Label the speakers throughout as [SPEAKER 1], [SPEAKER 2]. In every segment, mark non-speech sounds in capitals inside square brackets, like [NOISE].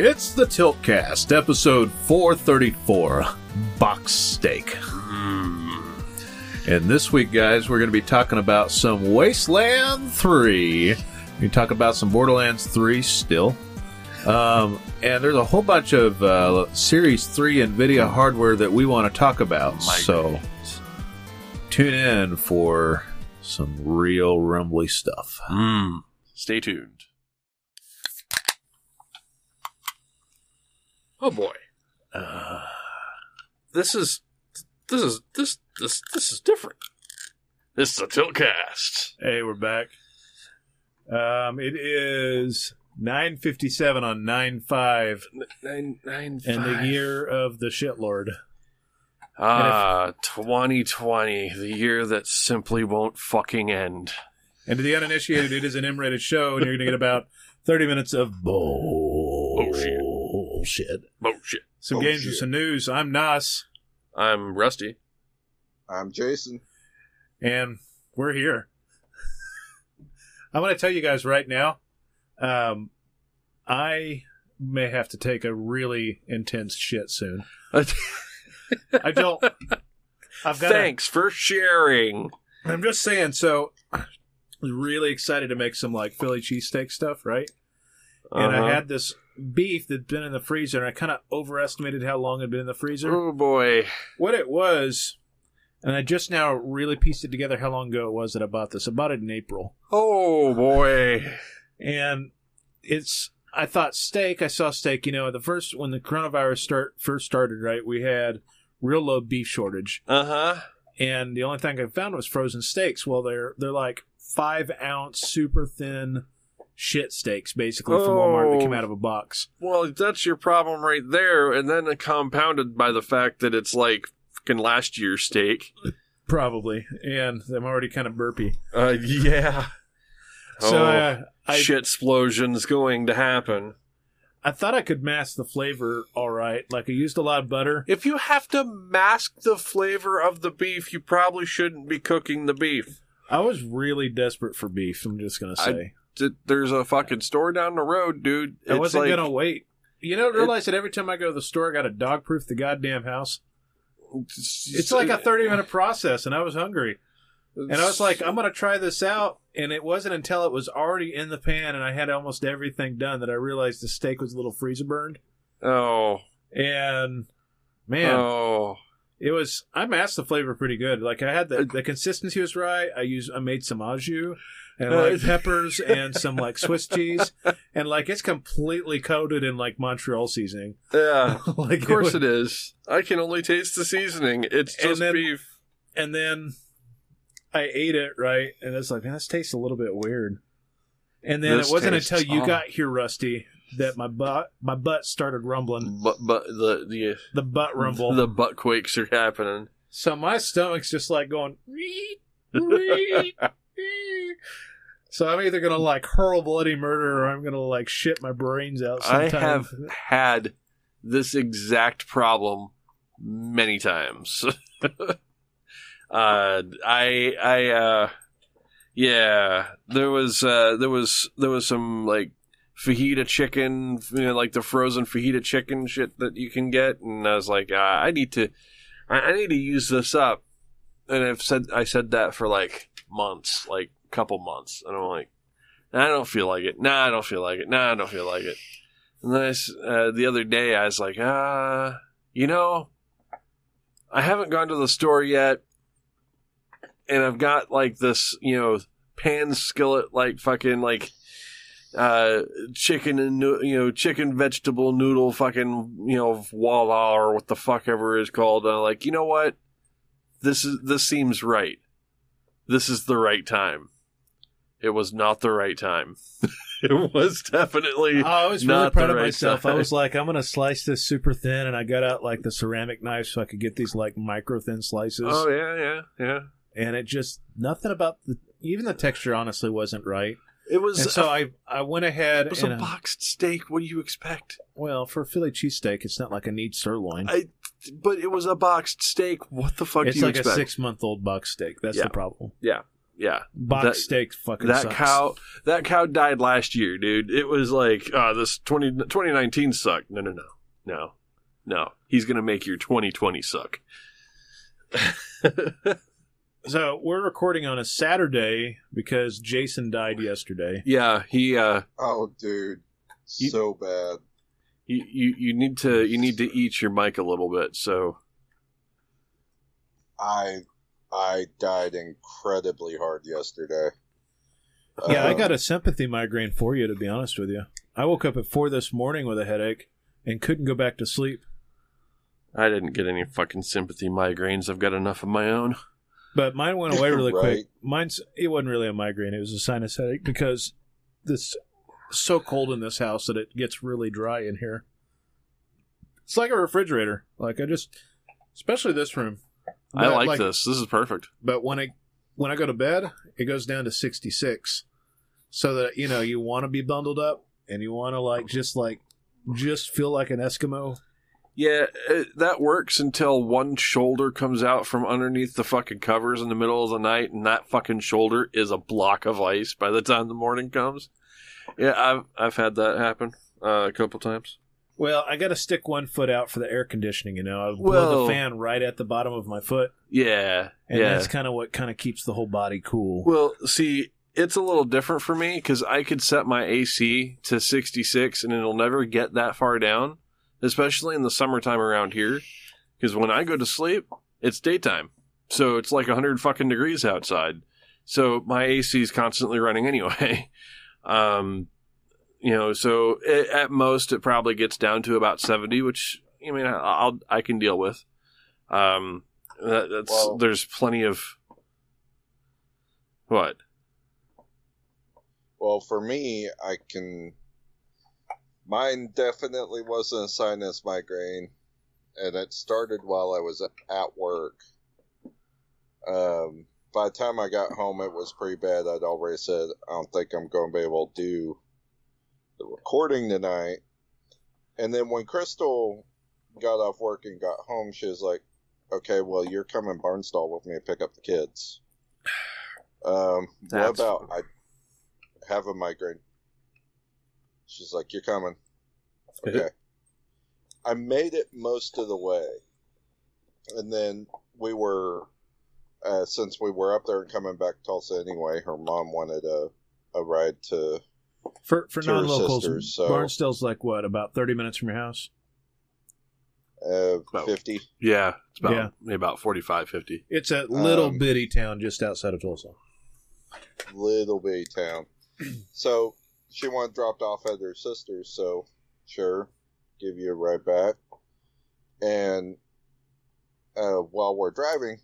[SPEAKER 1] It's the Tiltcast, episode 434, Box Steak. And this week, guys, we're going to be talking about some Wasteland 3. We talk about some Borderlands 3 still. Um, and there's a whole bunch of uh, Series 3 NVIDIA hardware that we want to talk about. so tune in for some real rumbly stuff.
[SPEAKER 2] Mm. Stay tuned. Oh boy.
[SPEAKER 1] Uh,
[SPEAKER 2] This is this is this this this is different. This is a Tiltcast.
[SPEAKER 1] Hey, we're back. Um, it is nine fifty seven on nine five,
[SPEAKER 2] Nine nine
[SPEAKER 1] and the year of the shitlord.
[SPEAKER 2] Ah, 2020, the year that simply won't fucking end.
[SPEAKER 1] And to the uninitiated, it is an M-rated show, and you're going to get about thirty minutes of bullshit. Bullshit.
[SPEAKER 2] Bullshit.
[SPEAKER 1] Some games and some news. I'm Nas,
[SPEAKER 2] I'm Rusty.
[SPEAKER 3] I'm Jason.
[SPEAKER 1] and we're here. [LAUGHS] I'm going to tell you guys right now. Um, I may have to take a really intense shit soon. [LAUGHS] I don't. I've got.
[SPEAKER 2] Thanks for sharing.
[SPEAKER 1] I'm just saying. So, I was really excited to make some like Philly cheesesteak stuff, right? And
[SPEAKER 2] Uh-huh.
[SPEAKER 1] I had this beef that'd been in the freezer, and I kind of overestimated how long it'd been in the freezer.
[SPEAKER 2] Oh boy.
[SPEAKER 1] What it was, and I just now really pieced it together how long ago it was that I bought this. I bought it in April,
[SPEAKER 2] Oh boy.
[SPEAKER 1] and it's. I thought steak. I saw steak. You know, the first when the coronavirus start first started, right? We had real low beef shortage.
[SPEAKER 2] Uh huh.
[SPEAKER 1] and the only thing I found was frozen steaks. Well, they're they're like five ounce, super thin shit steaks, basically from Walmart that
[SPEAKER 2] Oh.
[SPEAKER 1] came out of a box.
[SPEAKER 2] Well, that's your problem right there, and then compounded by the fact that it's like fucking last year's steak.
[SPEAKER 1] Probably, and I'm already kind of burpy.
[SPEAKER 2] Uh, yeah.
[SPEAKER 1] So
[SPEAKER 2] oh,
[SPEAKER 1] uh, I
[SPEAKER 2] shit explosion's going to happen.
[SPEAKER 1] I thought I could mask the flavor all right. Like I used a lot of butter.
[SPEAKER 2] If you have to mask the flavor of the beef, you probably shouldn't be cooking the beef.
[SPEAKER 1] I was really desperate for beef. I'm just gonna say
[SPEAKER 2] There's a fucking store down the road, dude.
[SPEAKER 1] I,
[SPEAKER 2] It's
[SPEAKER 1] wasn't
[SPEAKER 2] like,
[SPEAKER 1] gonna wait. You know, realize that every time I go to the store, I got to dog proof the goddamn house. It's like a 30 minute process, and I was hungry. And I was like, I'm going to try this out. And it wasn't until it was already in the pan and I had almost everything done that I realized the steak was a little freezer burned.
[SPEAKER 2] oh,
[SPEAKER 1] And man,
[SPEAKER 2] oh,
[SPEAKER 1] it was, I masked the flavor pretty good. Like I had the, uh, the consistency was right. I used, I made some au jus and uh, like peppers and some like Swiss cheese. And like it's completely coated in like Montreal seasoning.
[SPEAKER 2] yeah. [LAUGHS]
[SPEAKER 1] like
[SPEAKER 2] Of course
[SPEAKER 1] it.
[SPEAKER 2] it is. I can only taste the seasoning. It's
[SPEAKER 1] And
[SPEAKER 2] just
[SPEAKER 1] then-
[SPEAKER 2] beef.
[SPEAKER 1] And then I ate it, right? And it's like, man, this tastes a little bit weird. And then
[SPEAKER 2] This
[SPEAKER 1] it wasn't until you
[SPEAKER 2] oh.
[SPEAKER 1] got here, Rusty, that my butt my butt started rumbling.
[SPEAKER 2] But but the the
[SPEAKER 1] The butt rumble.
[SPEAKER 2] the butt quakes are happening.
[SPEAKER 1] so my stomach's just like going. [LAUGHS] [LAUGHS] so I'm either gonna like hurl bloody murder, or I'm gonna like shit my brains out.
[SPEAKER 2] I have had this exact problem many times. [LAUGHS] uh, I I uh, yeah, there was uh, there was there was some like fajita chicken, you know, like the frozen fajita chicken shit that you can get, and I was like, uh, I need to, I, I need to use this up, and I've said I said that for like months, like couple months, and I'm like, nah, I don't feel like it. Nah, I don't feel like it. Nah, I don't feel like it. And then I uh, the other day, I was like, uh, you know, I haven't gone to the store yet, and I've got like this, you know, pan skillet, like fucking like uh chicken and you know chicken vegetable noodle fucking you know voila or what the fuck ever is called I'm like you know what this is this seems right this is the right time it was not the right time [LAUGHS] it was definitely
[SPEAKER 1] Oh, I was really proud of
[SPEAKER 2] right
[SPEAKER 1] myself. I was like, I'm gonna slice this super thin, and I got out like the ceramic knife so I could get these like micro thin slices.
[SPEAKER 2] oh yeah yeah yeah
[SPEAKER 1] and it just nothing about the even the texture honestly wasn't right.
[SPEAKER 2] it was
[SPEAKER 1] And so I I went ahead
[SPEAKER 2] it was
[SPEAKER 1] and
[SPEAKER 2] a
[SPEAKER 1] uh,
[SPEAKER 2] boxed steak what do you expect
[SPEAKER 1] well for a Philly cheesesteak, it's not like a neat sirloin.
[SPEAKER 2] I but it was a boxed steak what the fuck
[SPEAKER 1] it's
[SPEAKER 2] do you
[SPEAKER 1] like
[SPEAKER 2] expect
[SPEAKER 1] a six month old box steak. That's
[SPEAKER 2] Yeah.
[SPEAKER 1] the problem.
[SPEAKER 2] yeah yeah.
[SPEAKER 1] Box
[SPEAKER 2] That-
[SPEAKER 1] steak fucking
[SPEAKER 2] that
[SPEAKER 1] sucks.
[SPEAKER 2] cow that cow died last year, dude. It was like, uh, this 20, 2019 sucked. No, no, no. No. No. He's gonna make your 2020 suck. [LAUGHS]
[SPEAKER 1] So we're recording on a Saturday because Jason died yesterday.
[SPEAKER 2] yeah, he uh
[SPEAKER 3] Oh, dude,
[SPEAKER 2] You-
[SPEAKER 3] so bad.
[SPEAKER 2] you, you you need to you need to eat your mic a little bit, so
[SPEAKER 3] I I died incredibly hard yesterday.
[SPEAKER 1] Yeah, I
[SPEAKER 3] Um,
[SPEAKER 1] got a sympathy migraine for you, to be honest with you. I woke up at four this morning with a headache and couldn't go back to sleep.
[SPEAKER 2] I didn't get any fucking sympathy migraines. I've got enough of my own.
[SPEAKER 1] But mine went away [LAUGHS] really
[SPEAKER 3] Right.
[SPEAKER 1] quick. Mine's it wasn't really a migraine; it was a sinus headache because this so cold in this house that it gets really dry in here. It's like a refrigerator. Like I just, especially this room.
[SPEAKER 2] I
[SPEAKER 1] But,
[SPEAKER 2] like, this. This is perfect.
[SPEAKER 1] But when I when I go to bed, it goes down to sixty six, so that you know you want to be bundled up and you want to like just like just feel like an Eskimo.
[SPEAKER 2] Yeah, it, that works until one shoulder comes out from underneath the fucking covers in the middle of the night, and that fucking shoulder is a block of ice by the time the morning comes. Yeah, I've I've had that happen uh, a couple times.
[SPEAKER 1] Well, I got to stick one foot out for the air conditioning. You know, I blow
[SPEAKER 2] Well-
[SPEAKER 1] the fan right at the bottom of my foot.
[SPEAKER 2] Yeah,
[SPEAKER 1] And
[SPEAKER 2] yeah.
[SPEAKER 1] that's kind of what kind of keeps the whole body cool.
[SPEAKER 2] Well, see, it's a little different for me because I could set my AC to 66 and it'll never get that far down, especially in the summertime around here. Because when I go to sleep, it's daytime. So it's like 100 fucking degrees outside. So my AC is constantly running anyway. [LAUGHS] Um, you know, so it, at most it probably gets down to about 70, which, I mean, I'll, I can deal with. Um, that, that's,
[SPEAKER 3] Well-
[SPEAKER 2] there's plenty of, what?
[SPEAKER 3] Well, for me, I can. Mine definitely wasn't a sinus migraine, and it started while I was at work. Um, by the time I got home, it was pretty bad. I'd already said, I don't think I'm going to be able to do the recording tonight. And then when Crystal got off work and got home, she was like, okay, well, you're coming Barnsdall with me to pick up the kids. Um, what about I have a migraine? She's like, you're coming. Okay. I made it most of the way. And then we were, uh, since we were up there and coming back to Tulsa anyway, her mom wanted a, a ride to,
[SPEAKER 1] For for non locals,
[SPEAKER 3] so-
[SPEAKER 1] Barnsdall's like what about thirty minutes from your house?
[SPEAKER 3] uh,
[SPEAKER 2] About-
[SPEAKER 3] 50.
[SPEAKER 2] Yeah, it's about
[SPEAKER 1] Yeah.
[SPEAKER 2] maybe about 45, 50.
[SPEAKER 1] It's a little
[SPEAKER 3] Um,
[SPEAKER 1] bitty town just outside of Tulsa.
[SPEAKER 3] little bitty town. [CLEARS THROAT] so she wanted dropped off at her sister's, so sure, give you a ride back. And uh, while we're driving,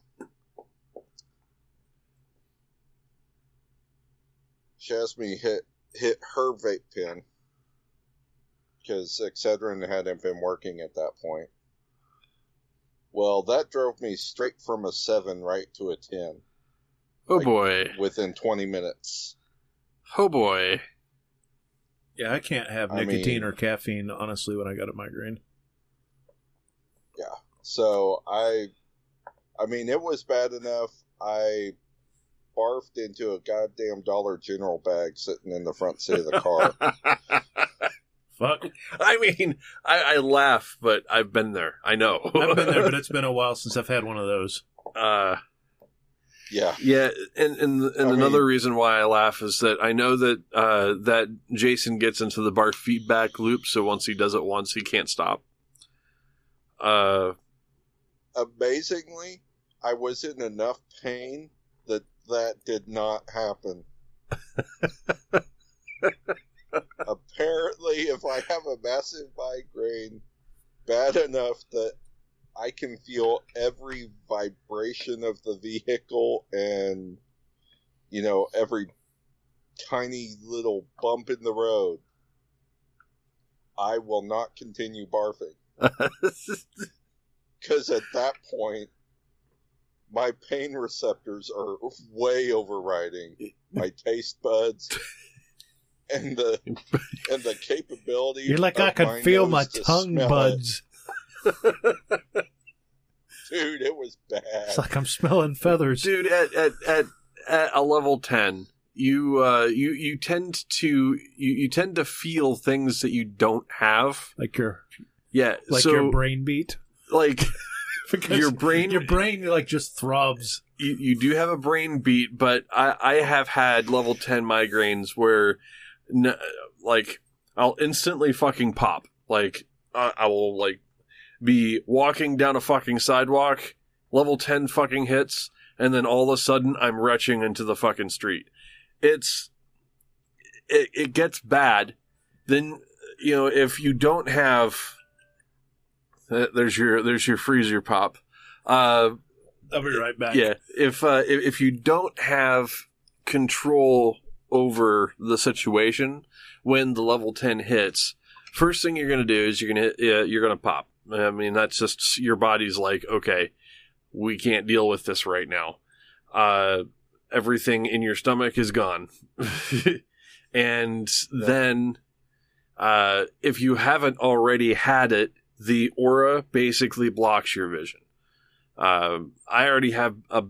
[SPEAKER 3] she asked me hit hit her vape pen because Excedrin hadn't been working at that point. Well, that drove me straight from a seven right to a ten
[SPEAKER 2] Oh
[SPEAKER 3] Like-
[SPEAKER 2] boy.
[SPEAKER 3] within twenty minutes.
[SPEAKER 2] Oh boy.
[SPEAKER 1] Yeah, I can't have
[SPEAKER 3] I
[SPEAKER 1] nicotine
[SPEAKER 3] mean-
[SPEAKER 1] or caffeine honestly when I got a migraine.
[SPEAKER 3] Yeah, so I, I mean, it was bad enough. I barfed into a goddamn Dollar General bag sitting in the front seat of the car. [LAUGHS]
[SPEAKER 1] Fuck,
[SPEAKER 2] I mean, I, I laugh, but I've been there. I know.
[SPEAKER 1] I've been there, but it's been a [LAUGHS] while since I've had one of those.
[SPEAKER 2] uh,
[SPEAKER 3] yeah,
[SPEAKER 2] yeah, and and, and
[SPEAKER 3] I
[SPEAKER 2] another
[SPEAKER 3] mean-
[SPEAKER 2] reason why I laugh is that I know that uh, that Jason gets into the bar feedback loop. So once he does it once, he can't stop. Uh,
[SPEAKER 3] amazingly, I was in enough pain that did not happen. [LAUGHS] Apparently, if I have a massive migraine bad enough that I can feel every vibration of the vehicle and, you know, every tiny little bump in the road, I will not continue barfing. [LAUGHS] Because at that point, my pain receptors are way overriding [LAUGHS] my taste buds and the and the capability.
[SPEAKER 1] You're like
[SPEAKER 3] of
[SPEAKER 1] I can feel my
[SPEAKER 3] to
[SPEAKER 1] tongue buds. [LAUGHS]
[SPEAKER 3] dude. It was bad.
[SPEAKER 1] It's like I'm smelling feathers.
[SPEAKER 2] dude, at at at at a level ten, you uh, you you tend to you, you tend to feel things that you don't have.
[SPEAKER 1] Like your
[SPEAKER 2] Yeah,
[SPEAKER 1] like
[SPEAKER 2] so
[SPEAKER 1] your brain beat.
[SPEAKER 2] like [LAUGHS]
[SPEAKER 1] Because
[SPEAKER 2] your brain
[SPEAKER 1] your brain like just throbs.
[SPEAKER 2] you, you do have a brain beat, but I, I have had level 10 migraines where, n- like, I'll instantly fucking pop. Like, I, I will, like, be walking down a fucking sidewalk, level 10 fucking hits, and then all of a sudden I'm retching into the fucking street. It's, it, it gets bad. Then, you know, if you don't have, there's your, there's your freezer pop. Uh,
[SPEAKER 1] I'll be right back.
[SPEAKER 2] yeah, if uh, if, if you don't have control over the situation when the level ten hits, first thing you're gonna do is you're gonna hit, uh, you're gonna pop. I mean, that's just your body's like, okay, we can't deal with this right now. Uh, everything in your stomach is gone, [LAUGHS] and then uh, if you haven't already had it, the aura basically blocks your vision. Um, I already have a,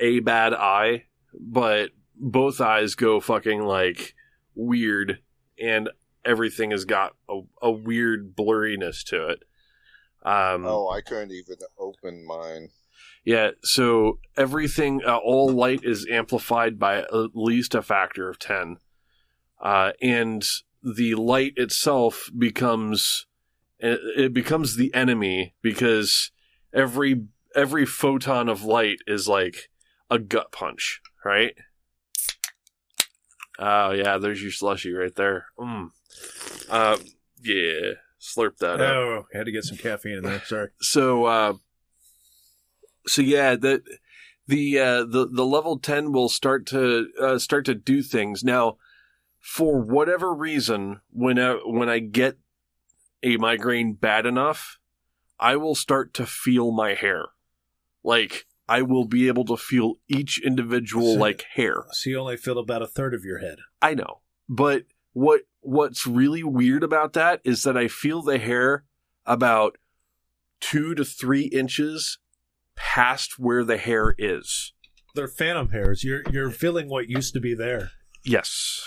[SPEAKER 2] a bad eye, but both eyes go fucking like weird, and everything has got a, a weird blurriness to it. Um,
[SPEAKER 3] Oh, I couldn't even open mine.
[SPEAKER 2] yeah, so everything, uh, all light is amplified by at least a factor of 10. Uh, and the light itself becomes, it, it becomes the enemy because every, every photon of light is like a gut punch, right? Oh yeah, there's your slushy right there. Mm. Uh, yeah, slurp that up
[SPEAKER 1] Oh, had to get some caffeine in there. Sorry. [LAUGHS]
[SPEAKER 2] so uh so yeah the the uh the the level 10 will start to uh, start to do things now for whatever reason when I, when I get a migraine bad enough I will start to feel my hair like I will be able to feel each individual
[SPEAKER 1] So-
[SPEAKER 2] like hair
[SPEAKER 1] So you only feel about a third of your head.
[SPEAKER 2] I know. But what what's really weird about that is that I feel the hair about two to three inches past where the hair is.
[SPEAKER 1] They're phantom hairs. You're you're feeling what used to be there.
[SPEAKER 2] Yes.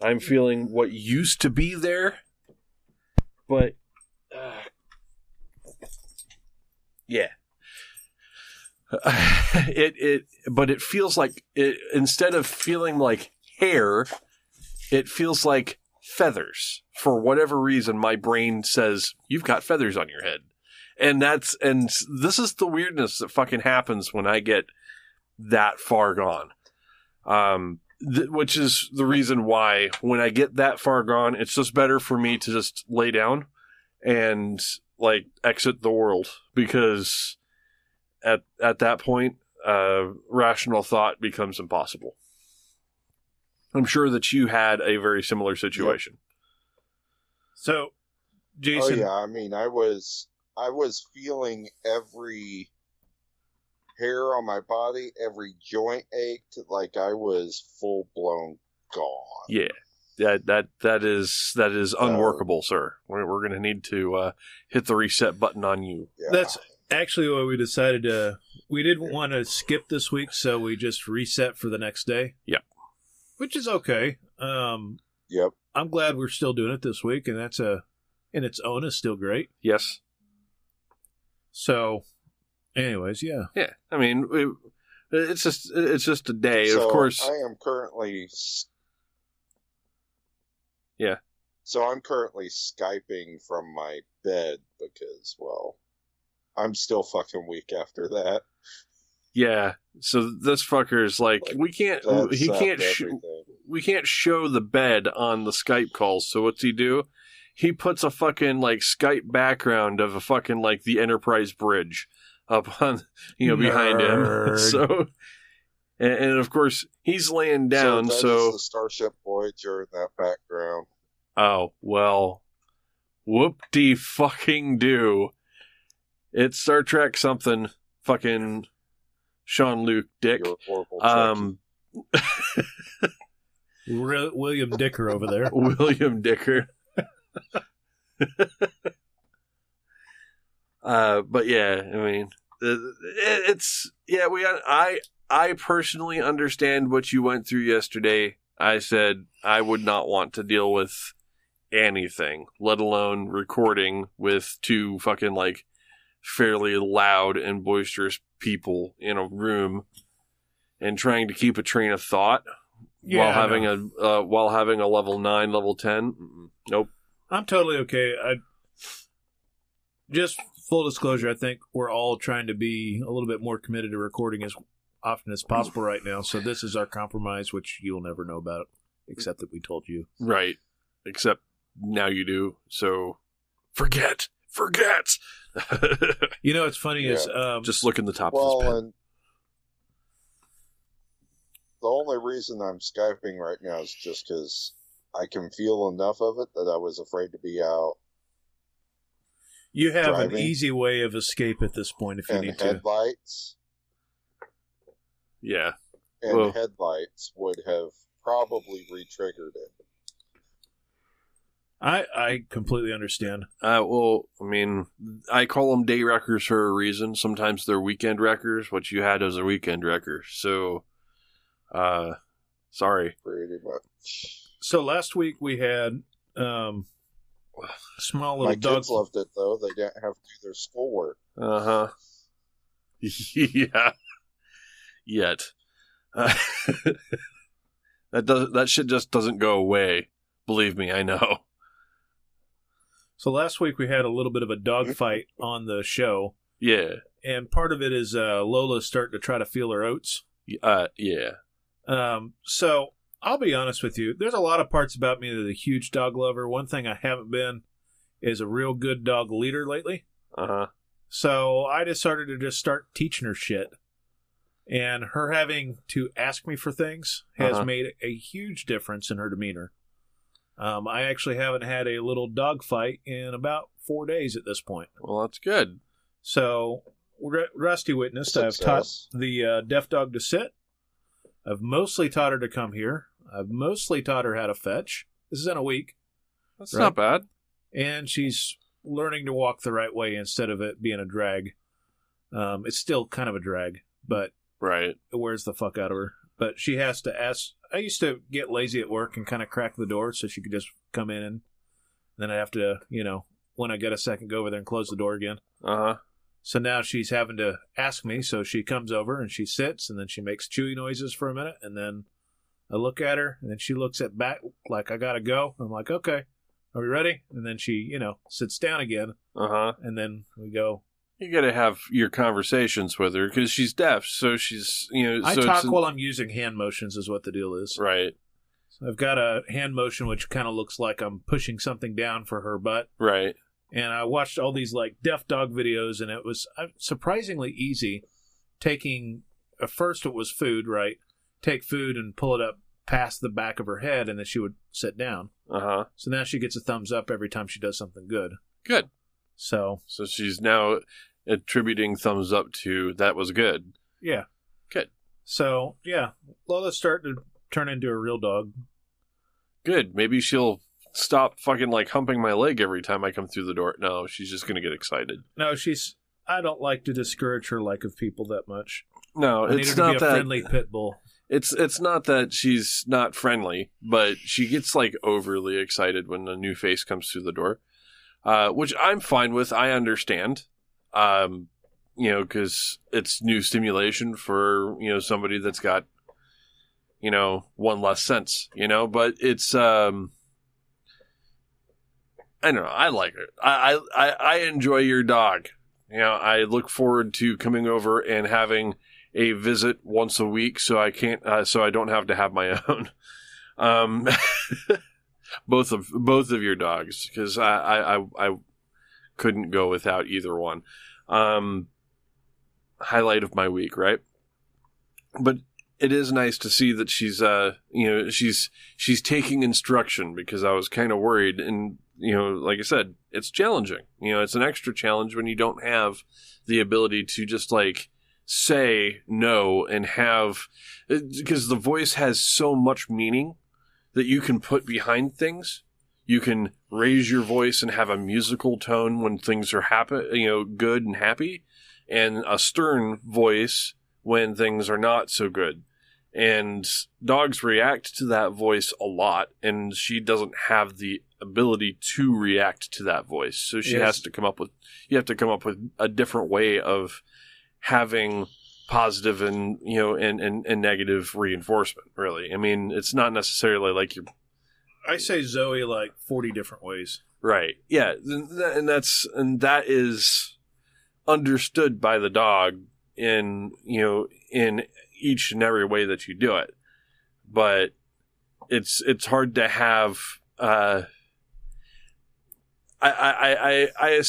[SPEAKER 2] I'm feeling what used to be there, but uh, yeah. [SIGHS] it it but it feels like it instead of feeling like hair, it feels like feathers. For whatever reason, my brain says you've got feathers on your head, and that's and this is the weirdness that fucking happens when I get that far gone. Um, th- which is the reason why when I get that far gone, it's just better for me to just lay down and like exit the world because at at that point, uh, rational thought becomes impossible. I'm sure that you had a very similar situation.
[SPEAKER 1] So,
[SPEAKER 3] Oh
[SPEAKER 1] Jason,
[SPEAKER 3] yeah, I mean, I was I was feeling every hair on my body, every joint ached, like I was full blown gone.
[SPEAKER 2] Yeah. That that that is that is unworkable, sir. We're, we're going to need to uh, hit the reset button on you.
[SPEAKER 3] Yeah.
[SPEAKER 1] that's actually why we decided to. We didn't want to skip this week, so we just reset for the next day.
[SPEAKER 2] Yep.
[SPEAKER 1] Which is okay. Um,
[SPEAKER 3] yep.
[SPEAKER 1] I'm glad we're still doing it this week, and that's a, in its own, is still great.
[SPEAKER 2] Yes.
[SPEAKER 1] So, anyways, yeah.
[SPEAKER 2] Yeah. I mean, it, it's just it's just a day.
[SPEAKER 3] So
[SPEAKER 2] of course.
[SPEAKER 3] I am currently.
[SPEAKER 2] Yeah.
[SPEAKER 3] So I'm currently skyping from my bed because, well, I'm still fucking weak after that.
[SPEAKER 2] Yeah. So this fucker's like,
[SPEAKER 3] Like,
[SPEAKER 2] we can't. He can't. Sh- we can't show the bed on the Skype calls. So what's he do? He puts a fucking like Skype background of a fucking like the Enterprise bridge up [LAUGHS] on you know behind him. [LAUGHS] So. And, and of course he's laying down.
[SPEAKER 3] So, that
[SPEAKER 2] So,
[SPEAKER 3] is the Starship Voyager in that background.
[SPEAKER 2] oh well, whoop de fucking do. It's Star Trek something. Fucking Sean Luke Dick. Um, [LAUGHS]
[SPEAKER 1] William Dicker over there.
[SPEAKER 2] William Dicker. Uh, but yeah, I mean, it- it's yeah. We I I personally understand what you went through yesterday. I said I would not want to deal with anything, let alone recording with two fucking like fairly loud and boisterous people in a room and trying to keep a train of thought
[SPEAKER 1] Yeah,
[SPEAKER 2] while having a uh, while having a level 9, level 10. Nope.
[SPEAKER 1] I'm totally okay. I just full disclosure. I think we're all trying to be a little bit more committed to recording as often as possible right now. So this is our compromise, which you'll never know about, except that we told you.
[SPEAKER 2] Right. Except now you do. So forget. Forget. [LAUGHS]
[SPEAKER 1] You know, what's funny is um,
[SPEAKER 2] Just look in the top of
[SPEAKER 3] Well,
[SPEAKER 2] this pen.
[SPEAKER 3] and the only reason I'm skyping right now is just because I can feel enough of it that I was afraid to be out
[SPEAKER 1] you have an easy way of escape at this point if you
[SPEAKER 3] and
[SPEAKER 1] need to.
[SPEAKER 3] headlights
[SPEAKER 2] Yeah.
[SPEAKER 3] and
[SPEAKER 2] Well-
[SPEAKER 3] headlights would have probably re-triggered it.
[SPEAKER 1] I I completely understand.
[SPEAKER 2] Uh, well, I mean, I call them day wreckers for a reason. Sometimes they're weekend wreckers. What you had was a weekend wrecker. So, uh, sorry.
[SPEAKER 3] Pretty much.
[SPEAKER 1] So last week we had um, a small little
[SPEAKER 3] My
[SPEAKER 1] dog.
[SPEAKER 3] kids loved it though; they didn't have to do their schoolwork.
[SPEAKER 2] Uh huh. [LAUGHS] yeah. Yet. Uh, [LAUGHS] that does that shit just doesn't go away. Believe me, I know.
[SPEAKER 1] So last week we had a little bit of a dogfight on the show,
[SPEAKER 2] Yeah.
[SPEAKER 1] and part of it is uh, Lola starting to try to feel her oats.
[SPEAKER 2] Uh, yeah.
[SPEAKER 1] Um, so I'll be honest with you. There's a lot of parts about me that are a huge dog lover. One thing I haven't been is a real good dog leader lately.
[SPEAKER 2] Uh huh.
[SPEAKER 1] So I decided to just start teaching her shit. And her having to ask me for things has
[SPEAKER 2] Uh-huh.
[SPEAKER 1] made a huge difference in her demeanor. Um, I actually haven't had a little dog fight in about four days at this point.
[SPEAKER 2] Well, that's good.
[SPEAKER 1] So, R- Rusty witnessed. Success. I've taught the uh, deaf dog to sit. I've mostly taught her to come here. I've mostly taught her how to fetch. This is in a week,
[SPEAKER 2] That's
[SPEAKER 1] Right.
[SPEAKER 2] not bad.
[SPEAKER 1] and she's learning to walk the right way instead of it being a drag. Um, it's still kind of a drag, but
[SPEAKER 2] Right.
[SPEAKER 1] it wears the fuck out of her. But she has to ask. I used to get lazy at work and kind of crack the door so she could just come in, and then I have to, you know, when I get a second, go over there and close the door again.
[SPEAKER 2] Uh huh.
[SPEAKER 1] So now she's having to ask me. So she comes over and she sits and then she makes chewy noises for a minute. And then I look at her and then she looks at back like, I got to go. I'm like, okay, are we ready? And then she, you know, sits down again.
[SPEAKER 2] Uh huh.
[SPEAKER 1] And then we go.
[SPEAKER 2] You got to have your conversations with her because she's deaf. So she's, you know,
[SPEAKER 1] I
[SPEAKER 2] so
[SPEAKER 1] talk while I'm using hand motions, is what the deal is.
[SPEAKER 2] right,
[SPEAKER 1] So I've got a hand motion which kind of looks like I'm pushing something down for her butt.
[SPEAKER 2] right.
[SPEAKER 1] and I watched all these like deaf dog videos, and it was uh, surprisingly easy. Taking at first it was food, right? Take food and pull it up past the back of her head, and then she would sit down.
[SPEAKER 2] Uh huh.
[SPEAKER 1] So now she gets a thumbs up every time she does something good.
[SPEAKER 2] Good.
[SPEAKER 1] So
[SPEAKER 2] So she's now attributing thumbs up to that was good.
[SPEAKER 1] yeah,
[SPEAKER 2] Good.
[SPEAKER 1] So yeah, Lola's starting to turn into a real dog.
[SPEAKER 2] Good. Maybe she'll stop fucking like humping my leg every time I come through the door. No, she's just gonna get excited.
[SPEAKER 1] No, she's. I don't like to discourage her like of people that much.
[SPEAKER 2] No,
[SPEAKER 1] I need her
[SPEAKER 2] it's
[SPEAKER 1] to
[SPEAKER 2] not
[SPEAKER 1] be a
[SPEAKER 2] that.
[SPEAKER 1] friendly pit bull.
[SPEAKER 2] It's it's not that she's not friendly, but she gets like overly excited when a new face comes through the door, uh, which I'm fine with. I understand, um, you know, because it's new stimulation for you know somebody that's got you know one less sense, you know. But it's um, I don't know. I like it. I I I I enjoy your dog. You know, I look forward to coming over and having a visit once a week, so I can't, uh, so I don't have to have my [LAUGHS] own. Um, [LAUGHS] both of both of your dogs, because I, I I couldn't go without either one. Um, highlight of my week, right? But it is nice to see that she's uh you know she's she's taking instruction because I was kind of worried and you know like I said it's challenging you know it's an extra challenge when you don't have the ability to just like say no and have uh, because the voice has so much meaning that you can put behind things you can raise your voice and have a musical tone when things are happy you know good and happy and a stern voice when things are not so good. And dogs react to that voice a lot, and she doesn't have the ability to react to that voice. So she
[SPEAKER 1] Yes.
[SPEAKER 2] has to come up with, you have to come up with a different way of having positive and, you know, and, and, and negative reinforcement, really. I mean, it's not necessarily like you're
[SPEAKER 1] I say Zoe like forty different ways.
[SPEAKER 2] Right. Yeah, and that's and that is understood by the dog in you know in each and every way that you do it. But it's it's hard to have. Uh, I, I I I I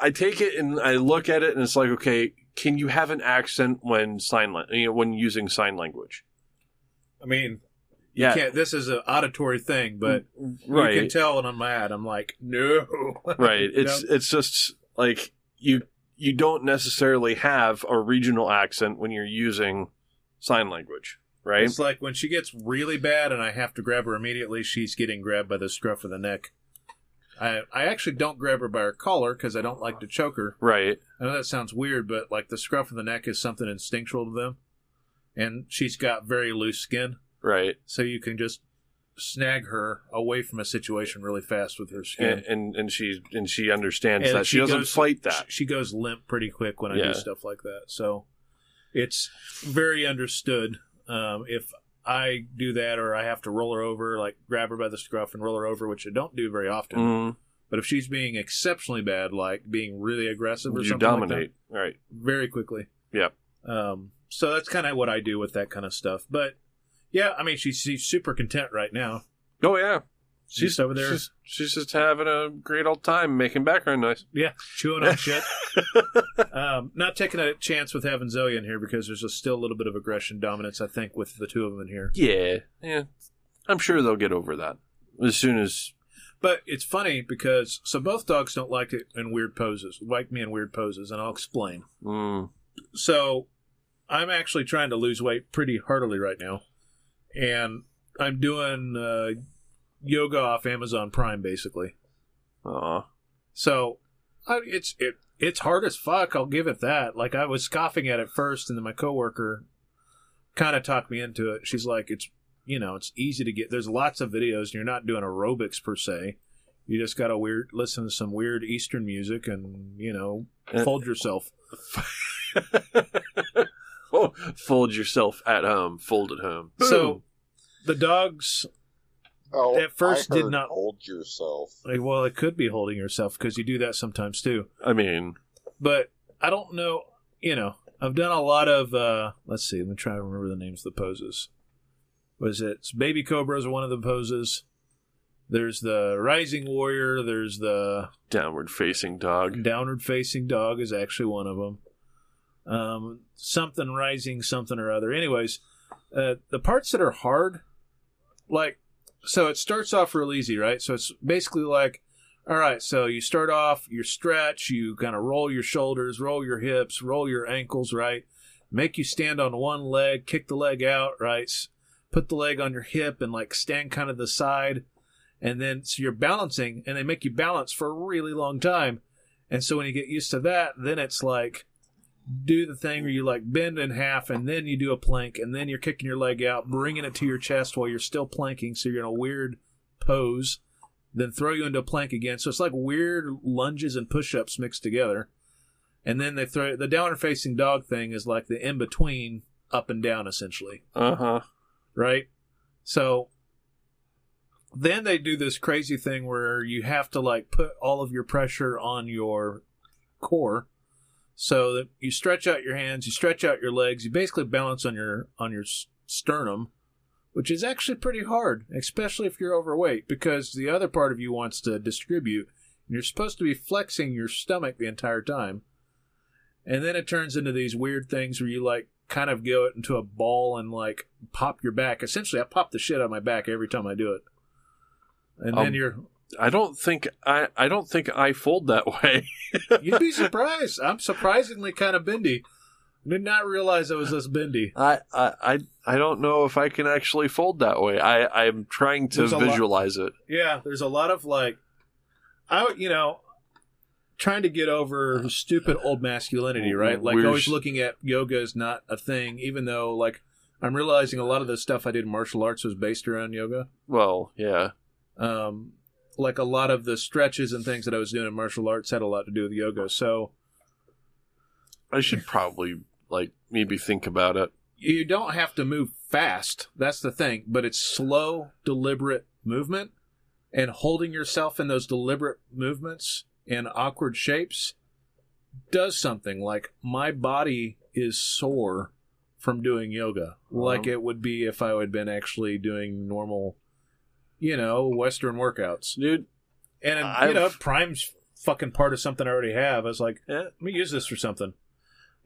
[SPEAKER 2] I take it and I look at it and it's like okay, can you have an accent when sign you know when using sign language?
[SPEAKER 1] I mean, you
[SPEAKER 2] Yeah.
[SPEAKER 1] can't. This is an auditory thing, but
[SPEAKER 2] right.
[SPEAKER 1] you can tell when I'm mad. I'm like, no. [LAUGHS]
[SPEAKER 2] right it's it's just like you you don't necessarily have a regional accent when you're using sign language right
[SPEAKER 1] It's like when she gets really bad and I have to grab her immediately, she's getting grabbed by the scruff of the neck. I I actually don't grab her by her collar because I don't like to choke her.
[SPEAKER 2] right
[SPEAKER 1] I know that sounds weird, but like the scruff of the neck is something instinctual to them, and she's got very loose skin,
[SPEAKER 2] right
[SPEAKER 1] so you can just snag her away from a situation really fast with her skin.
[SPEAKER 2] and, and and she and she understands
[SPEAKER 1] And
[SPEAKER 2] that she, doesn't
[SPEAKER 1] goes-
[SPEAKER 2] fight that
[SPEAKER 1] She, she goes limp pretty quick when I
[SPEAKER 2] Yeah.
[SPEAKER 1] do stuff like that. So it's very understood. Um, if I do that or I have to roll her over, like grab her by the scruff and roll her over, which I don't do very often.
[SPEAKER 2] Mm,
[SPEAKER 1] But if she's being exceptionally bad, like being really aggressive or
[SPEAKER 2] you
[SPEAKER 1] something like that,
[SPEAKER 2] dominate right
[SPEAKER 1] very quickly.
[SPEAKER 2] Yep.
[SPEAKER 1] Um, so that's kind of what I do with that kind of stuff. But yeah, I mean, she's, she's super content right now.
[SPEAKER 2] oh yeah
[SPEAKER 1] She's over there.
[SPEAKER 2] she's, she's just having a great old time making background noise
[SPEAKER 1] Yeah, chewing on shit. [LAUGHS] um, not taking a chance with having Zoe in here because there's a still a little bit of aggression dominance, I think, with the two of them in here.
[SPEAKER 2] yeah yeah i'm sure they'll get over that as soon as
[SPEAKER 1] But it's funny because so both dogs don't like it in weird poses, like me in weird poses, and I'll explain.
[SPEAKER 2] mm,
[SPEAKER 1] So I'm actually trying to lose weight pretty heartily right now, and I'm doing uh, yoga off Amazon Prime basically.
[SPEAKER 2] aw.
[SPEAKER 1] So I, it's it it's hard as fuck. I'll give it that. Like I was scoffing at it first, and then my coworker kind of talked me into it. She's like, "It's you know, it's easy to get. There's lots of videos, and you're not doing aerobics per se. You just got to weird listen to some weird Eastern music, and you know,
[SPEAKER 2] Uh,
[SPEAKER 1] fold yourself." [LAUGHS] [LAUGHS]
[SPEAKER 2] fold yourself at home. Fold at home.
[SPEAKER 1] So the dogs,
[SPEAKER 3] Oh,
[SPEAKER 1] At first
[SPEAKER 3] I
[SPEAKER 1] did not-
[SPEAKER 3] hold yourself.
[SPEAKER 1] like, well, it could be holding yourself because you do that sometimes too.
[SPEAKER 2] I mean,
[SPEAKER 1] but I don't know. You know, I've done a lot of. uh Let's see. Let me try to remember the names of the poses. Was it it's baby cobras are one of the poses? There's the rising warrior. There's the
[SPEAKER 2] downward facing dog.
[SPEAKER 1] downward facing dog is actually one of them. Um, something rising, something or other. Anyways, uh, the parts that are hard, like, so it starts off real easy, right? So it's basically like, all right, so you start off, you stretch, you kind of roll your shoulders, roll your hips, roll your ankles, right? Make you stand on one leg, kick the leg out, right? Put the leg on your hip and like stand kind of the side. And then, so you're balancing, and they make you balance for a really long time. And so when you get used to that, then it's like do the thing where you like bend in half and then you do a plank and then you're kicking your leg out, bringing it to your chest while you're still planking. So you're in a weird pose, then throw you into a plank again. So it's like weird lunges and push ups mixed together. And then they throw the downward facing dog thing is like the in between up and down essentially
[SPEAKER 2] Uh huh.
[SPEAKER 1] right? So then they do this crazy thing where you have to like put all of your pressure on your core so that you stretch out your hands, you stretch out your legs, you basically balance on your on your sternum, which is actually pretty hard, especially if you're overweight because the other part of you wants to distribute and you're supposed to be flexing your stomach the entire time. And then it turns into these weird things where you like kind of go it into a ball and like pop your back. Essentially, I pop the shit out of my back every time I do it. And then
[SPEAKER 2] Um,
[SPEAKER 1] you're
[SPEAKER 2] I don't think I. I don't think I fold that [LAUGHS] way.
[SPEAKER 1] you'd be surprised. I'm surprisingly kind of bendy. I did not realize I was this bendy.
[SPEAKER 2] I, I I I don't know if I can actually fold that way. I I'm trying to
[SPEAKER 1] There's a lot-
[SPEAKER 2] visualize it.
[SPEAKER 1] Yeah, there's a lot of like, I you know, trying to get over stupid old masculinity, right? Like
[SPEAKER 2] We're
[SPEAKER 1] always looking at yoga as not a thing, even though like I'm realizing a lot of the stuff I did in martial arts was based around yoga.
[SPEAKER 2] Well, yeah.
[SPEAKER 1] Um, like a lot of the stretches and things that I was doing in martial arts had a lot to do with yoga. So
[SPEAKER 2] I should probably like maybe think about it.
[SPEAKER 1] you don't have to move fast. That's the thing, but it's slow, deliberate movement and holding yourself in those deliberate movements in awkward shapes does something like my body is sore from doing yoga like it would be if I had been actually doing normal you know western workouts
[SPEAKER 2] Dude,
[SPEAKER 1] and you
[SPEAKER 2] I've-
[SPEAKER 1] know prime's fucking part of something I already have I was like let me use this for something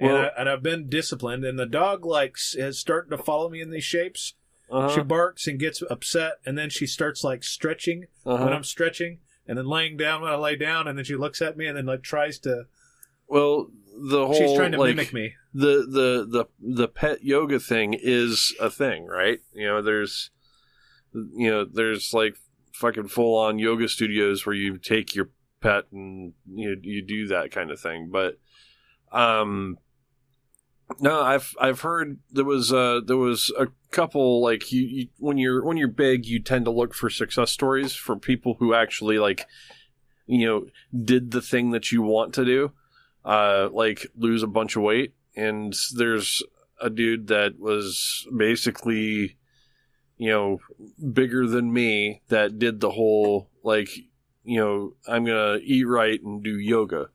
[SPEAKER 2] Well-
[SPEAKER 1] and, I, and I've been disciplined, and the dog likes is starting to follow me in these shapes.
[SPEAKER 2] uh-huh,
[SPEAKER 1] She barks and gets upset, and then she starts like stretching when
[SPEAKER 2] uh-huh.
[SPEAKER 1] I'm stretching, and then laying down when I lay down, and then she looks at me and then like tries to.
[SPEAKER 2] Well, the whole
[SPEAKER 1] she's trying to
[SPEAKER 2] like,
[SPEAKER 1] mimic me.
[SPEAKER 2] the the the the pet yoga thing is a thing, right? You know, there's you know, there's like fucking full on yoga studios where you take your pet and you you do that kind of thing. But um no, I've I've heard there was uh there was a couple like you, you when you're when you're big you tend to look for success stories for people who actually like you know did the thing that you want to do uh like lose a bunch of weight and there's a dude that was basically you know bigger than me that did the whole like you know i'm gonna eat right and do yoga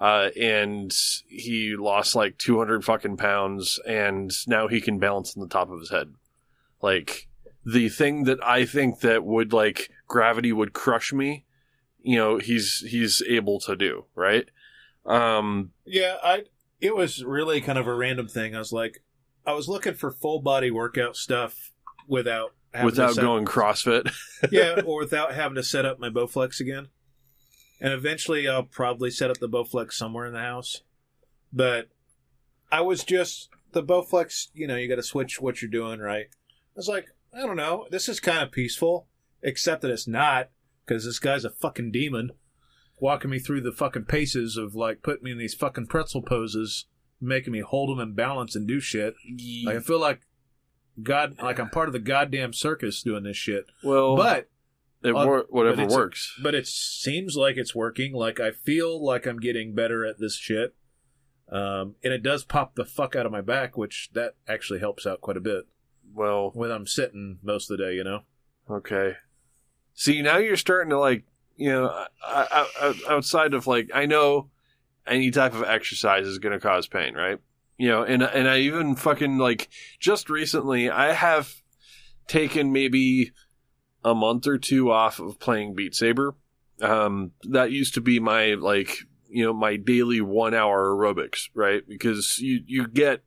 [SPEAKER 2] uh, and he lost like 200 fucking pounds and now he can balance on the top of his head like the thing that i think that would like gravity would crush me you know he's he's able to do right um
[SPEAKER 1] Yeah, I. It was really kind of a random thing. I was like, I was looking for full body workout stuff without having to
[SPEAKER 2] without going CrossFit. [LAUGHS]
[SPEAKER 1] yeah, [LAUGHS] or without having to set up my Bowflex again. And eventually, I'll probably set up the Bowflex somewhere in the house. But I was just the Bowflex. You know, you got to switch what you're doing, right? I was like, I don't know. This is kind of peaceful, except that it's not because this guy's a fucking demon, walking me through the fucking paces of like putting me in these fucking pretzel poses, making me hold them in balance and do shit. Like I feel like God, like I'm part of the goddamn circus doing this shit.
[SPEAKER 2] well,
[SPEAKER 1] But
[SPEAKER 2] it wor- whatever
[SPEAKER 1] but
[SPEAKER 2] works.
[SPEAKER 1] but it seems like it's working. Like I feel like I'm getting better at this shit. Um, and it does pop the fuck out of my back, which that actually helps out quite a bit
[SPEAKER 2] Well,
[SPEAKER 1] when I'm sitting most of the day. You know,
[SPEAKER 2] okay. See, now you're starting to like, you know, I, I, I, outside of like, I know any type of exercise is going to cause pain, right? You know, and and I even fucking like just recently, I have taken maybe a month or two off of playing Beat Saber. Um, that used to be my like, you know, my daily one hour aerobics, right? Because you you get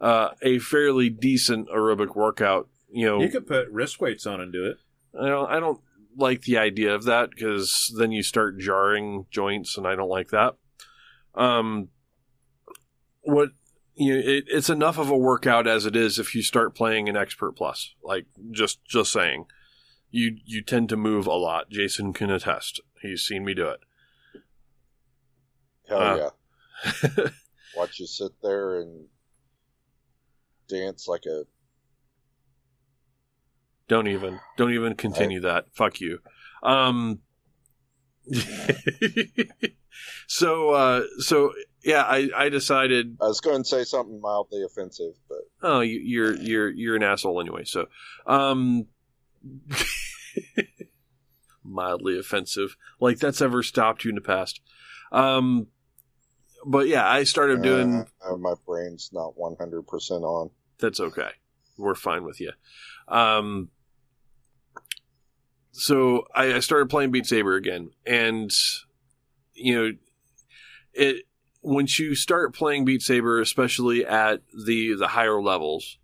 [SPEAKER 2] uh, a fairly decent aerobic workout. You know,
[SPEAKER 1] you could put wrist weights on and do it.
[SPEAKER 2] I don't I don't like the idea of that because then you start jarring joints and I don't like that. Um what you know, it, it's enough of a workout as it is if you start playing an expert plus. Like just just saying. You you tend to move a lot. Jason can attest. He's seen me do it.
[SPEAKER 3] Hell
[SPEAKER 2] Uh.
[SPEAKER 3] yeah. [LAUGHS] Watch you sit there and dance like a.
[SPEAKER 2] Don't even. Don't even continue that. Fuck you. Um [LAUGHS] So uh so yeah, I I decided
[SPEAKER 3] I was going to say something mildly offensive, but
[SPEAKER 2] Oh, you, you're you're you're an asshole anyway. So, um, [LAUGHS] mildly offensive, like that's ever stopped you in the past. Um, but yeah, I started doing.
[SPEAKER 3] uh, my brain's not 100% on.
[SPEAKER 2] That's okay. We're fine with you. Um, so I, I started playing Beat Saber again, and you know, it once you start playing Beat Saber, especially at the the higher levels,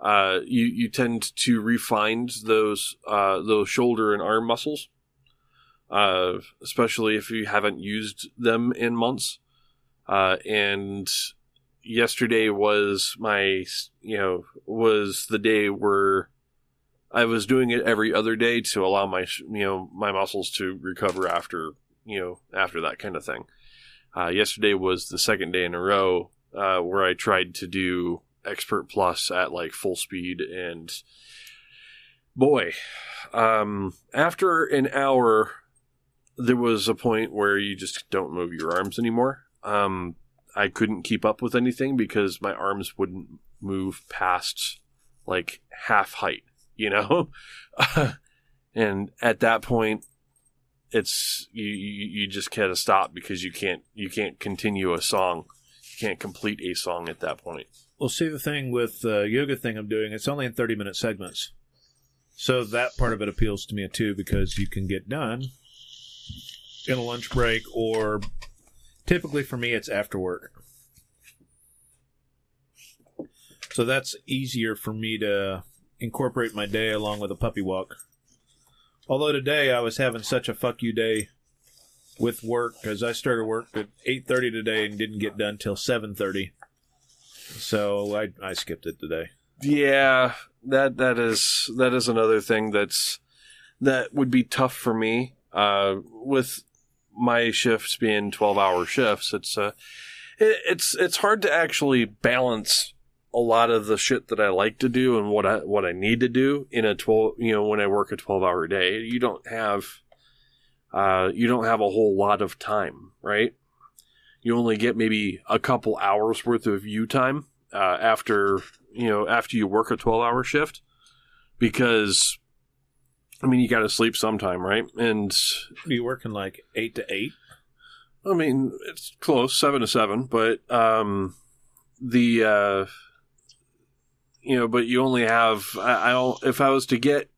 [SPEAKER 2] uh, you you tend to refine those uh, those shoulder and arm muscles, uh, especially if you haven't used them in months. Uh, and yesterday was my you know was the day where I was doing it every other day to allow my you know my muscles to recover after you know, after that kind of thing. Uh, yesterday was the second day in a row uh, where I tried to do Expert Plus at like full speed, and boy, um, after an hour, there was a point where you just don't move your arms anymore. Um, I couldn't keep up with anything because my arms wouldn't move past like half height, you know? [LAUGHS] and at that point, it's you, you just gotta stop because you can't you can't continue a song you can't complete a song at that point
[SPEAKER 1] Well, see the thing with the yoga thing I'm doing, it's only in 30 minute segments. So that part of it appeals to me too because you can get done in a lunch break or typically for me it's after work. So that's easier for me to incorporate my day along with a puppy walk. Although today I was having such a fuck you day with work because I started work at 8:30 today and didn't get done till 7:30. So I I skipped it today.
[SPEAKER 2] yeah that that is that is another thing that's that would be tough for me uh with my shifts being 12 hour shifts it's uh it, it's it's hard to actually balance a lot of the shit that I like to do and what I what I need to do in a 12 you know when I work a 12 hour day. You don't have uh you don't have a whole lot of time right? You only get maybe a couple hours worth of you time uh, after you know after you work a 12 hour shift because I mean you got to sleep sometime right? And
[SPEAKER 1] You working like 8 to 8?
[SPEAKER 2] I mean, it's close, seven to seven, but um, the uh, you know, but you only have I, I don't. If I was to get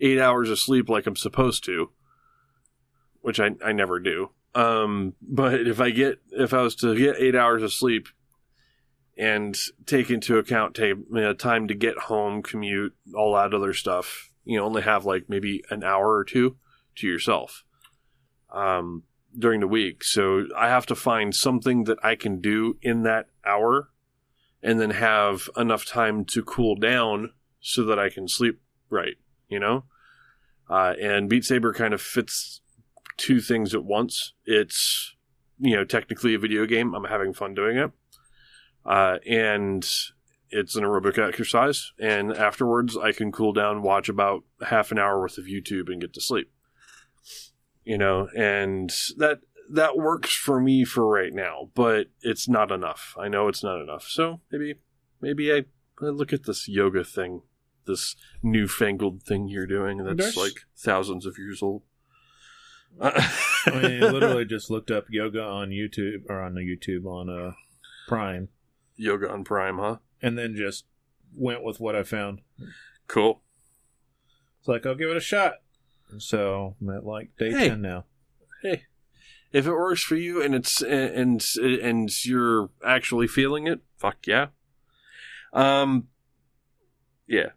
[SPEAKER 2] eight hours of sleep like I'm supposed to, which I I never do. Um, but if I get if I was to get eight hours of sleep and take into account take you know, time to get home, commute, all that other stuff, you know, only have like maybe an hour or two to yourself. Um, during the week. So I have to find something that I can do in that hour and then have enough time to cool down so that I can sleep right, you know? Uh, and Beat Saber kind of fits two things at once. It's, you know, technically a video game. I'm having fun doing it. Uh, and it's an aerobic exercise. And afterwards, I can cool down, watch about half an hour worth of YouTube and get to sleep you know, and that that works for me for right now, but it's not enough. I know it's not enough. So maybe maybe I, I look at this yoga thing, this newfangled thing you're doing that's
[SPEAKER 1] There's-
[SPEAKER 2] like thousands of years old.
[SPEAKER 1] I mean, [LAUGHS] literally just looked up yoga on YouTube or on the YouTube on uh, Prime
[SPEAKER 2] yoga on Prime, huh?
[SPEAKER 1] and then just went with what I found.
[SPEAKER 2] Cool.
[SPEAKER 1] It's like, I'll give it a shot. So I'm at like day
[SPEAKER 2] Hey.
[SPEAKER 1] 10 now.
[SPEAKER 2] Hey, if it works for you and it's and and you're actually feeling it, fuck yeah. Um, yeah,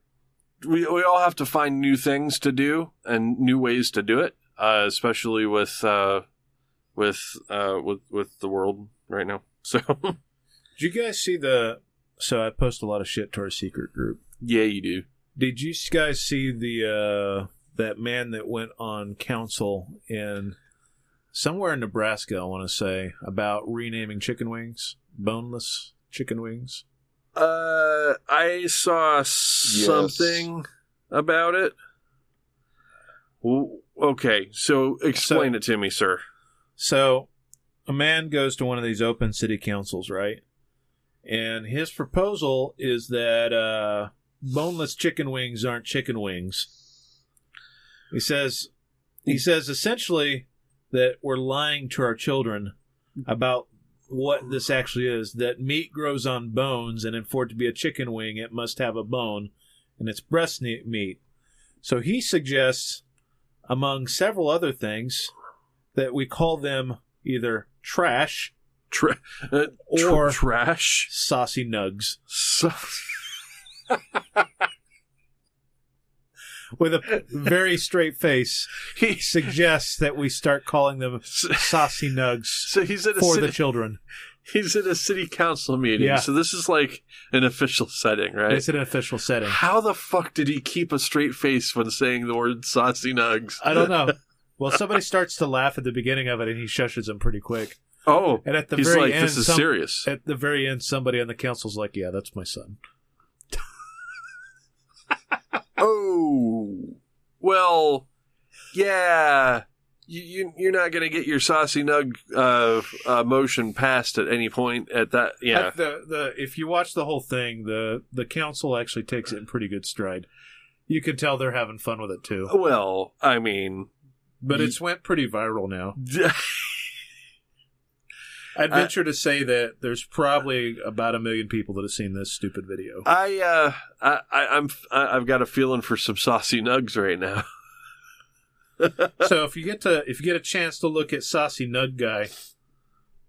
[SPEAKER 2] we we all have to find new things to do and new ways to do it, uh, especially with uh, with uh, with with the world right now. [LAUGHS] So
[SPEAKER 1] Did you guys see the. So I post a lot of shit to our secret group.
[SPEAKER 2] yeah, you do.
[SPEAKER 1] Did you guys see the uh that man that went on council in somewhere in Nebraska, I want to say, about renaming chicken wings boneless chicken wings?
[SPEAKER 2] Uh, I saw something about it. Okay, so explain it to me, sir.
[SPEAKER 1] So, a man goes to one of these open city councils, right? And his proposal is that uh, boneless chicken wings aren't chicken wings. He says, he says essentially that we're lying to our children about what this actually is. That meat grows on bones, and for it to be a chicken wing, it must have a bone, and it's breast meat. So he suggests, among several other things, that we call them either trash
[SPEAKER 2] Tra- uh, tr-
[SPEAKER 1] Or-
[SPEAKER 2] trash.
[SPEAKER 1] saucy nugs
[SPEAKER 2] So- [LAUGHS] [LAUGHS]
[SPEAKER 1] with a very straight face
[SPEAKER 2] he,
[SPEAKER 1] suggests that we start calling them [LAUGHS] saucy nugs
[SPEAKER 2] so he's at a
[SPEAKER 1] for
[SPEAKER 2] city,
[SPEAKER 1] the children.
[SPEAKER 2] he's at a city council meeting.
[SPEAKER 1] Yeah.
[SPEAKER 2] So this is like an official setting, right?
[SPEAKER 1] It's an official setting.
[SPEAKER 2] How the fuck did he keep a straight face when saying the word saucy nugs?
[SPEAKER 1] I don't know. [LAUGHS] Well, somebody starts to laugh at the beginning of it, and he shushes them pretty quick.
[SPEAKER 2] Oh,
[SPEAKER 1] And at the
[SPEAKER 2] he's
[SPEAKER 1] very
[SPEAKER 2] like,
[SPEAKER 1] end,
[SPEAKER 2] this is
[SPEAKER 1] some-
[SPEAKER 2] serious.
[SPEAKER 1] At the very end, somebody on the council's like, "Yeah, that's my son." [LAUGHS]
[SPEAKER 2] Well, yeah. You, you you're not gonna get your saucy nug uh, uh, motion passed at any point at that. Yeah,
[SPEAKER 1] At the the if you watch the whole thing, the the council actually takes it in pretty good stride. You can tell they're having fun with it too.
[SPEAKER 2] well, I mean,
[SPEAKER 1] But it's went pretty viral now. [LAUGHS] I'd venture to say that there's probably about a million people that have seen this stupid video.
[SPEAKER 2] I uh, I, I I'm I, I've got a feeling for some saucy nugs right now. [LAUGHS]
[SPEAKER 1] so if you get to if you get a chance to look at Saucy nug Guy,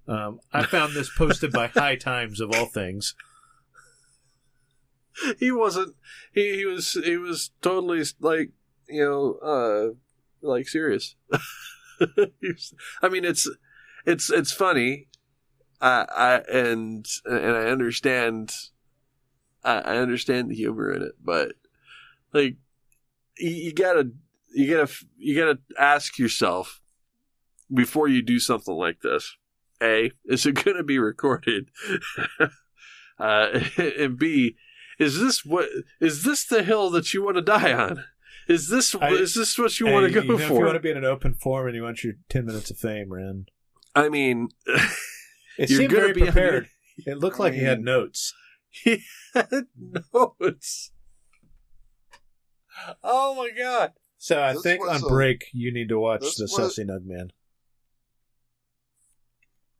[SPEAKER 1] um, I found this posted by High Times of all things. [LAUGHS]
[SPEAKER 2] he wasn't. He he was he was totally like you know uh like serious. [LAUGHS] I mean, it's it's it's funny. I I and and I understand. I, I understand the humor in it, but like you, you gotta you gotta you gotta ask yourself before you do something like this. A, is it going to be recorded? [LAUGHS] uh, [LAUGHS] and B, is this what is this the hill that you want to die on? Is this
[SPEAKER 1] I-
[SPEAKER 2] is this what you want to go
[SPEAKER 1] you know, If you want to be in an open forum and you want your ten minutes of fame, Ren.
[SPEAKER 2] I mean, [LAUGHS]
[SPEAKER 1] It
[SPEAKER 2] You're
[SPEAKER 1] seemed very
[SPEAKER 2] be on
[SPEAKER 1] prepared. It looked like he had notes. [LAUGHS]
[SPEAKER 2] he had notes. Oh my god!
[SPEAKER 1] So I
[SPEAKER 3] This
[SPEAKER 1] think
[SPEAKER 3] was
[SPEAKER 1] on
[SPEAKER 3] a-
[SPEAKER 1] break you need to watch
[SPEAKER 3] this
[SPEAKER 1] the
[SPEAKER 3] was-
[SPEAKER 1] Saucy Nud Man.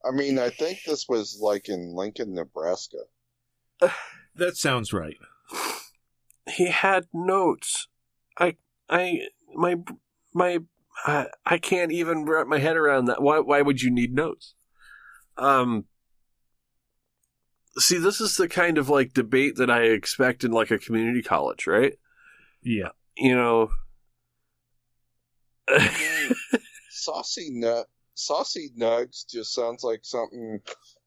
[SPEAKER 3] I mean, I think this was like in Lincoln, Nebraska. [SIGHS]
[SPEAKER 1] That sounds right.
[SPEAKER 2] He had notes. I, I, my, my, I, I can't even wrap my head around that. Why, why would you need notes? Um, see, this is the kind of like debate that I expect in like a community college, right?
[SPEAKER 1] Yeah.
[SPEAKER 2] You know, [LAUGHS]
[SPEAKER 3] Saucy nut, saucy nugs just sounds like something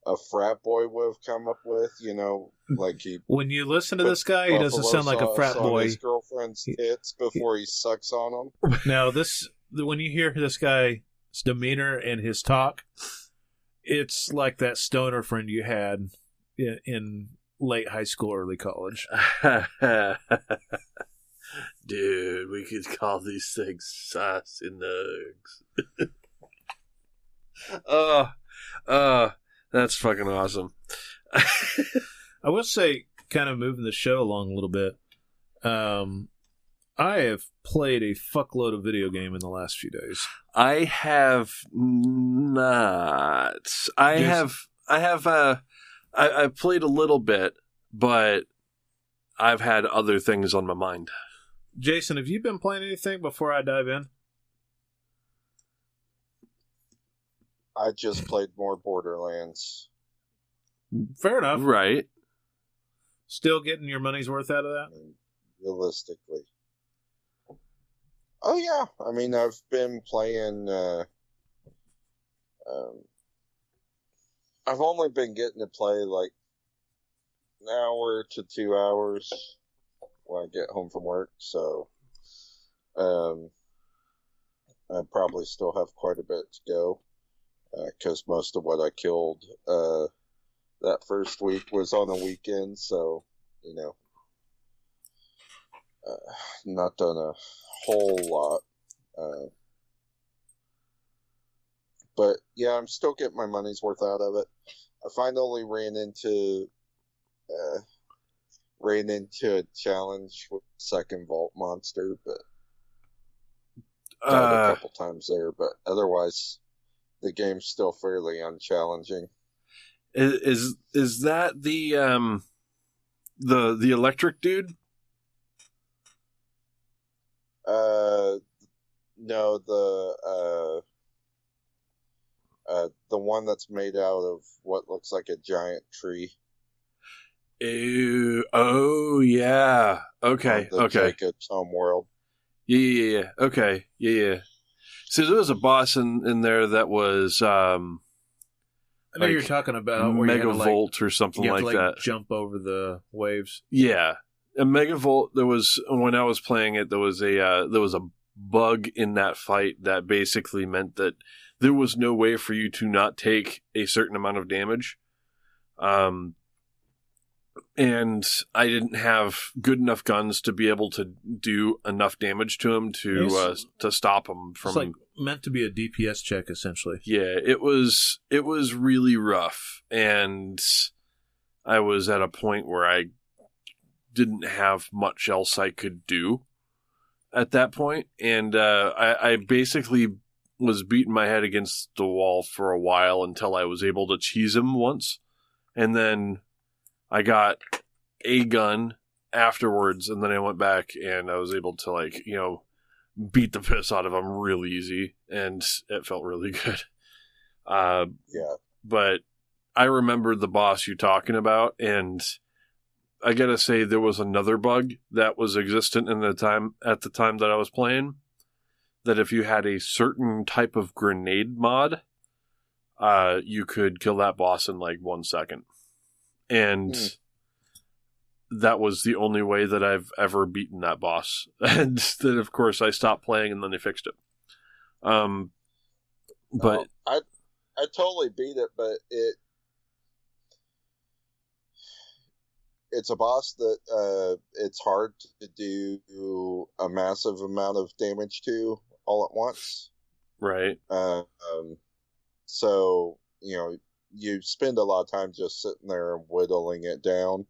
[SPEAKER 3] a frat boy would have come up with. You know, like he
[SPEAKER 1] When you listen to this guy, he doesn't sound like a frat boy.
[SPEAKER 3] His girlfriend's
[SPEAKER 1] He-
[SPEAKER 3] tits before he sucks on them. [LAUGHS]
[SPEAKER 1] Now this when you hear this guy's demeanor and his talk, it's like that stoner friend you had in, in late high school, early college. [LAUGHS]
[SPEAKER 2] dude, we could call these things saucy nugs. uh, [LAUGHS] uh, that's fucking awesome. [LAUGHS]
[SPEAKER 1] I will say, kind of moving the show along a little bit. Um, I have played a fuckload of video game in the last few days.
[SPEAKER 2] I have not. I
[SPEAKER 1] Yes.
[SPEAKER 2] have. I have. Uh, I, I've played a little bit, but I've had other things on my mind.
[SPEAKER 1] Jason, have you been playing anything before I dive in?
[SPEAKER 3] I just played more Borderlands.
[SPEAKER 1] Fair enough.
[SPEAKER 2] Right.
[SPEAKER 1] Still getting your money's worth out of that?
[SPEAKER 3] Realistically. Oh yeah, I mean I've been playing. Uh, um, I've only been getting to play like an hour to two hours when I get home from work, so um, I probably still have quite a bit to go because most of what I killed uh, that first week was on a weekend, so you know uh, [SIGHS] not done a whole lot. Uh, but yeah, I'm still getting my money's worth out of it. I finally ran into uh, ran into a challenge with second vault monster, but died a
[SPEAKER 2] Uh,
[SPEAKER 3] couple times there. But otherwise, the game's still fairly unchallenging.
[SPEAKER 2] is is is that the um the the electric dude?
[SPEAKER 3] Uh, no, the uh, uh, the one that's made out of what looks like a giant tree.
[SPEAKER 2] Ew. Oh yeah. Okay.
[SPEAKER 3] on the
[SPEAKER 2] Okay.
[SPEAKER 3] Jakobs' home world.
[SPEAKER 2] Yeah, yeah, yeah. Okay. Yeah, yeah. So there was a boss in, in there that was um
[SPEAKER 1] I know
[SPEAKER 2] Like,
[SPEAKER 1] you're talking about where you had to, like,
[SPEAKER 2] megavolt or something
[SPEAKER 1] you have
[SPEAKER 2] like,
[SPEAKER 1] to, like
[SPEAKER 2] that.
[SPEAKER 1] jump over the waves.
[SPEAKER 2] Yeah, a megavolt. There was when I was playing it. There was a uh, there was a bug in that fight that basically meant that there was no way for you to not take a certain amount of damage. Um, and I didn't have good enough guns to be able to do enough damage to him to uh, to stop him from
[SPEAKER 1] It's like meant to be a DPS check, essentially.
[SPEAKER 2] yeah, it was it was really rough, and I was at a point where I didn't have much else I could do at that point, and uh, I, I basically was beating my head against the wall for a while until I was able to cheese him once, and then I got a gun afterwards, and then I went back and I was able to like you know beat the piss out of him real easy, and it felt really [LAUGHS] good. Uh,
[SPEAKER 3] Yeah.
[SPEAKER 2] but I remember the boss you're talking about, and I gotta say there was another bug that was existent in the time at the time that I was playing. That if you had a certain type of grenade mod, uh, you could kill that boss in like one second, and
[SPEAKER 3] Hmm.
[SPEAKER 2] that was the only way that I've ever beaten that boss. [LAUGHS] And then, of course, I stopped playing, and then they fixed it. Um, but
[SPEAKER 3] No, I I totally beat it, but it it's a boss that uh, it's hard to do a massive amount of damage to all at once.
[SPEAKER 2] right,
[SPEAKER 3] Uh, um, so you know you spend a lot of time just sitting there and whittling it down.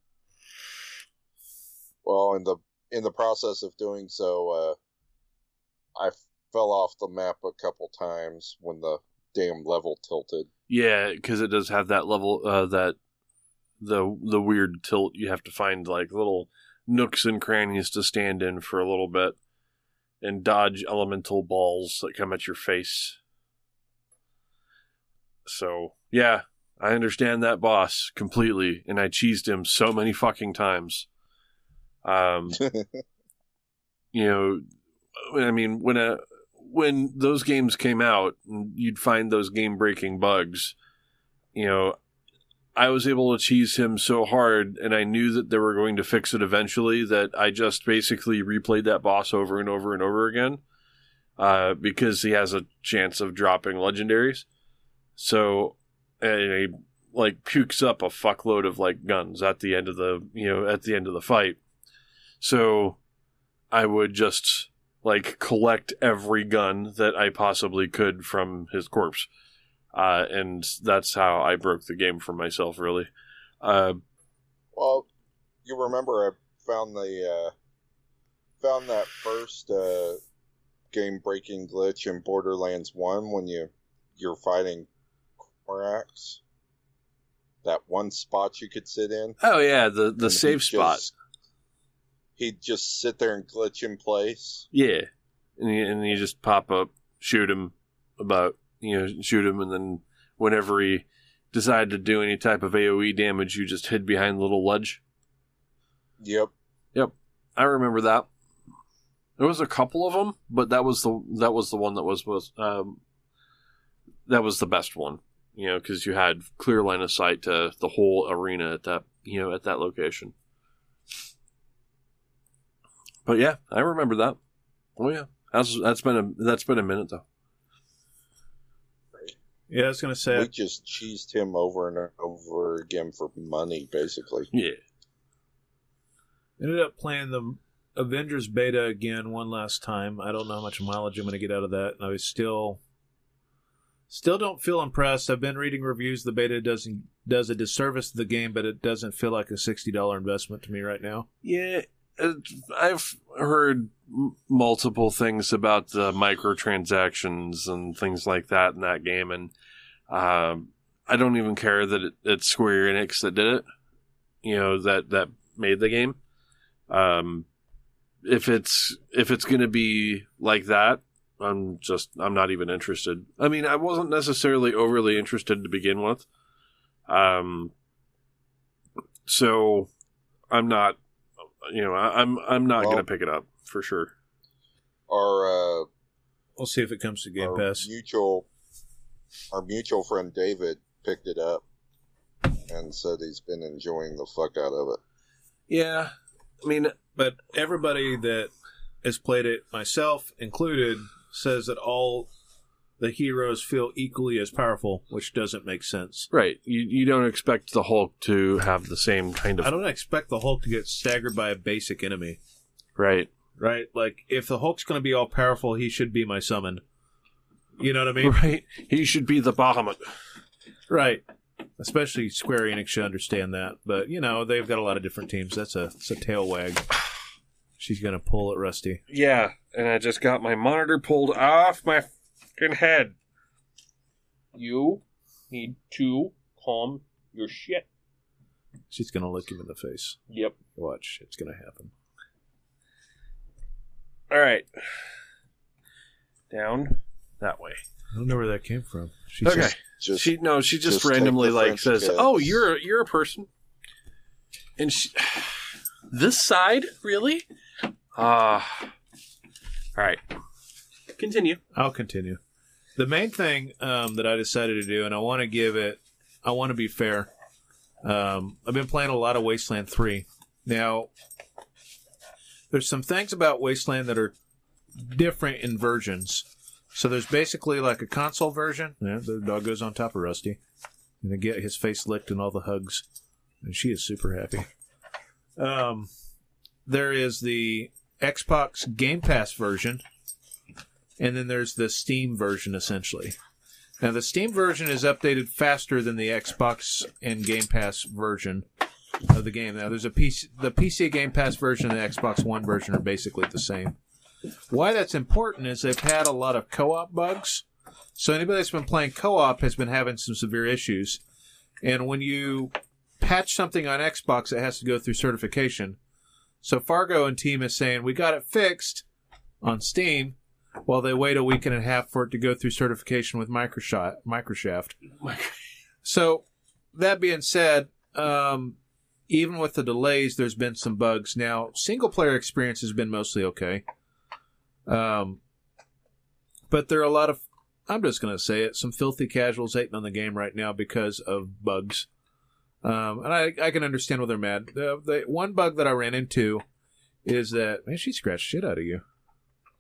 [SPEAKER 3] Well, in the in the process of doing so, uh, I fell off the map a couple times when the damn level tilted.
[SPEAKER 2] Yeah, because it does have that level, uh, that the the weird tilt. You have to find like little nooks and crannies to stand in for a little bit, and dodge elemental balls that come at your face. So yeah, I understand that boss completely, and I cheesed him so many fucking times. Um, [LAUGHS] you know, I mean, when a when those games came out, and you'd find those game breaking bugs. You know, I was able to tease him so hard, and I knew that they were going to fix it eventually. That I just basically replayed that boss over and over and over again, uh, because he has a chance of dropping legendaries. So, and he like pukes up a fuckload of like guns at the end of the you know at the end of the fight. So, I would just like collect every gun that I possibly could from his corpse. Uh, and that's how I broke the game for myself, really. Uh,
[SPEAKER 3] Well, you remember I found the uh, found that first uh, game breaking glitch in Borderlands One when you you're fighting Korax. That one spot you could sit in.
[SPEAKER 2] oh yeah, the the safe spot.
[SPEAKER 3] just- he'd just sit there and glitch in place.
[SPEAKER 2] Yeah, and you, and you just pop up, shoot him about you know shoot him, and then whenever he decided to do any type of AOE damage, you just hid behind the little ledge.
[SPEAKER 3] Yep. Yep.
[SPEAKER 2] I remember that. There was a couple of them, but that was the that was the one that was was um, that was the best one. You know, because you had clear line of sight to the whole arena at that you know at that location. But yeah, I remember that. Oh yeah, that's that's been a that's been a minute though.
[SPEAKER 1] Yeah, I was gonna say
[SPEAKER 3] We just cheesed him over and over again for money, basically.
[SPEAKER 2] Yeah,
[SPEAKER 1] ended up playing the Avengers beta again one last time. I don't know how much mileage I'm going to get out of that, and I was still still don't feel impressed. I've been reading reviews. The beta doesn't does a disservice to the game, but it doesn't feel like a sixty dollar investment to me right now.
[SPEAKER 2] yeah. It- I've heard multiple things about the microtransactions and things like that in that game, and um, I don't even care that it, it's Square Enix that did it. You know that that made the game. Um, if it's if it's going to be like that, I'm just I'm not even interested. I mean, I wasn't necessarily overly interested to begin with. Um, so I'm not. You know, I, I'm I'm not
[SPEAKER 3] Well-
[SPEAKER 2] going to pick it up for sure.
[SPEAKER 3] Our uh,
[SPEAKER 1] We'll see if it comes to Game
[SPEAKER 3] our
[SPEAKER 1] Pass.
[SPEAKER 3] mutual our mutual friend David picked it up and said he's been enjoying the fuck out of it.
[SPEAKER 2] Yeah, I mean,
[SPEAKER 1] But everybody that has played it, myself included, says that all the heroes feel equally as powerful, which doesn't make sense.
[SPEAKER 2] Right. You you don't expect the Hulk to have the same kind of
[SPEAKER 1] I don't expect the Hulk to get staggered by a basic enemy,
[SPEAKER 2] right.
[SPEAKER 1] right? Like, if the Hulk's going to be all powerful, he should be my summon. You know what I mean?
[SPEAKER 2] Right. He should be the Bahamut.
[SPEAKER 1] Right. Especially Square Enix should understand that. But, you know, they've got a lot of different teams. That's a, that's a tail wag. She's going to pull it, Rusty.
[SPEAKER 2] Yeah, and I just got my monitor pulled off my fucking head. You need to calm your shit.
[SPEAKER 1] She's going to look him in the face.
[SPEAKER 2] Yep.
[SPEAKER 1] Watch. It's going to happen.
[SPEAKER 2] All right. Down that way.
[SPEAKER 1] I don't know where that came from. She
[SPEAKER 2] Okay.
[SPEAKER 1] says-
[SPEAKER 3] Just
[SPEAKER 2] she no, she just,
[SPEAKER 3] just
[SPEAKER 2] randomly like says,
[SPEAKER 3] kiss.
[SPEAKER 2] "Oh, you're you're a person." And she, [SIGHS] this side, really? Ah. all right. Continue.
[SPEAKER 1] I'll continue. The main thing um, that I decided to do, and I want to give it, I want to be fair. Um, I've been playing a lot of Wasteland 3. Now, there's some things about Wasteland that are different in versions. So there's basically like a console version. Yeah, the dog goes on top of Rusty. And they get his face licked and all the hugs. And she is super happy. Um, there is the Xbox Game Pass version, and then there's the Steam version essentially. Now the Steam version is updated faster than the Xbox and Game Pass version of the game. Now there's a PC, the PC Game Pass version and the Xbox One version are basically the same. Why that's important is they've had a lot of co-op bugs. So anybody that's been playing co-op has been having some severe issues. And when you patch something on Xbox, it has to go through certification. So Fargo and team is saying we got it fixed on Steam, while they wait a week and a half for it to go through certification with Microsoft. Microshaft. So that being said, um, even with the delays, there's been some bugs. Now, single player experience has been mostly okay. Um, but there are a lot of, I'm just going to say it, some filthy casuals hating on the game right now because of bugs. Um, and I, I can understand why they're mad. The, the one bug that I ran into is that, man, she scratched shit out of you.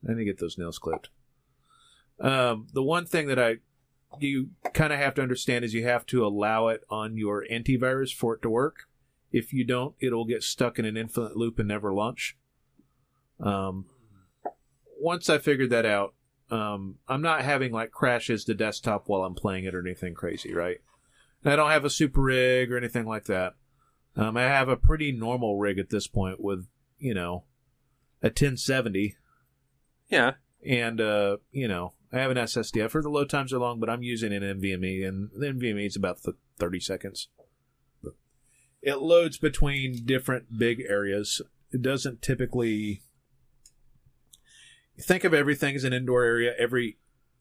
[SPEAKER 1] I need to get those nails clipped. Um, the one thing that I you kind of have to understand is you have to allow it on your antivirus for it to work. If you don't, it'll get stuck in an infinite loop and never launch. Um, once I figured that out, um, I'm not having like crashes to desktop while I'm playing it or anything crazy, right? And I don't have a super rig or anything like that. Um, I have a pretty normal rig at this point with, you know, a 1070
[SPEAKER 2] Yeah.
[SPEAKER 1] and uh, you know, I have an SSD. I've heard the load times are long, but I'm using an NVMe, and the NVMe is about th- 30 seconds. It loads between different big areas. It doesn't typically. Think of everything as an indoor area. Every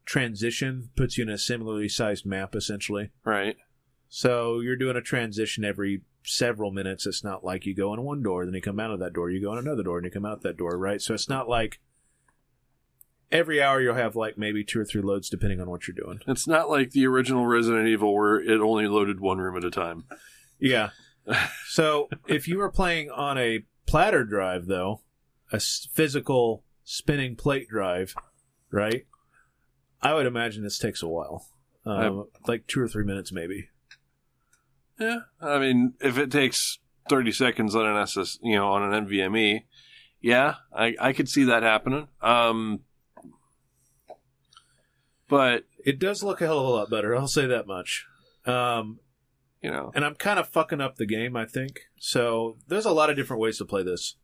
[SPEAKER 1] transition puts you in a similarly sized map, essentially.
[SPEAKER 2] Right.
[SPEAKER 1] So you're doing a transition every several minutes. It's not like you go in one door, then you come out of that door, you go in another door, and you come out that door, right? So it's not like every hour you'll have like maybe two or three loads depending on what you're doing.
[SPEAKER 2] It's not like the original Resident Evil where it only loaded one room at a time.
[SPEAKER 1] Yeah. [LAUGHS] so if you were playing on a platter drive, though, a physical spinning plate drive, right? I would imagine this takes a while, um, like two or three minutes, maybe.
[SPEAKER 2] Yeah. I mean, if it takes 30 seconds on an SS, you know, on an NVMe, yeah, I, I could see that happening. Um, but,
[SPEAKER 1] It does look a hell of a lot better. I'll say that much. Um,
[SPEAKER 2] you know,
[SPEAKER 1] and I'm kind of fucking up the game, I think. So there's a lot of different ways to play this.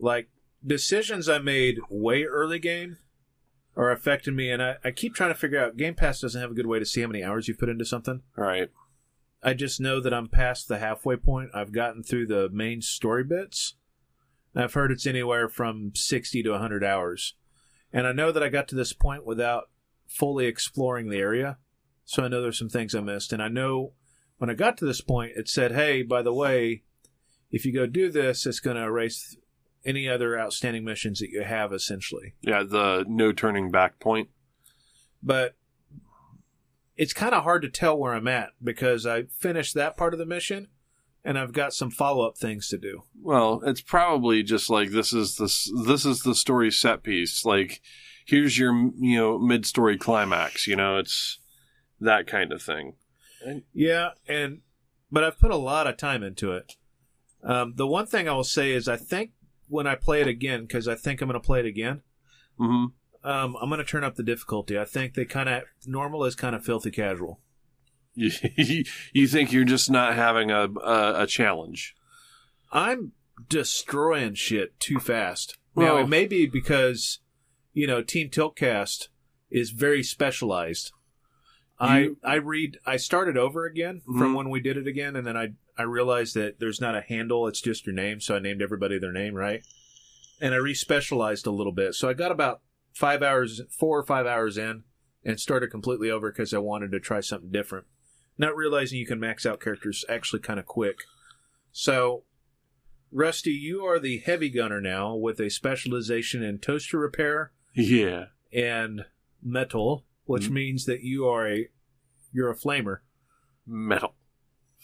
[SPEAKER 1] Like decisions I made way early game are affecting me, and I, I keep trying to figure out. Game Pass doesn't have a good way to see how many hours you've put into something.
[SPEAKER 2] all right.
[SPEAKER 1] I just know that I'm past the halfway point. I've gotten through the main story bits. I've heard it's anywhere from 60 to 100 hours. And I know that I got to this point without fully exploring the area. So I know there's some things I missed. And I know when I got to this point, it said, hey, by the way, if you go do this, it's going to erase any other outstanding missions that you have, essentially
[SPEAKER 2] Yeah, the no turning back point.
[SPEAKER 1] but it's kind of hard to tell where I'm at because I finished that part of the mission, and I've got some follow up things to do.
[SPEAKER 2] Well, it's probably just like this is the s- this is the story set piece. Like here's your you know mid story climax. You know, it's that kind of thing.
[SPEAKER 1] Yeah, and but I've put a lot of time into it. Um, the one thing I will say is I think when I play it again, because I think I'm going to play it again,
[SPEAKER 2] hmm
[SPEAKER 1] um, I'm going to turn up the difficulty. I think they kind of normal is kind of filthy casual. [LAUGHS]
[SPEAKER 2] You, think you're just not having a a, a challenge?
[SPEAKER 1] I'm destroying shit too fast. Now it may be because you know Team Tiltcast is very specialized. I
[SPEAKER 2] You-
[SPEAKER 1] I read I started over again from
[SPEAKER 2] Mhm.
[SPEAKER 1] when we did it again, and then I I realized that there's not a handle; it's just your name. So I named everybody their name, right? And I respecialized a little bit. So I got about five hours, four or five hours in, and started completely over because I wanted to try something different. Not realizing you can max out characters actually kind of quick. So Rusty, you are the heavy gunner now with a specialization in toaster repair
[SPEAKER 2] Yeah.
[SPEAKER 1] and metal, which
[SPEAKER 2] Mhm.
[SPEAKER 1] means that you are a you're a flamer.
[SPEAKER 2] Metal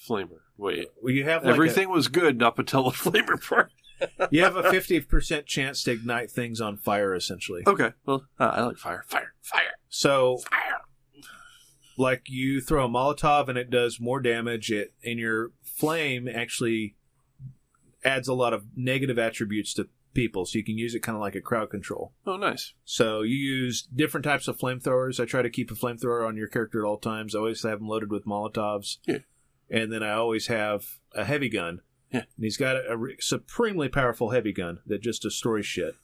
[SPEAKER 2] flamer. Wait.
[SPEAKER 1] Well, you have like
[SPEAKER 2] Everything was good up until the flamer part. [LAUGHS]
[SPEAKER 1] You have a fifty percent chance to ignite things on fire, essentially.
[SPEAKER 2] Okay. Well, uh, I like fire. Fire. Fire.
[SPEAKER 1] So,
[SPEAKER 2] Fire.
[SPEAKER 1] like you throw a Molotov and it does more damage. It and your flame actually adds a lot of negative attributes to people, so you can use it kind of like a crowd control.
[SPEAKER 2] Oh, nice.
[SPEAKER 1] So you use different types of flamethrowers. I try to keep a flamethrower on your character at all times. I always have them loaded with Molotovs.
[SPEAKER 2] Yeah.
[SPEAKER 1] And then I always have a heavy gun.
[SPEAKER 2] Yeah.
[SPEAKER 1] And he's got a, a supremely powerful heavy gun that just destroys shit.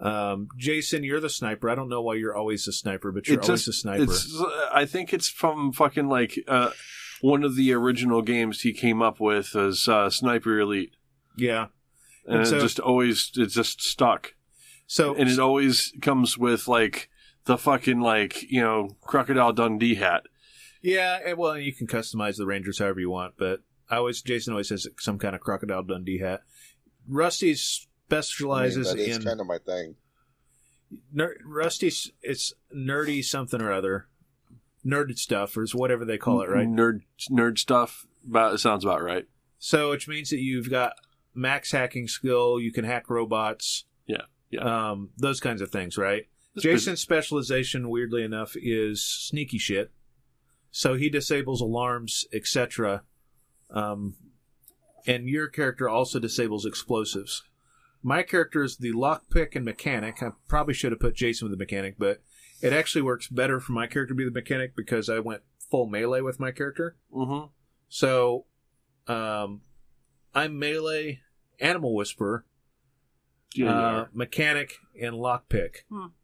[SPEAKER 1] Um, Jason, you're the sniper. I don't know why you're always a sniper, but you're always a sniper.
[SPEAKER 2] It's. I think it's from fucking like uh, one of the original games he came up with as uh, Sniper Elite,
[SPEAKER 1] Yeah.
[SPEAKER 2] And,
[SPEAKER 1] And so-
[SPEAKER 2] it just always it's just stuck,
[SPEAKER 1] So
[SPEAKER 2] and it always comes with like the fucking like you know Crocodile Dundee hat.
[SPEAKER 1] yeah, and, well, you can customize the Rangers however you want, but I always Jason always has some kind of crocodile Dundee hat. Rusty
[SPEAKER 3] I mean,
[SPEAKER 1] specializes
[SPEAKER 3] that is
[SPEAKER 1] in
[SPEAKER 3] kind of my thing.
[SPEAKER 1] Ner- Rusty's it's nerdy something or other, nerd stuff or is whatever they call it, right?
[SPEAKER 2] Nerd nerd stuff. About it sounds about right.
[SPEAKER 1] So, which means that you've got max hacking skill. You can hack robots.
[SPEAKER 2] Yeah, yeah.
[SPEAKER 1] Um, those kinds of things, right?
[SPEAKER 2] It's
[SPEAKER 1] Jason's specialization, weirdly enough, is sneaky shit. So he disables alarms, etc. Um, and your character also disables explosives. My character is the lockpick and mechanic. I probably should have put Jason with the mechanic, but it actually works better for my character to be the mechanic because I went full melee with my character.
[SPEAKER 2] hmm
[SPEAKER 1] So, um, I'm melee, animal whisperer,
[SPEAKER 2] Yeah.
[SPEAKER 1] uh, mechanic, and lockpick.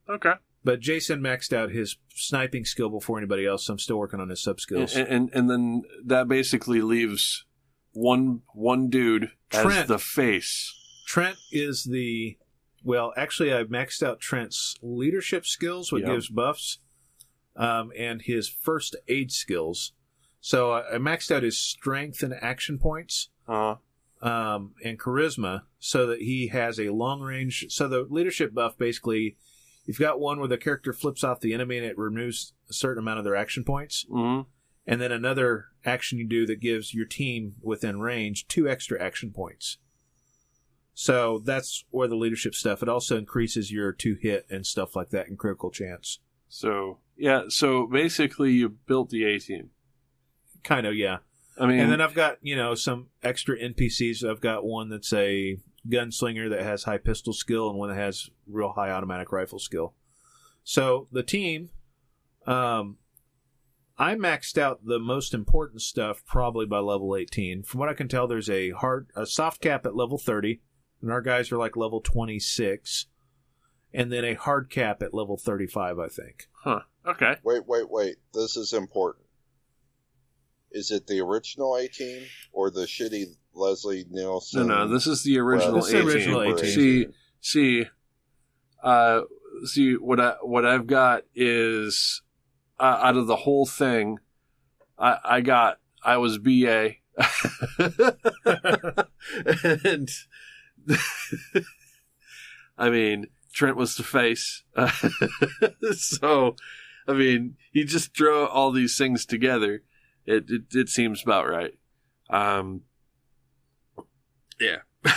[SPEAKER 2] okay.
[SPEAKER 1] But Jason maxed out his sniping skill before anybody else. So I'm still working on his sub
[SPEAKER 2] And,
[SPEAKER 1] skills.
[SPEAKER 2] and and then that basically leaves one one dude as
[SPEAKER 1] Trent.
[SPEAKER 2] the face.
[SPEAKER 1] Trent is the well. Actually, I maxed out Trent's leadership skills, what
[SPEAKER 2] Yeah.
[SPEAKER 1] gives buffs, um, and his first aid skills. So I I maxed out his strength and action points.
[SPEAKER 2] Uh,
[SPEAKER 1] um, and charisma so that he has a long range. So the leadership buff basically, you've got one where the character flips off the enemy and it removes a certain amount of their action points,
[SPEAKER 2] hmm
[SPEAKER 1] and then another action you do that gives your team within range two extra action points. So that's where the leadership stuff. It also increases your two hit and stuff like that in critical chance.
[SPEAKER 2] So yeah, so basically you built the A team.
[SPEAKER 1] Kind of, yeah.
[SPEAKER 2] I mean,
[SPEAKER 1] And then I've got, you know, some extra NPCs. I've got one that's a gunslinger that has high pistol skill and one that has real high automatic rifle skill. So the team, um, I maxed out the most important stuff probably by level 18. From what I can tell, there's a hard, a soft cap at level 30, and our guys are like level 26, and then a hard cap at level 35, I think.
[SPEAKER 2] huh? Okay.
[SPEAKER 3] Wait, wait, wait. This is important. Is it the original A team or the shitty Leslie
[SPEAKER 2] No,
[SPEAKER 3] Nielsen?
[SPEAKER 2] no, this is the original
[SPEAKER 1] This is the
[SPEAKER 2] A team.
[SPEAKER 1] original A team.
[SPEAKER 2] See, see, uh, see what I what I've got is uh, out of the whole thing, I I got I was BA, [LAUGHS] and I mean Trent was the face, [LAUGHS] so I mean you just throw all these things together, it it, it seems about right. Um, Yeah. [LAUGHS]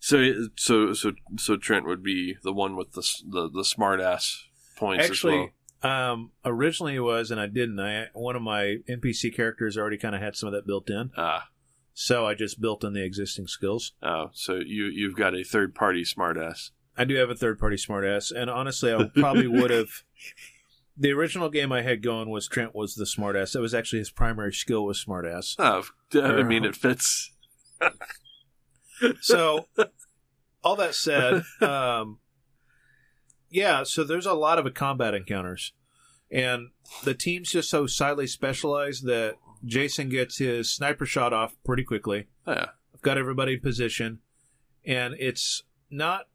[SPEAKER 2] so so so so Trent would be the one with the the, the smart ass points
[SPEAKER 1] Actually,
[SPEAKER 2] as well.
[SPEAKER 1] um, originally it was, and I didn't. I one of my NPC characters already kind of had some of that built in,
[SPEAKER 2] Ah,
[SPEAKER 1] so I just built in the existing skills.
[SPEAKER 2] oh, so you you've got a third party smart ass.
[SPEAKER 1] I do have a third party smartass, and honestly, I probably would have. [LAUGHS] The original game I had going was Trent was the smartass. That was actually his primary skill was smartass.
[SPEAKER 2] Oh, I mean it fits. [LAUGHS]
[SPEAKER 1] So, all that said, um, yeah, so there's a lot of combat encounters, and the team's just so slightly specialized that Jason gets his sniper shot off pretty quickly.
[SPEAKER 2] Yeah.
[SPEAKER 1] I've got everybody in position, and it's not.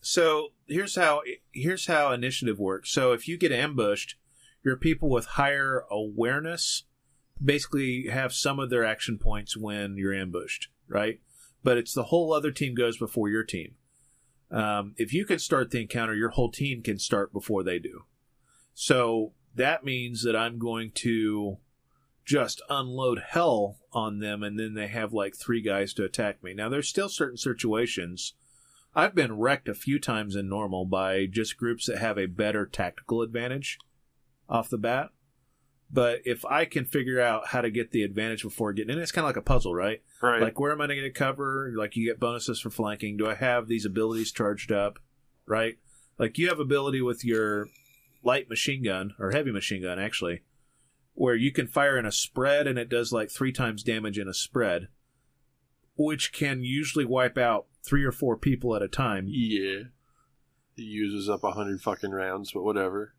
[SPEAKER 1] So here's how here's how initiative works. So if you get ambushed, your people with higher awareness basically have some of their action points when you're ambushed, right? But it's the whole other team goes before your team. Um, if you can start the encounter, your whole team can start before they do. So that means that I'm going to just unload hell on them, and then they have like three guys to attack me. Now, there's still certain situations. I've been wrecked a few times in normal by just groups that have a better tactical advantage off the bat. But if I can figure out how to get the advantage before getting in, it's kind of like a puzzle, right?
[SPEAKER 2] Right.
[SPEAKER 1] Like, where am I going to cover? Like, you get bonuses for flanking. Do I have these abilities charged up? Right? Like, you have ability with your light machine gun, or heavy machine gun, actually, where you can fire in a spread and it does like three times damage in a spread, which can usually wipe out three or four people at a time.
[SPEAKER 2] yeah. He uses up a hundred fucking rounds, but whatever.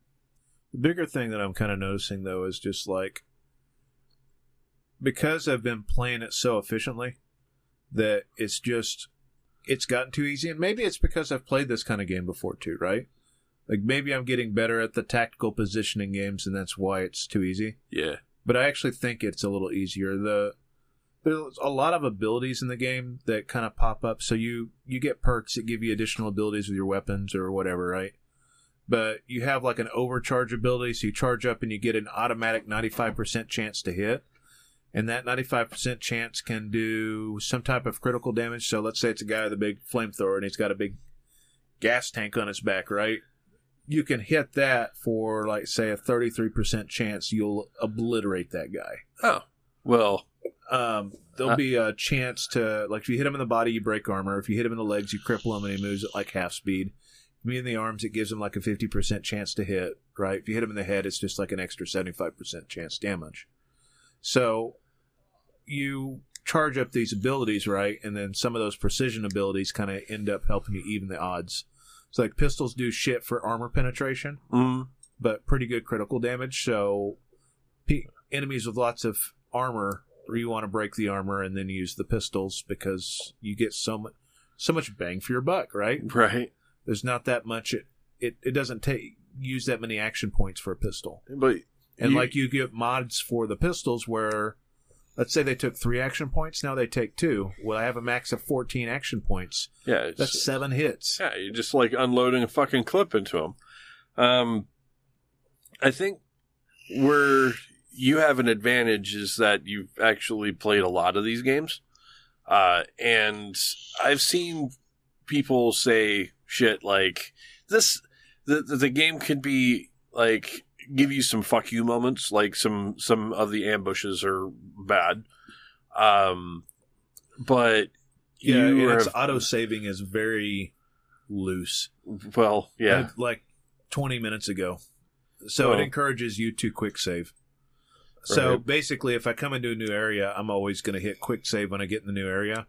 [SPEAKER 1] The bigger thing that I'm kind of noticing though is just like because I've been playing it so efficiently that it's just it's gotten too easy and maybe it's because I've played this kind of game before too, right? Like maybe I'm getting better at the tactical positioning games and that's why it's too easy.
[SPEAKER 2] Yeah.
[SPEAKER 1] But I actually think it's a little easier. The there's a lot of abilities in the game that kind of pop up so you you get perks that give you additional abilities with your weapons or whatever, right? but you have like an overcharge ability, so you charge up and you get an automatic 95% chance to hit. And that 95% chance can do some type of critical damage. So let's say it's a guy with a big flamethrower and he's got a big gas tank on his back, right? You can hit that for like say a 33% chance you'll obliterate that guy.
[SPEAKER 2] Oh. Well,
[SPEAKER 1] Um, there'll
[SPEAKER 2] Uh,
[SPEAKER 1] be a chance to like if you hit him in the body, you break armor. If you hit him in the legs, you cripple him, and he moves at like half speed. Me in the arms, it gives him like a fifty percent chance to hit. Right? If you hit him in the head, it's just like an extra seventy five percent chance damage. So you charge up these abilities, right? And then some of those precision abilities kind of end up helping you even the odds. So like pistols do shit for armor penetration
[SPEAKER 2] mm,
[SPEAKER 1] but pretty good critical damage. So, pe- enemies with lots of armor, where you want to break the armor and then use the pistols because you get so much so much bang for your buck. Right?
[SPEAKER 2] right.
[SPEAKER 1] There's not that much. It it, it doesn't take use that many action points for a pistol,
[SPEAKER 2] But
[SPEAKER 1] and
[SPEAKER 2] you-
[SPEAKER 1] like you get mods for the pistols where. Let's say they took three action points. Now they take two. Well, I have a max of fourteen action points.
[SPEAKER 2] yeah, it's,
[SPEAKER 1] That's seven hits.
[SPEAKER 2] yeah, you're just like unloading a fucking clip into them. Um, I think where you have an advantage is that you've actually played a lot of these games, uh, and I've seen people say shit like this. The the, game could be like give you some fuck you moments, like some some of the ambushes are bad, um, but
[SPEAKER 1] Yeah,
[SPEAKER 2] you
[SPEAKER 1] and its
[SPEAKER 2] have-
[SPEAKER 1] auto saving is very loose.
[SPEAKER 2] well, yeah.
[SPEAKER 1] like 20 minutes ago. So
[SPEAKER 2] Oh.
[SPEAKER 1] it encourages you to quick save. So
[SPEAKER 2] Right.
[SPEAKER 1] basically, if I come into a new area, I'm always going to hit quick save when I get in the new area.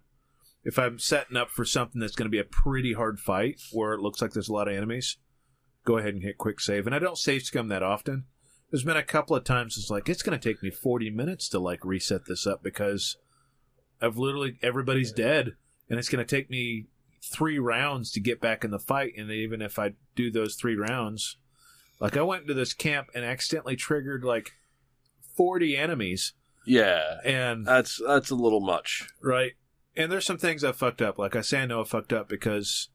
[SPEAKER 1] If I'm setting up for something that's going to be a pretty hard fight where it looks like there's a lot of enemies, go ahead and hit quick save. And I don't save scum that often. There's been a couple of times it's like it's going to take me 40 minutes to like reset this up because I've literally everybody's dead, and it's going to take me three rounds to get back in the fight. And even if I do those three rounds, like I went into this camp and accidentally triggered like 40 enemies,
[SPEAKER 2] Yeah,
[SPEAKER 1] and
[SPEAKER 2] that's that's a little much.
[SPEAKER 1] right. And there's some things I fucked up. Like I say, I know I fucked up because,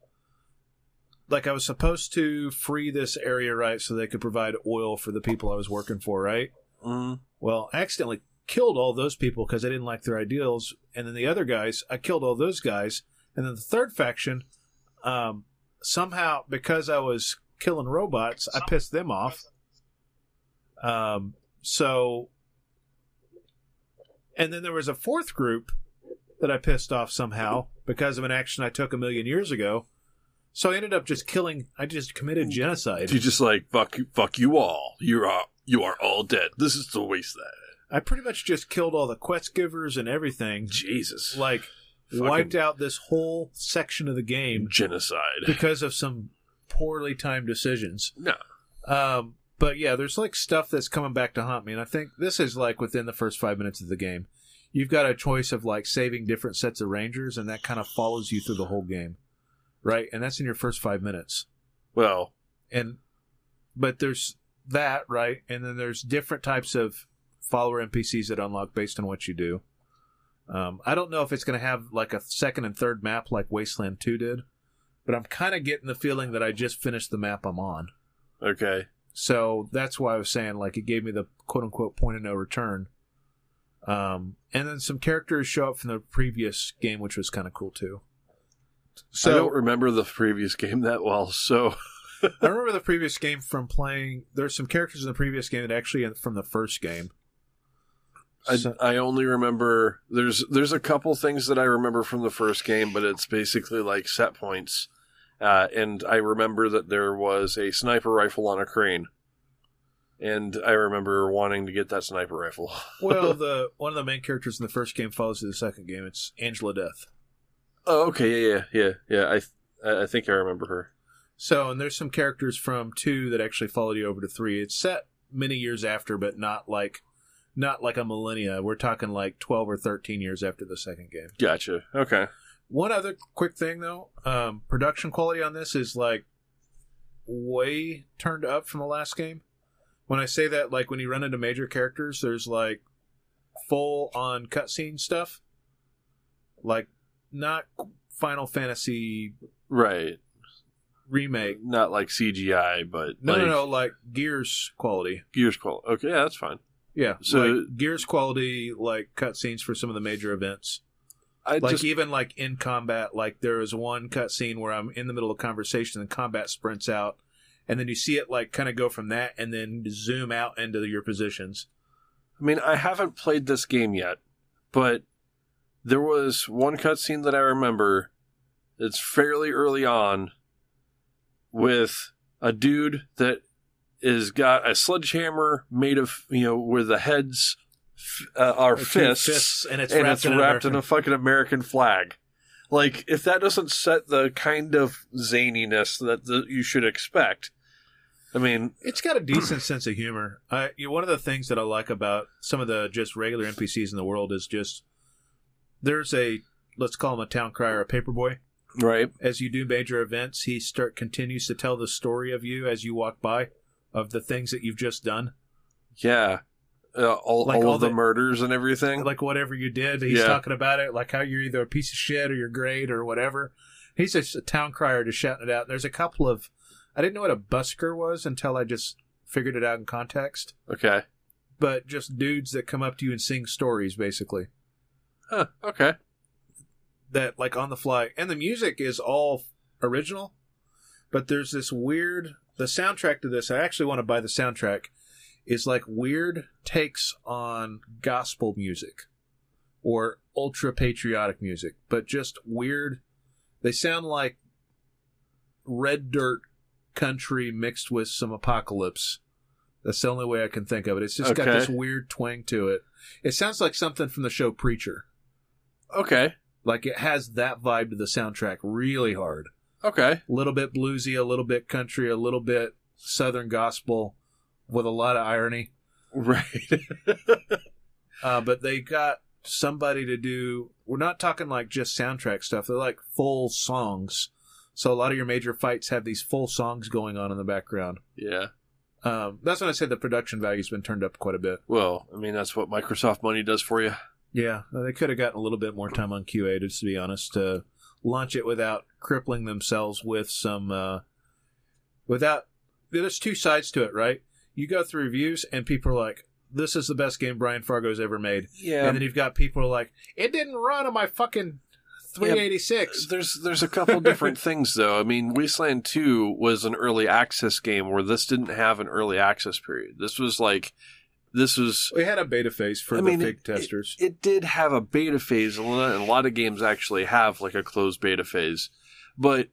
[SPEAKER 1] like, I was supposed to free this area right so they could provide oil for the people I was working for, right?
[SPEAKER 2] Mm.
[SPEAKER 1] Well, I accidentally killed all those people because I didn't like their ideals, and then the other guys, I killed all those guys, and then the third faction, um, somehow because I was killing robots, I pissed them off. Um, so, and then there was a fourth group that I pissed off somehow because of an action I took a million years ago. So I ended up just killing. I just committed genocide.
[SPEAKER 2] You just like fuck you, fuck you all. You are you are all dead. This is the wasteland.
[SPEAKER 1] I pretty much just killed all the quest givers and everything.
[SPEAKER 2] Jesus,
[SPEAKER 1] Like
[SPEAKER 2] Fucking
[SPEAKER 1] wiped out this whole section of the game
[SPEAKER 2] genocide.
[SPEAKER 1] because of some poorly timed decisions.
[SPEAKER 2] No,
[SPEAKER 1] Um, but yeah, there's like stuff that's coming back to haunt me, and I think this is like within the first five minutes of the game. You've got a choice of like saving different sets of rangers, and that kind of follows you through the whole game, right? And that's in your first five minutes.
[SPEAKER 2] well,
[SPEAKER 1] And but there's that, right? And then there's different types of follower NPCs that unlock based on what you do. Um, I don't know if it's going to have like a second and third map like Wasteland 2 did, but I'm kind of getting the feeling that I just finished the map I'm on.
[SPEAKER 2] okay.
[SPEAKER 1] So that's why I was saying like it gave me the quote unquote point of no return. Um, and then some characters show up from the previous game, which was kind of cool too.
[SPEAKER 2] So I don't remember the previous game that well, so [LAUGHS]
[SPEAKER 1] I remember the previous game from playing. There's some characters in the previous game that actually from the first game.
[SPEAKER 2] I,
[SPEAKER 1] So-
[SPEAKER 2] I only remember there's there's a couple things that I remember from the first game, but it's basically like set points. Uh, and I remember that there was a sniper rifle on a crane, and I remember wanting to get that sniper rifle. [LAUGHS]
[SPEAKER 1] well, the one of the main characters in the first game follows to the second game. It's Angela Deth.
[SPEAKER 2] oh, okay, yeah, yeah, yeah, yeah. I th- I I think I remember her.
[SPEAKER 1] So, and there's some characters from two that actually followed you over to three. It's set many years after, but not like not like a millennia. We're talking like twelve or thirteen years after the second game.
[SPEAKER 2] Gotcha. Okay.
[SPEAKER 1] One other quick thing though, um, production quality on this is like way turned up from the last game. When I say that, like when you run into major characters, there's like full on cutscene stuff, like not Final Fantasy
[SPEAKER 2] Right.
[SPEAKER 1] remake.
[SPEAKER 2] Not like CGI, but
[SPEAKER 1] No,
[SPEAKER 2] like
[SPEAKER 1] no, no, like Gears quality.
[SPEAKER 2] Gears quality. Okay, yeah, that's fine.
[SPEAKER 1] Yeah,
[SPEAKER 2] So-
[SPEAKER 1] like Gears quality, like cutscenes for some of the major events.
[SPEAKER 2] I
[SPEAKER 1] like
[SPEAKER 2] just
[SPEAKER 1] even like in combat, like there is one cutscene where I'm in the middle of conversation and combat sprints out, and then you see it like kind of go from that and then zoom out into your positions.
[SPEAKER 2] I mean, I haven't played this game yet, but there was one cutscene that I remember. It's fairly early on with a dude that is got a sledgehammer made of you know where the heads uh, are
[SPEAKER 1] Two
[SPEAKER 2] fists,
[SPEAKER 1] and it's
[SPEAKER 2] and
[SPEAKER 1] wrapped,
[SPEAKER 2] it's
[SPEAKER 1] in,
[SPEAKER 2] wrapped in a fucking American flag. Like, if that doesn't set the kind of zaniness that the, you should expect, I mean,
[SPEAKER 1] It's got a decent sense of humor. I, you know, one of the things that I like about some of the just regular NPCs in the world is just there's a let's call him a town crier, a paperboy.
[SPEAKER 2] right?
[SPEAKER 1] as you do major events, he start continues to tell the story of you as you walk by of the things that you've just done.
[SPEAKER 2] Yeah. Uh, all,
[SPEAKER 1] Like
[SPEAKER 2] all
[SPEAKER 1] all
[SPEAKER 2] of the,
[SPEAKER 1] the-
[SPEAKER 2] murders and everything.
[SPEAKER 1] Like whatever you did, he's
[SPEAKER 2] Yeah.
[SPEAKER 1] talking about it, like how you're either a piece of shit or you're great or whatever. He's just a town crier just shouting it out. There's a couple of I didn't know what a busker was until I just figured it out in context.
[SPEAKER 2] okay.
[SPEAKER 1] But just dudes that come up to you and sing stories basically.
[SPEAKER 2] Huh, okay.
[SPEAKER 1] that like on the fly and the music is all original but there's this weird the soundtrack to this i actually want to buy the soundtrack is like weird takes on gospel music or ultra patriotic music but just weird. They sound like red dirt country mixed with some apocalypse. That's the only way i can think of it. It's just got this weird twang to it. It sounds like something from the show preacher.
[SPEAKER 2] Okay.
[SPEAKER 1] like it has that vibe to the soundtrack really hard.
[SPEAKER 2] Okay.
[SPEAKER 1] A little bit bluesy, a little bit country, a little bit southern gospel with a lot of irony.
[SPEAKER 2] Right. [LAUGHS]
[SPEAKER 1] Uh, but they got somebody to do. We're not talking like just soundtrack stuff. They're like full songs. So a lot of your major fights have these full songs going on in the background.
[SPEAKER 2] yeah.
[SPEAKER 1] Um, that's when I said the production value's been turned up quite a bit.
[SPEAKER 2] Well, I mean, that's what Microsoft money does for you.
[SPEAKER 1] Yeah, they could have gotten a little bit more time on QA, just to be honest, to launch it without crippling themselves with some. Uh, without there's two sides to it, right? You go through reviews and people are like, this is the best game Brian Fargo's ever made.
[SPEAKER 2] Yeah,
[SPEAKER 1] And then you've got people like, it didn't run on my fucking 386.
[SPEAKER 2] There's there's a couple different [LAUGHS] things though. I mean, Wasteland 2 was an early access game where this didn't have an early access period. This was like this was
[SPEAKER 1] we had a beta phase for
[SPEAKER 2] I
[SPEAKER 1] the
[SPEAKER 2] mean,
[SPEAKER 1] fig
[SPEAKER 2] it-
[SPEAKER 1] testers.
[SPEAKER 2] it did have a beta phase, and a lot- and a lot of games actually have like a closed beta phase. But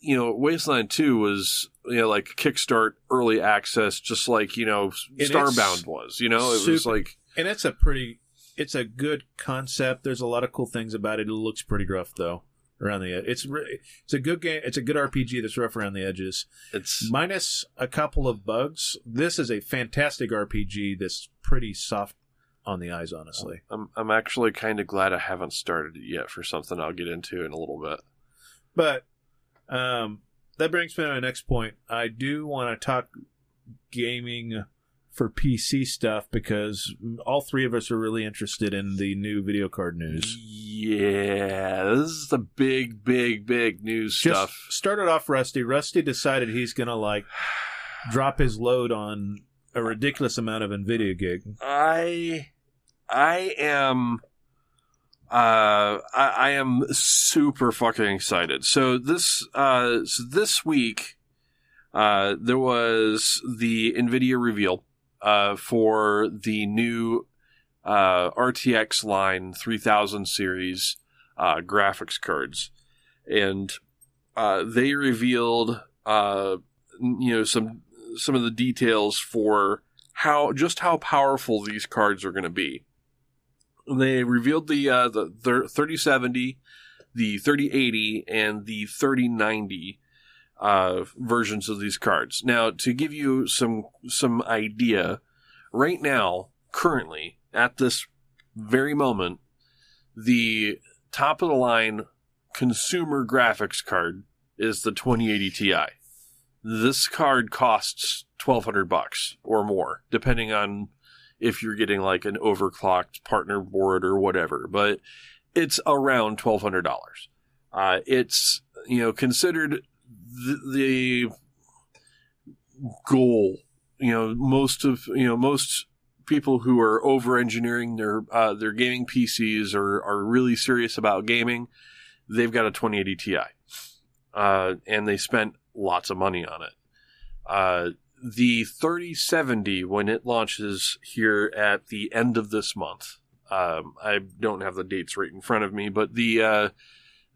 [SPEAKER 2] you know, Wasteland Two was you know like kickstart early access, just like you know
[SPEAKER 1] it's
[SPEAKER 2] Starbound was. You know, it was like
[SPEAKER 1] and it's a pretty, it's a good concept. There's a lot of cool things about it. It looks pretty rough though around the edge. It's re- it's a good game. It's a good RPG that's rough around the edges.
[SPEAKER 2] it's
[SPEAKER 1] minus a couple of bugs. This is a fantastic RPG that's pretty soft on the eyes, honestly.
[SPEAKER 2] I'm I'm actually kind of glad I haven't started it yet for something I'll get into in a little bit.
[SPEAKER 1] But um, that brings me to my next point. I do want to talk gaming for PC stuff because all three of us are really interested in the new video card news.
[SPEAKER 2] Yeah, this is the big, big, big news
[SPEAKER 1] Just
[SPEAKER 2] stuff.
[SPEAKER 1] started off Rusty. Rusty decided he's gonna like drop his load on a ridiculous amount of Nvidia gig.
[SPEAKER 2] I I am uh I, I am super fucking excited. So this uh so this week uh there was the Nvidia reveal uh for the new uh RTX line 3000 series uh graphics cards and uh they revealed uh you know some some of the details for how just how powerful these cards are going to be. They revealed the uh, the thir- 3070, the 3080, and the 3090 uh, versions of these cards. Now, to give you some some idea, right now, currently at this very moment, the top of the line consumer graphics card is the 2080 Ti this card costs 1200 bucks or more depending on if you're getting like an overclocked partner board or whatever but it's around $1200 uh, it's you know considered the, the goal you know most of you know most people who are over engineering their uh, their gaming PCs or are really serious about gaming they've got a 2080 Ti uh, and they spent lots of money on it. The 3070, when it launches here at the end of this month, um, I don't have the dates right in front of me, but the uh,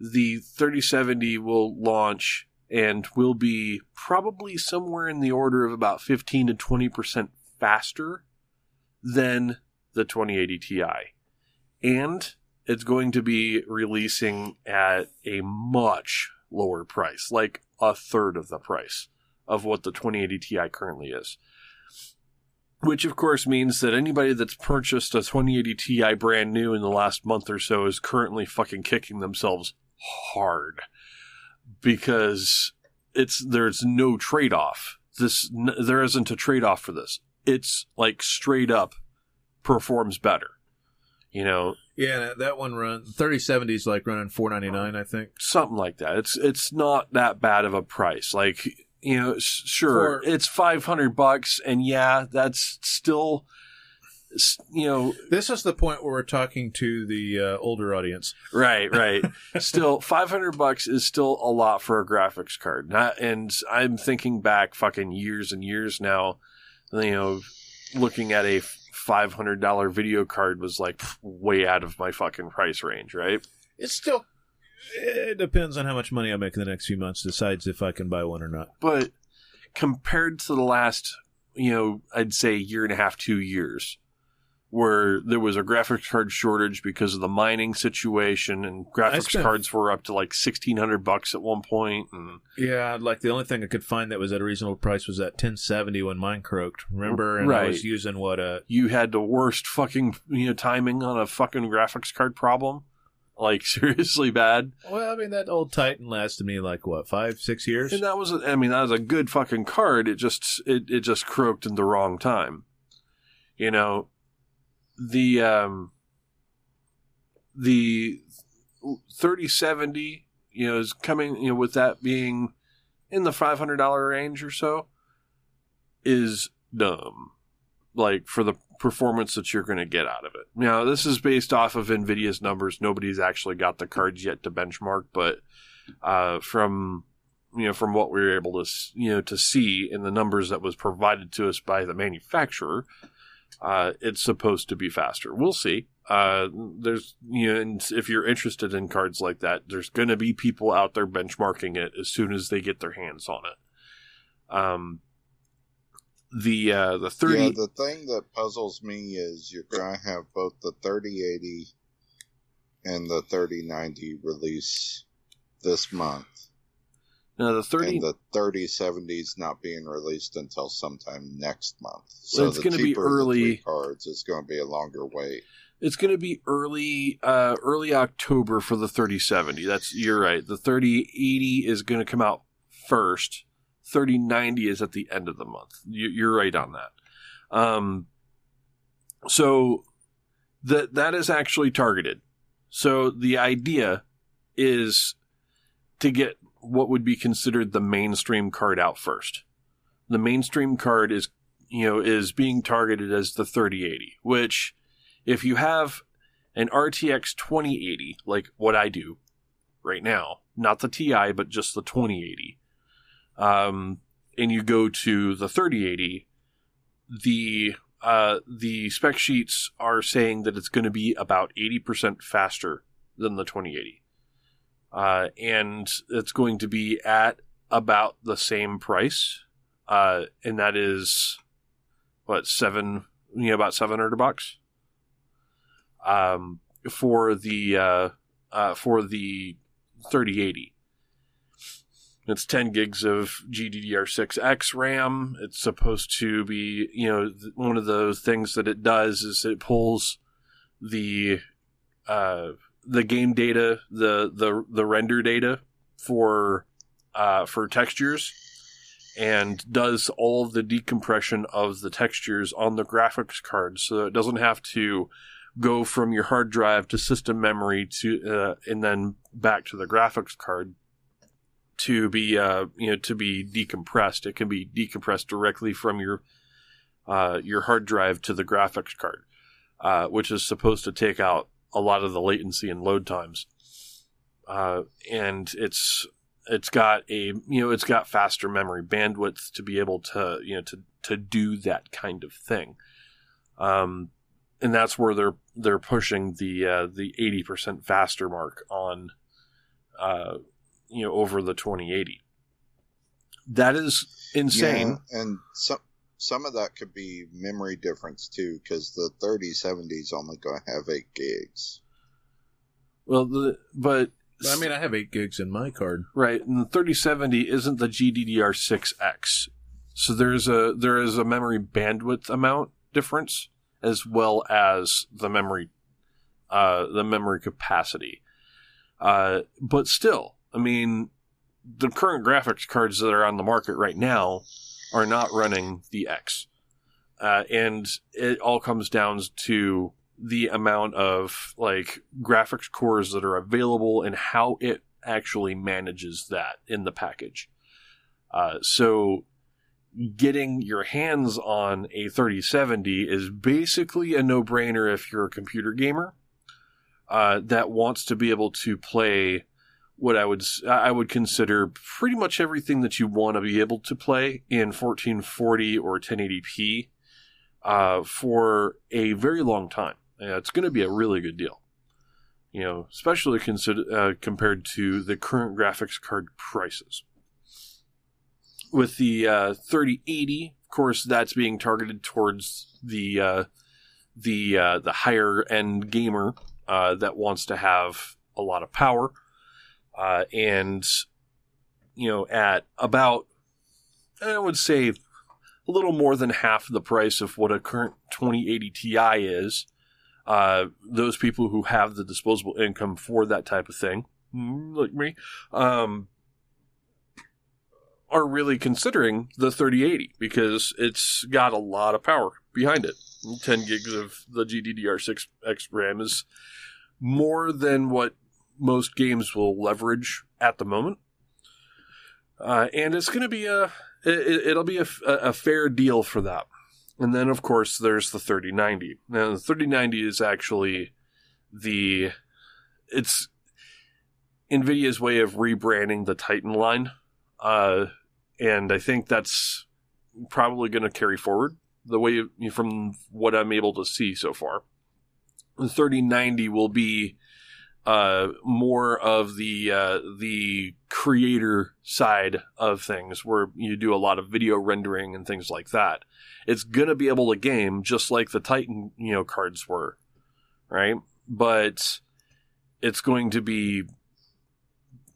[SPEAKER 2] the 3070 will launch and will be probably somewhere in the order of about 15 to 20 percent faster than the 2080 Ti, and it's going to be releasing at a much lower price, like a third of the price of what the 2080 Ti currently is. Which, of course, means that anybody that's purchased a 2080 Ti brand new in the last month or so is currently fucking kicking themselves hard because it's there's no trade off. This n- there isn't a trade off for this. It's like straight up performs better. You know,
[SPEAKER 1] Yeah, that- that one run 3070 is like running 499, I think.
[SPEAKER 2] something like that. It's it's not that bad of a price. Like you know, s- sure,
[SPEAKER 1] For-
[SPEAKER 2] it's five hundred bucks, and yeah, that's still, you know,
[SPEAKER 1] This is the point where we're talking to the uh, older audience.
[SPEAKER 2] right, [LAUGHS] right. still, five hundred bucks is still a lot for a graphics card. Not, and I'm thinking back, fucking years and years now. You know, looking at a five hundred dollar video card was like way out of my fucking price range, right?
[SPEAKER 1] It's still. It depends on how much money I make in the next few months. Decides if I can buy one or not.
[SPEAKER 2] but compared to the last, you know, I'd say year and a half, two years, where there was a graphics card shortage because of the mining situation, and graphics
[SPEAKER 1] spent-
[SPEAKER 2] cards were up to like sixteen hundred bucks at one point. and
[SPEAKER 1] Yeah, like the only thing I could find that was at a reasonable price was that 1070 when mine croaked. Remember? And I was using what uh
[SPEAKER 2] you had the worst fucking you know timing on a fucking graphics card problem, like [LAUGHS] seriously bad.
[SPEAKER 1] Well, I mean that old Titan lasted me like what five, six years.
[SPEAKER 2] And that was, I mean, that was a good fucking card. It just, it, it just croaked in the wrong time. You know, the, um, the 3070, you know, is coming, you know, with that being in the $500 range or so is dumb. Like for the performance that you're going to get out of it. Now, this is based off of Nvidia's numbers. Nobody's actually got the cards yet to benchmark, but uh, from you know from what we were able to you know to see in the numbers that was provided to us by the manufacturer, uh, it's supposed to be faster. We'll see. Uh, there's you know, and if you're interested in cards like that, there's going to be people out there benchmarking it as soon as they get their hands on it. Um, the uh, the thirty.
[SPEAKER 3] Yeah, the thing that puzzles me is you're going to have both the 3080 and the 3090 release this month.
[SPEAKER 2] Now the thirty.
[SPEAKER 3] and the 3070s not being released until sometime next month. So
[SPEAKER 2] it's gonna be early-
[SPEAKER 3] cards is going to be a longer wait.
[SPEAKER 2] It's going to be early, uh, early October for the 3070. That's you're right. The 3080 is going to come out first. 3090 is at the end of the month. You, you're right on that. Um, so that that is actually targeted. So the idea is to get what would be considered the mainstream card out first. The mainstream card is you know is being targeted as the 3080, which if you have an RTX 2080, like what I do right now, not the TI, but just the 2080, um, and you go to the 3080, the uh, the spec sheets are saying that it's going to be about 80% faster than the 2080. Uh, and it's going to be at about the same price. Uh, and that is, what, seven, you know, about 700 bucks? um, for the uh, uh, for the 3080. It's 10 gigs of GDDR6X RAM. It's supposed to be, you know, one of those things that it does is it pulls the uh, the game data, the the the render data for uh, for textures, and does all the decompression of the textures on the graphics card, so it doesn't have to go from your hard drive to system memory to uh, and then back to the graphics card to be uh, you know to be decompressed. It can be decompressed directly from your uh, your hard drive to the graphics card, uh, which is supposed to take out a lot of the latency and load times. Uh, and it's it's got a you know it's got faster memory bandwidth to be able to you know to to do that kind of thing. Um, and that's where they're they're pushing the uh, the eighty percent faster mark on, uh, you know, over the twenty eighty. That is insane.
[SPEAKER 3] Yeah, and some some of that could be memory difference too, because the 3070 is only going to have eight gigs.
[SPEAKER 2] Well, the, but
[SPEAKER 1] I mean, I have eight gigs in my card.
[SPEAKER 2] right, and the thirty seventy isn't the GDDR six X, so there's a there is a memory bandwidth amount difference as well as the memory uh, the memory capacity. Uh, but still, I mean, the current graphics cards that are on the market right now are not running the X. Uh, and it all comes down to the amount of like graphics cores that are available and how it actually manages that in the package. Uh, so getting your hands on a 3070 is basically a no-brainer if you're a computer gamer uh, that wants to be able to play what I would I would consider pretty much everything that you want to be able to play in 1440 or 1080p uh, for a very long time. Uh, it's going to be a really good deal, you know, especially consider uh, compared to the current graphics card prices. With the uh, 3080, of course, that's being targeted towards the uh, the uh, the higher end gamer uh, that wants to have a lot of power, uh, and you know, at about I would say a little more than half the price of what a current 2080 Ti is. Uh, those people who have the disposable income for that type of thing, like me, um, are really considering the 3080 because it's got a lot of power behind it. 10 gigs of the GDDR6X RAM is more than what most games will leverage at the moment. Uh, and it's going to be a, it, it'll be a, a fair deal for that. And then, of course, there's the 3090. Now, the 3090 is actually the it's Nvidia's way of rebranding the Titan line, uh, and I think that's probably going to carry forward the way from what I'm able to see so far. The 3090 will be uh, more of the uh, the creator side of things, where you do a lot of video rendering and things like that. It's gonna be able to game just like the Titan, you know, cards were, right? But it's going to be,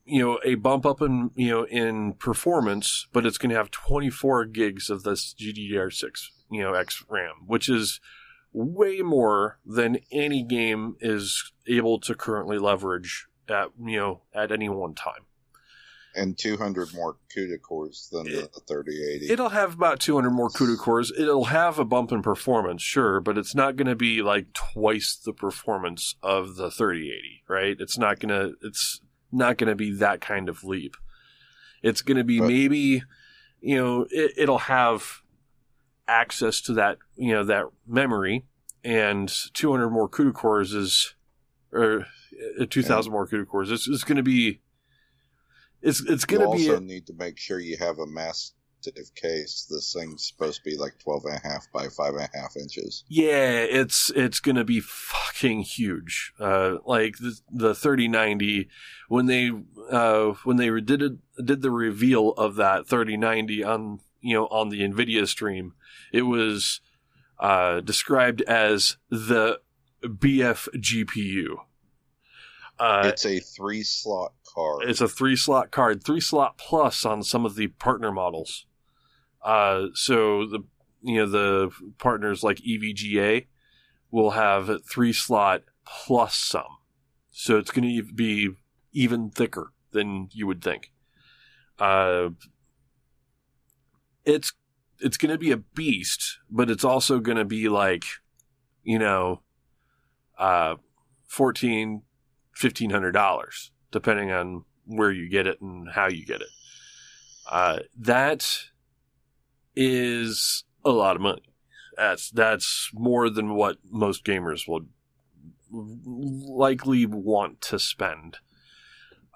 [SPEAKER 2] you know, a bump up in you know in performance, but it's going to have 24 gigs of this GDDR6, you know, X RAM, which is way more than any game is able to currently leverage at you know at any one time.
[SPEAKER 3] And 200 more CUDA cores than the 3080.
[SPEAKER 2] It'll have about 200 more CUDA cores. It'll have a bump in performance, sure, but it's not going to be like twice the performance of the 3080, right? It's not going to it's not going to be that kind of leap. It's going to be
[SPEAKER 3] But-
[SPEAKER 2] maybe you know, it, it'll have access to that, you know, that memory and 200 more CUDA cores is or uh, 2000 more CUDA cores. It's, it's going to be it's it's going to be
[SPEAKER 3] also need to make sure you have a massive case. This thing's supposed to be like 12 and a half by five and a half inches.
[SPEAKER 2] Yeah, it's it's gonna be fucking huge. Uh, like the the thirty ninety when they uh when they did it, did the reveal of that thirty ninety on you know on the Nvidia stream, it was uh described as the BF GPU. Uh,
[SPEAKER 3] it's a three slot card.
[SPEAKER 2] it's a three slot card, three slot plus on some of the partner models. Uh, so the you know the partners like EVGA will have three slot plus some, so it's going to be even thicker than you would think. Uh, it's it's going to be a beast, but it's also going to be like, you know, uh, fourteen fifteen hundred dollars, depending on where you get it and how you get it. Uh, that is a lot of money. That's that's more than what most gamers would likely want to spend.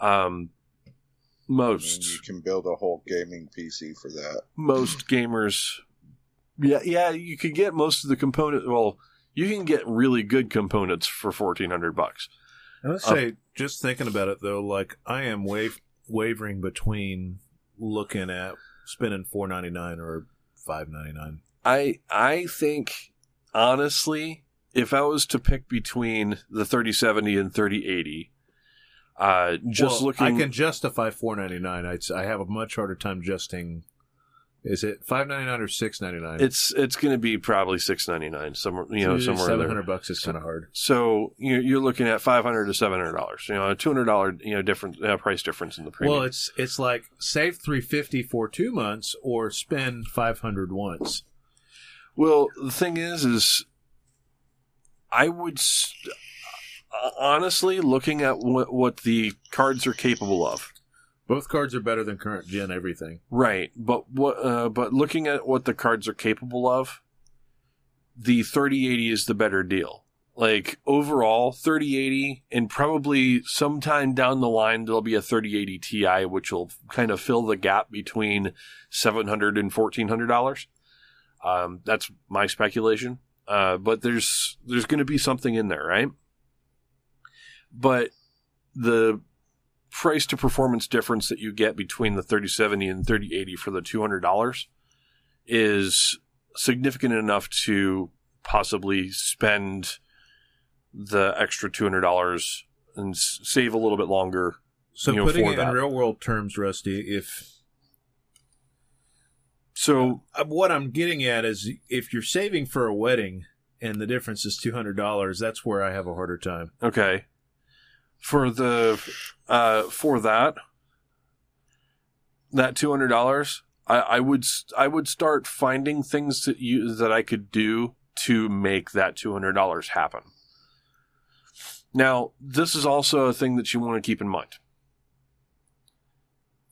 [SPEAKER 2] Um,
[SPEAKER 3] I mean,
[SPEAKER 2] most
[SPEAKER 3] you can build a whole gaming PC for that.
[SPEAKER 2] most gamers yeah yeah you could get most of the component well you can get really good components for 1400 bucks
[SPEAKER 1] I would uh, say, just thinking about it though, like I am wav- wavering between looking at spending four ninety nine or five ninety nine.
[SPEAKER 2] i i think honestly if i was to pick between the 3070 and 3080 uh just
[SPEAKER 1] Well,
[SPEAKER 2] looking
[SPEAKER 1] I can justify four ninety nine. I I have a much harder time justing. Is it five ninety nine or six ninety nine?
[SPEAKER 2] it's it's going to be probably 699 somewhere you know somewhere
[SPEAKER 1] seven hundred bucks is kind of hard.
[SPEAKER 2] so you're, you're looking at 500 to 700 dollars you know a 200 dollar you know different uh, price difference in the premium
[SPEAKER 1] Well, it's it's like save three fifty for two months or spend five hundred once.
[SPEAKER 2] Well, the thing is, is I would st- honestly looking at what what the cards are capable of,
[SPEAKER 1] Both cards are better than current gen everything.
[SPEAKER 2] right? But what? Uh, but looking at what the cards are capable of, the 3080 is the better deal. Like overall, 3080, and probably sometime down the line there'll be a 3080 Ti, which will kind of fill the gap between 700 and 1400 dollars. Um, that's my speculation. Uh, but there's there's going to be something in there, right? But the price to performance difference that you get between the 3070 and 3080 for the $200 is significant enough to possibly spend the extra $200 and save a little bit longer.
[SPEAKER 1] So
[SPEAKER 2] You know,
[SPEAKER 1] putting it
[SPEAKER 2] that.
[SPEAKER 1] in real world terms, Rusty, if
[SPEAKER 2] So,
[SPEAKER 1] uh, what I'm getting at is if you're saving for a wedding and the difference is two hundred dollars, that's where I have a harder time.
[SPEAKER 2] okay. For the uh for that that $200, I I would I would start finding things that you that I could do to make that $200 happen. Now, this is also a thing that you want to keep in mind.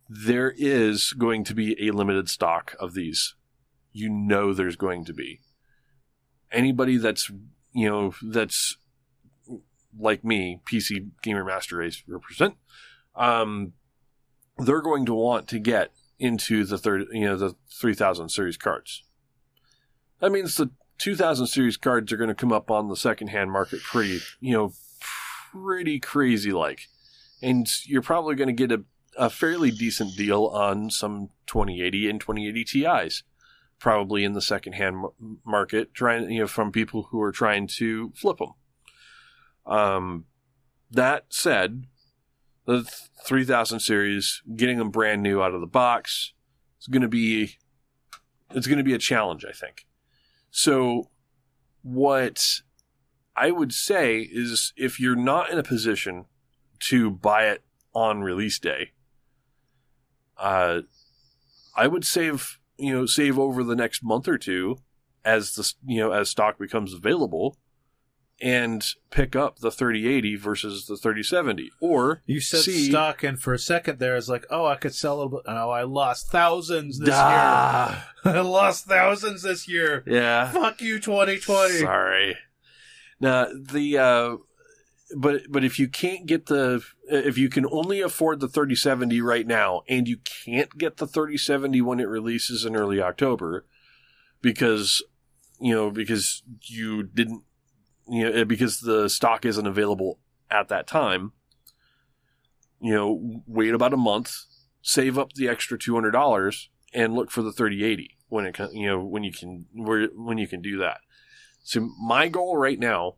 [SPEAKER 2] There is going to be a limited stock of these. You know there's going to be. anybody that's you know that's like me, PC Gamer Master Race represent, um, they're going to want to get into the third, you know, the 3000 series cards. That means the 2000 series cards are going to come up on the secondhand market pretty, you know, pretty crazy like. And you're probably going to get a, a fairly decent deal on some 2080 and 2080 Ti's, probably in the secondhand market, trying, you know, from people who are trying to flip them. Um, that said, the 3000 series, getting them brand new out of the box, is going to be, it's going to be a challenge, I think. So, what I would say is if you're not in a position to buy it on release day, uh, I would save, you know, save over the next month or two as the, you know, as stock becomes available and pick up the 3080 versus the 3070 or
[SPEAKER 1] You said stock, and for a second there, it's like, oh, I could sell a little bit. Oh, I lost thousands this
[SPEAKER 2] Ah,
[SPEAKER 1] year. [LAUGHS] I lost thousands this year.
[SPEAKER 2] yeah.
[SPEAKER 1] Fuck you, 2020.
[SPEAKER 2] Sorry. Now the uh, but but if you can't get the if you can only afford the 3070 right now and you can't get the 3070 when it releases in early October because you know because you didn't you know eh, because the stock isn't available at that time you know wait about a month save up the extra $200 and look for the 3080 when it co- you know when you can where when you can do that so my goal right now,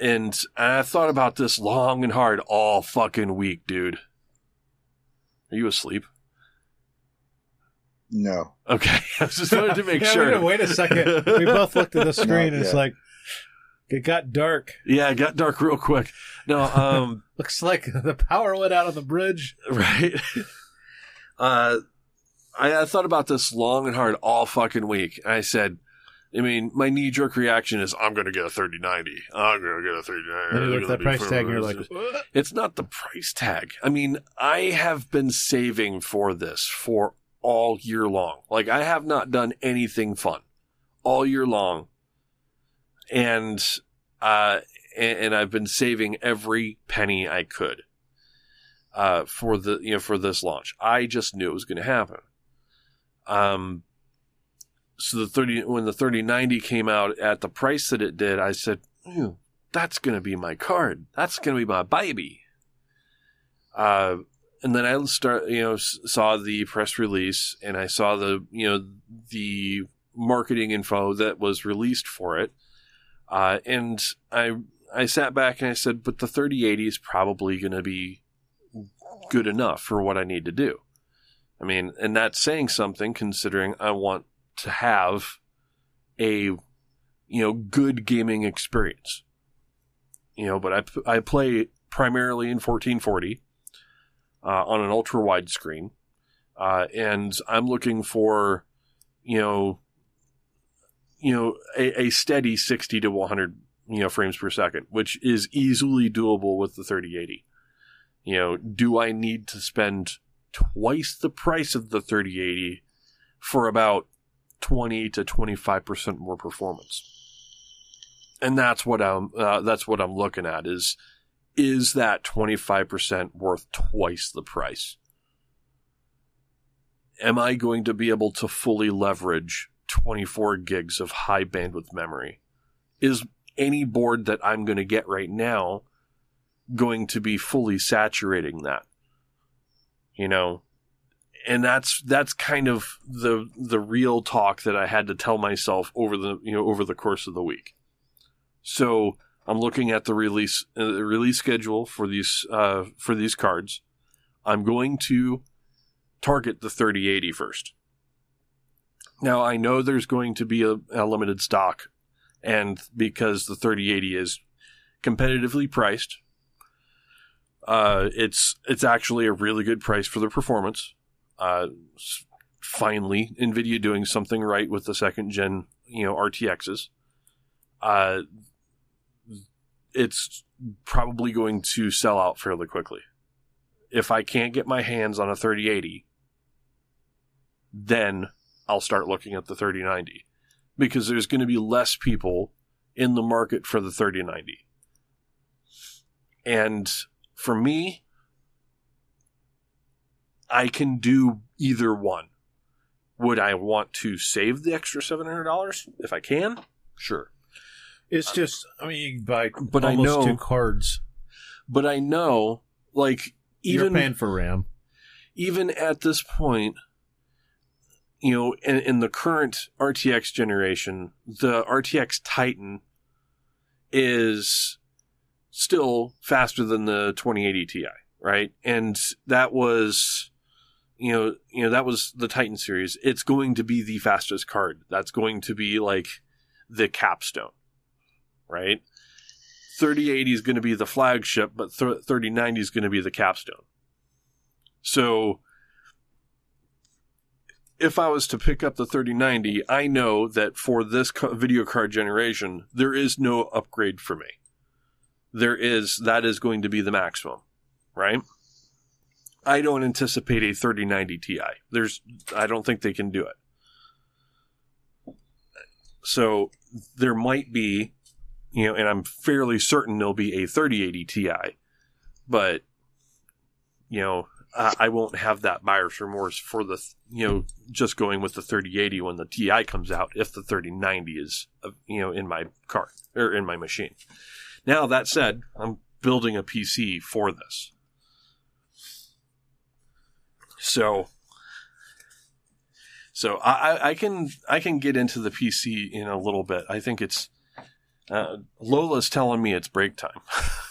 [SPEAKER 2] and I thought about this long and hard all fucking week, dude. Are you asleep?
[SPEAKER 3] No.
[SPEAKER 2] Okay, [LAUGHS] I was just wanted to make
[SPEAKER 1] Yeah,
[SPEAKER 2] sure.
[SPEAKER 1] we didn't wait a second. We both looked at the [LAUGHS] screen, and it's
[SPEAKER 3] yeah.
[SPEAKER 1] like, it got dark.
[SPEAKER 2] Yeah, it got dark real quick. No, um, [LAUGHS]
[SPEAKER 1] Looks like the power went out on the bridge.
[SPEAKER 2] right. [LAUGHS] Uh, I, I thought about this long and hard all fucking week. I said, I mean, my knee jerk reaction is, I'm going to get a 3090. I'm going to get a 3090.
[SPEAKER 1] And you look at that
[SPEAKER 2] It's gonna be
[SPEAKER 1] price tag, and you're like, what?
[SPEAKER 2] It's not the price tag. I mean, I have been saving for this for all year long. Like, I have not done anything fun all year long. And, uh, and, I've been saving every penny I could, uh, for the, you know, for this launch. I just knew it was going to happen. Um, so the 30, when the 3090 came out at the price that it did, I said, that's going to be my card. That's going to be my baby. Uh, and then I start, you know, saw the press release and I saw the, you know, the marketing info that was released for it. Uh, and I, I sat back and I said, but the 3080 is probably going to be good enough for what I need to do. I mean, and that's saying something considering I want to have a, you know, good gaming experience you know, but I I play primarily in 1440 uh, on an ultra wide screen. Uh, and I'm looking for, you know, you know, a, a steady 60 to 100, you know, frames per second, which is easily doable with the 3080. You know, do I need to spend twice the price of the 3080 for about 20 to 25% more performance? and that's what I'm uh, that's what I'm looking at is is that 25% worth twice the price? Am I going to be able to fully leverage 24 gigs of high bandwidth memory? Is any board that I'm going to get right now going to be fully saturating that? You know, and that's that's kind of the the real talk that I had to tell myself over the you know over the course of the week. So I'm looking at the release uh, the release schedule for these uh, for these cards. I'm going to target the 3080 first. Now I know there's going to be a, a limited stock, and because the 3080 is competitively priced, uh, it's it's actually a really good price for the performance. Uh, finally, Nvidia doing something right with the second gen, you know, RTXs. Uh, it's probably going to sell out fairly quickly. If I can't get my hands on a 3080, then I'll start looking at the 3090 because there's going to be less people in the market for the 3090. And for me, I can do either one. Would I want to save the extra $700 if I can? Sure.
[SPEAKER 1] It's just, I mean, you can buy
[SPEAKER 2] But I know-
[SPEAKER 1] two cards.
[SPEAKER 2] But I know, like, even
[SPEAKER 1] You're paying for RAM.
[SPEAKER 2] even at this point, you know, in, in the current RTX generation, the RTX Titan is still faster than the 2080 Ti, right? And that was, you know, you know, that was the Titan series. It's going to be the fastest card. That's going to be like the capstone, right? 3080 is going to be the flagship, but th- 3090 is going to be the capstone. So if I was to pick up the 3090, I know that for this video card generation, there is no upgrade for me. There is, that is going to be the maximum, right? I don't anticipate a 3090 Ti. There's, I don't think they can do it. So there might be, you know, and I'm fairly certain there'll be a 3080 Ti, but, you know, I I won't have that buyer's remorse for the, you know, just going with the 3080 when the Ti comes out if the 3090 is, uh, you know, in my car or in my machine. Now, that said, I'm building a PC for this. So, so I- I can I can get into the PC in a little bit. I think it's uh, Lola's telling me it's break time.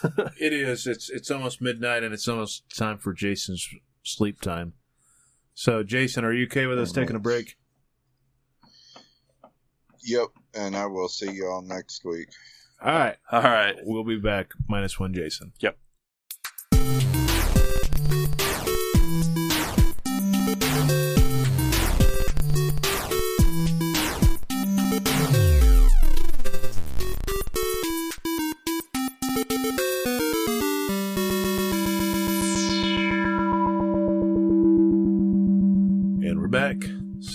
[SPEAKER 2] [LAUGHS]
[SPEAKER 1] It is. It's it's almost midnight, and it's almost time for Jason's sleep time. So, Jason, are you okay with us taking a break?
[SPEAKER 3] Yep, and I will see you all next week.
[SPEAKER 1] All right.
[SPEAKER 2] All right.
[SPEAKER 1] We'll be back. Minus one, Jason.
[SPEAKER 2] Yep.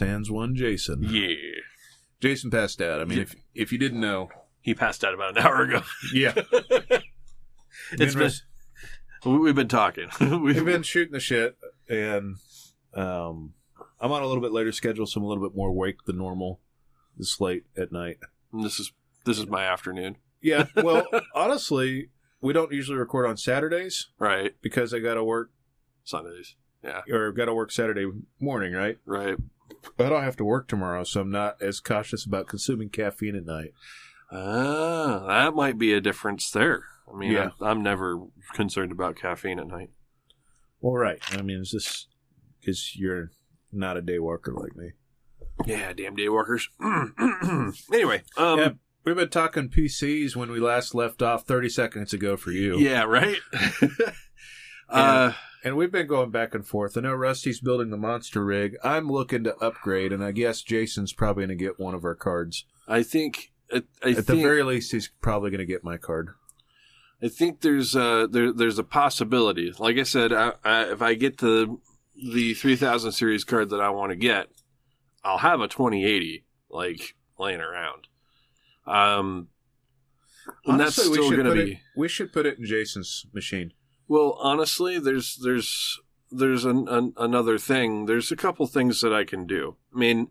[SPEAKER 1] Sans one, Jason.
[SPEAKER 2] Yeah.
[SPEAKER 1] Jason passed out. I mean, if if you didn't know,
[SPEAKER 2] He passed out about an hour ago.
[SPEAKER 1] yeah, [LAUGHS]
[SPEAKER 2] It's been, we- we've been talking. [LAUGHS]
[SPEAKER 1] we've
[SPEAKER 2] we've
[SPEAKER 1] been shooting the shit, and um, I'm on a little bit later schedule, so I'm a little bit more awake than normal. This late at night.
[SPEAKER 2] This is this is my afternoon.
[SPEAKER 1] Yeah. Well, [LAUGHS] honestly, we don't usually record on Saturdays
[SPEAKER 2] Right.
[SPEAKER 1] because I got to work
[SPEAKER 2] Sundays. Yeah.
[SPEAKER 1] or got to work Saturday morning, right?
[SPEAKER 2] Right.
[SPEAKER 1] I don't have to work tomorrow, so I'm not as cautious about consuming caffeine at night.
[SPEAKER 2] Ah, that might be a difference there. I mean,
[SPEAKER 1] Yeah.
[SPEAKER 2] I, I'm never concerned about caffeine at night.
[SPEAKER 1] Well, right. I mean, it's just because you're not a day worker like me.
[SPEAKER 2] Yeah, damn day workers. [CLEARS THROAT] anyway, um,
[SPEAKER 1] Yeah. We've been talking PCs when we last left off 30 seconds ago for you.
[SPEAKER 2] yeah, right. [LAUGHS] [LAUGHS] uh,
[SPEAKER 1] And we've been going back and forth. I know Rusty's building the monster rig. I'm looking to upgrade, and I guess Jason's probably going to get one of our cards.
[SPEAKER 2] I think I, I
[SPEAKER 1] At the very least, he's probably going to get my card.
[SPEAKER 2] I think there's a there, there's a possibility. Like I said, I, I, if I get the the 3000 series card that I want to get, I'll have a 2080 like laying around. Um, and that's
[SPEAKER 1] Honestly, we
[SPEAKER 2] still going to be
[SPEAKER 1] It, we should put it in Jason's machine.
[SPEAKER 2] Well. Honestly, there's there's there's an, an, another thing. There's a couple things that I can do. I mean,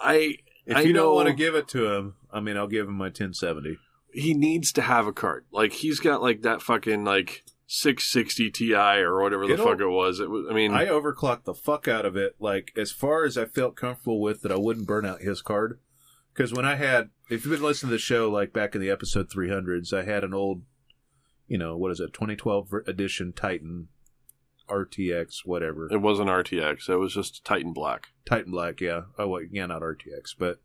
[SPEAKER 2] I
[SPEAKER 1] If
[SPEAKER 2] I
[SPEAKER 1] you
[SPEAKER 2] know
[SPEAKER 1] don't want to give it to him, I mean, I'll give him my 1070.
[SPEAKER 2] he needs to have a card. Like he's got like that fucking like 660 Ti or whatever the
[SPEAKER 1] It'll-
[SPEAKER 2] fuck it was. It was. I mean,
[SPEAKER 1] I overclocked the fuck out of it, like as far as I felt comfortable with that I wouldn't burn out his card. Because when I had, if you've been listening to the show, like back in the episode 300s, I had an old, you know, what is it, 2012 edition Titan RTX, whatever.
[SPEAKER 2] It wasn't RTX. It was just Titan Black.
[SPEAKER 1] Titan Black, yeah. Oh, well, yeah, not RTX, but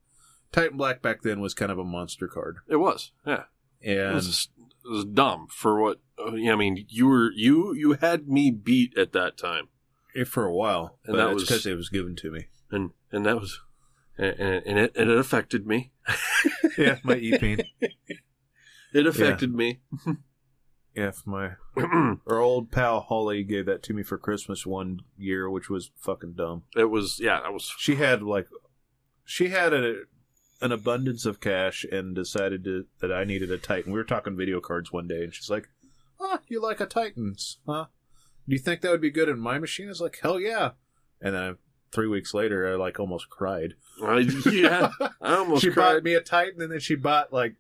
[SPEAKER 1] Titan Black back then was kind of a monster card.
[SPEAKER 2] It was. Yeah. It
[SPEAKER 1] And
[SPEAKER 2] was, it was dumb for what. I mean, you were you you had me beat at that time,
[SPEAKER 1] it, for a while,
[SPEAKER 2] And that was-
[SPEAKER 1] because it was given to me.
[SPEAKER 2] and and that was, and, and it and it affected me. [LAUGHS]
[SPEAKER 1] Yeah, my E-Peen. [LAUGHS]
[SPEAKER 2] It affected me. [LAUGHS]
[SPEAKER 1] yeah, if my [CLEARS THROAT] Our old pal Holly gave that to me for Christmas one year, which was fucking dumb.
[SPEAKER 2] it was yeah. That was
[SPEAKER 1] She had like, she had a an abundance of cash and decided to, that I needed a Titan. We were talking video cards one day, and she's like, "Ah, you like a Titans, huh? Do you think that would be good in my machine?" I was like, "Hell yeah!" And then three weeks later, I like almost cried.
[SPEAKER 2] Uh, yeah, I [LAUGHS] almost
[SPEAKER 1] she
[SPEAKER 2] cried.
[SPEAKER 1] bought me a Titan, and then she bought like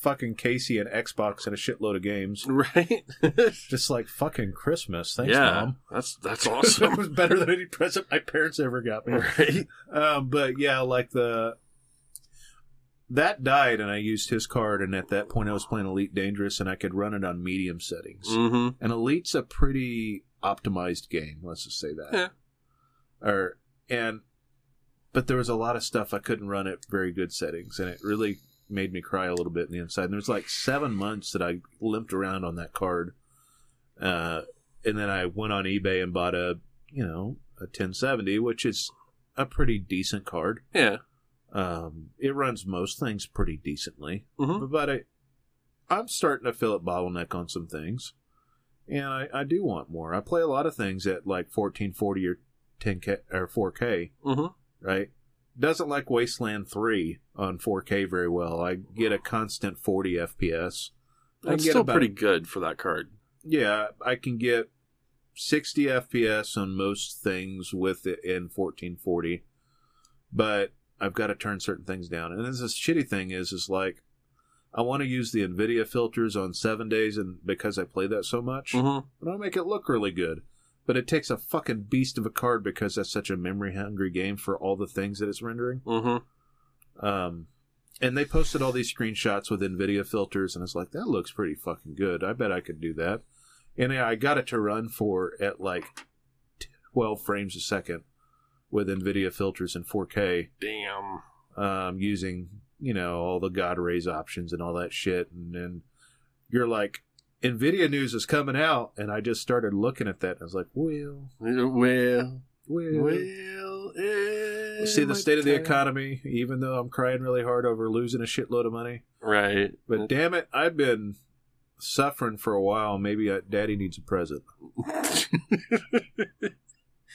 [SPEAKER 1] fucking Casey an Xbox and a shitload of games,
[SPEAKER 2] Right? [LAUGHS]
[SPEAKER 1] just like fucking Christmas. Thanks,
[SPEAKER 2] yeah,
[SPEAKER 1] mom.
[SPEAKER 2] that's that's [LAUGHS]
[SPEAKER 1] that
[SPEAKER 2] awesome.
[SPEAKER 1] was better than any present my parents ever got me.
[SPEAKER 2] right?
[SPEAKER 1] Um, but yeah, like the that died, and I used his card, and at that point, I was playing Elite Dangerous, and I could run it on medium settings.
[SPEAKER 2] Mm-hmm.
[SPEAKER 1] And Elite's a pretty optimized game. Let's just say that.
[SPEAKER 2] Yeah.
[SPEAKER 1] Or and, but there was a lot of stuff I couldn't run at very good settings, and it really made me cry a little bit in the inside. And there was like seven months that I limped around on that card, uh, and then I went on eBay and bought a you know a 1070, which is a pretty decent card.
[SPEAKER 2] Yeah.
[SPEAKER 1] Um, it runs most things pretty decently,
[SPEAKER 2] Mhm.
[SPEAKER 1] but I, I'm starting to feel it bottleneck on some things, and I, I do want more. I play a lot of things at like 1440 or 10k or 4K,
[SPEAKER 2] Mm-hmm.
[SPEAKER 1] right? Doesn't like Wasteland 3 on 4K very well. I get a constant 40 FPS.
[SPEAKER 2] That's still
[SPEAKER 1] about-
[SPEAKER 2] pretty good for that card.
[SPEAKER 1] Yeah, I can get 60 FPS on most things with it in 1440, but I've got to turn certain things down. And this shitty thing is, is like, I want to use the NVIDIA filters on seven days, and because I play that so much,
[SPEAKER 2] Mm-hmm.
[SPEAKER 1] but I'll make it look really good. But it takes a fucking beast of a card because that's such a memory hungry game for all the things that it's rendering.
[SPEAKER 2] Mm-hmm.
[SPEAKER 1] Um, and they posted all these screenshots with NVIDIA filters, and it's like, that looks pretty fucking good. I bet I could do that. And I got it to run for at like 12 frames a second with NVIDIA filters in 4K,
[SPEAKER 2] Damn.
[SPEAKER 1] um, using, you know, all the God rays options and all that shit. And then you're like, NVIDIA news is coming out. And I just started looking at that. And I was like, well,
[SPEAKER 2] Well,
[SPEAKER 1] well.
[SPEAKER 2] well. eh,
[SPEAKER 1] See the state of the economy, even though I'm crying really hard over losing a shitload of money.
[SPEAKER 2] Right.
[SPEAKER 1] But damn it, I've been suffering for a while. Maybe uh, Daddy needs a present. [LAUGHS]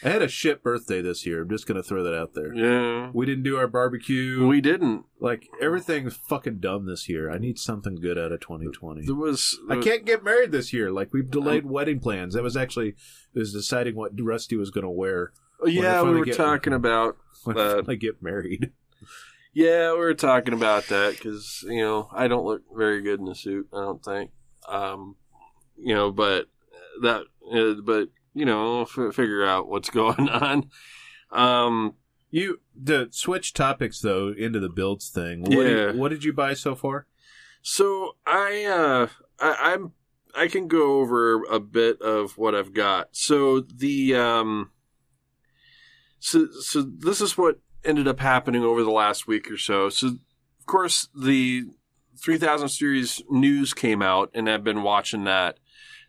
[SPEAKER 1] I had a shit birthday this year. I'm just gonna throw that out there.
[SPEAKER 2] yeah.
[SPEAKER 1] We didn't do our barbecue.
[SPEAKER 2] We didn't.
[SPEAKER 1] like everything's fucking dumb this year. I need something good out of 2020.
[SPEAKER 2] There was.
[SPEAKER 1] I can't get married this year. Like we've delayed wedding plans. That was actually it was deciding what Rusty was gonna wear
[SPEAKER 2] yeah, we were
[SPEAKER 1] get-
[SPEAKER 2] talking about.
[SPEAKER 1] when
[SPEAKER 2] Uh,
[SPEAKER 1] I get married. [LAUGHS]
[SPEAKER 2] Yeah, we were talking about that because you know I don't look very good in a suit. I don't think. Um, you know, but that. Uh, but you know, f- figure out what's [LAUGHS] going on. Um,
[SPEAKER 1] You to switch topics though into the builds thing. What,
[SPEAKER 2] Yeah.
[SPEAKER 1] did, what did you buy so far?
[SPEAKER 2] So I uh I, I'm I can go over a bit of what I've got. So the um so so this is what ended up happening over the last week or so. So of course the 3000 series news came out and I've been watching that.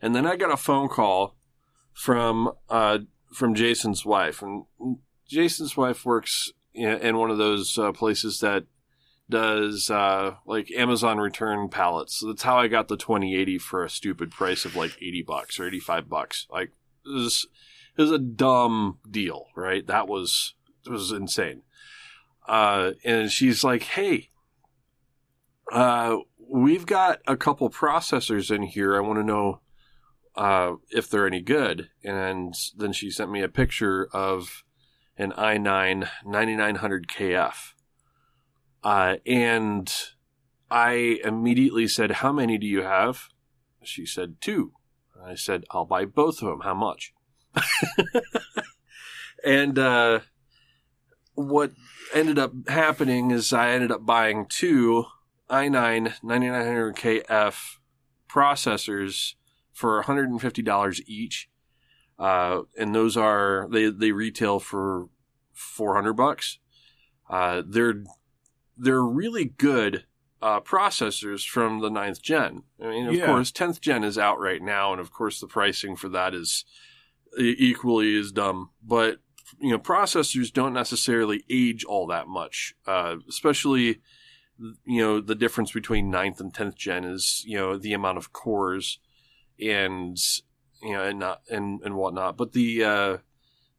[SPEAKER 2] And then I got a phone call from uh from Jason's wife and Jason's wife works in one of those uh, places that does uh, like Amazon return pallets. So that's how I got the 2080 for a stupid price of like 80 bucks or 85 bucks. Like it was, it was a dumb deal, right? That was was insane. Uh, and she's like, "Hey, uh, we've got a couple processors in here. I want to know uh, if they're any good." And then she sent me a picture of an i9 9900 KF. Uh, and I immediately said, How many do you have? She said, Two. I said, I'll buy both of them. How much? [LAUGHS] and uh, what ended up happening is I ended up buying two i9 9900KF processors for $150 each. Uh, and those are, they, they retail for 400 bucks. Uh, they're they're really good uh, processors from the ninth gen. I mean, of
[SPEAKER 1] Yeah.
[SPEAKER 2] course, tenth gen is out right now, and of course, the pricing for that is equally as dumb. But you know, processors don't necessarily age all that much, uh, especially you know the difference between ninth and tenth gen is you know the amount of cores and you know and not and and whatnot. But the uh,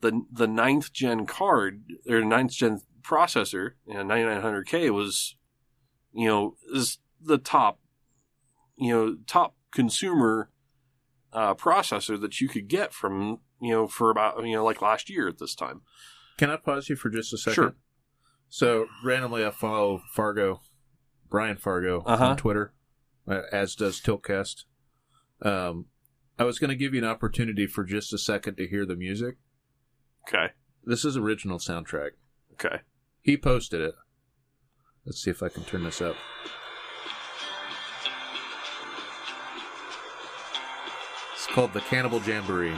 [SPEAKER 2] the the ninth gen card or ninth gen processor, you know, 9900K was, you know, is the top, you know, top consumer uh, processor that you could get from, you know, for about, you know, like last year at this time.
[SPEAKER 1] Can I pause you for just a second?
[SPEAKER 2] Sure.
[SPEAKER 1] So randomly, I follow Fargo, Brian Fargo
[SPEAKER 2] Uh-huh.
[SPEAKER 1] on Twitter, uh, as does Tiltcast. Um, I was going to give you an opportunity for just a second to hear the music.
[SPEAKER 2] Okay.
[SPEAKER 1] This is original soundtrack.
[SPEAKER 2] Okay.
[SPEAKER 1] He posted it. Let's see if I can turn this up. It's called the Cannibal Jamboree.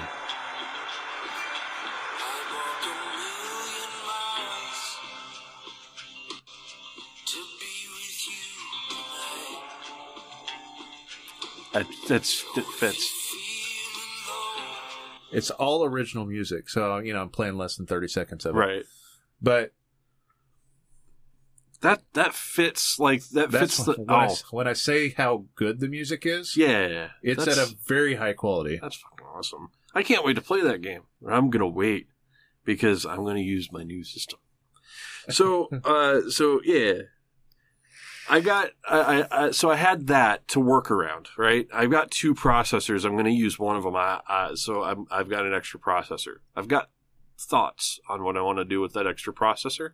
[SPEAKER 2] That, that's, that fits.
[SPEAKER 1] It's all original music, so you know I'm playing less than thirty seconds of it.
[SPEAKER 2] Right.
[SPEAKER 1] But
[SPEAKER 2] That, that fits, like, that
[SPEAKER 1] that's
[SPEAKER 2] fits the,
[SPEAKER 1] when, I,
[SPEAKER 2] oh,
[SPEAKER 1] when I say how good the music is.
[SPEAKER 2] yeah.
[SPEAKER 1] it's at a very high quality.
[SPEAKER 2] That's fucking awesome. I can't wait to play that game. I'm gonna wait because I'm gonna use my new system. So, [LAUGHS] uh, so yeah, I got, I, I, so I had that to work around, right? I've got two processors. I'm gonna use one of them. I, I, so I'm, I've got an extra processor. I've got thoughts on what I want to do with that extra processor,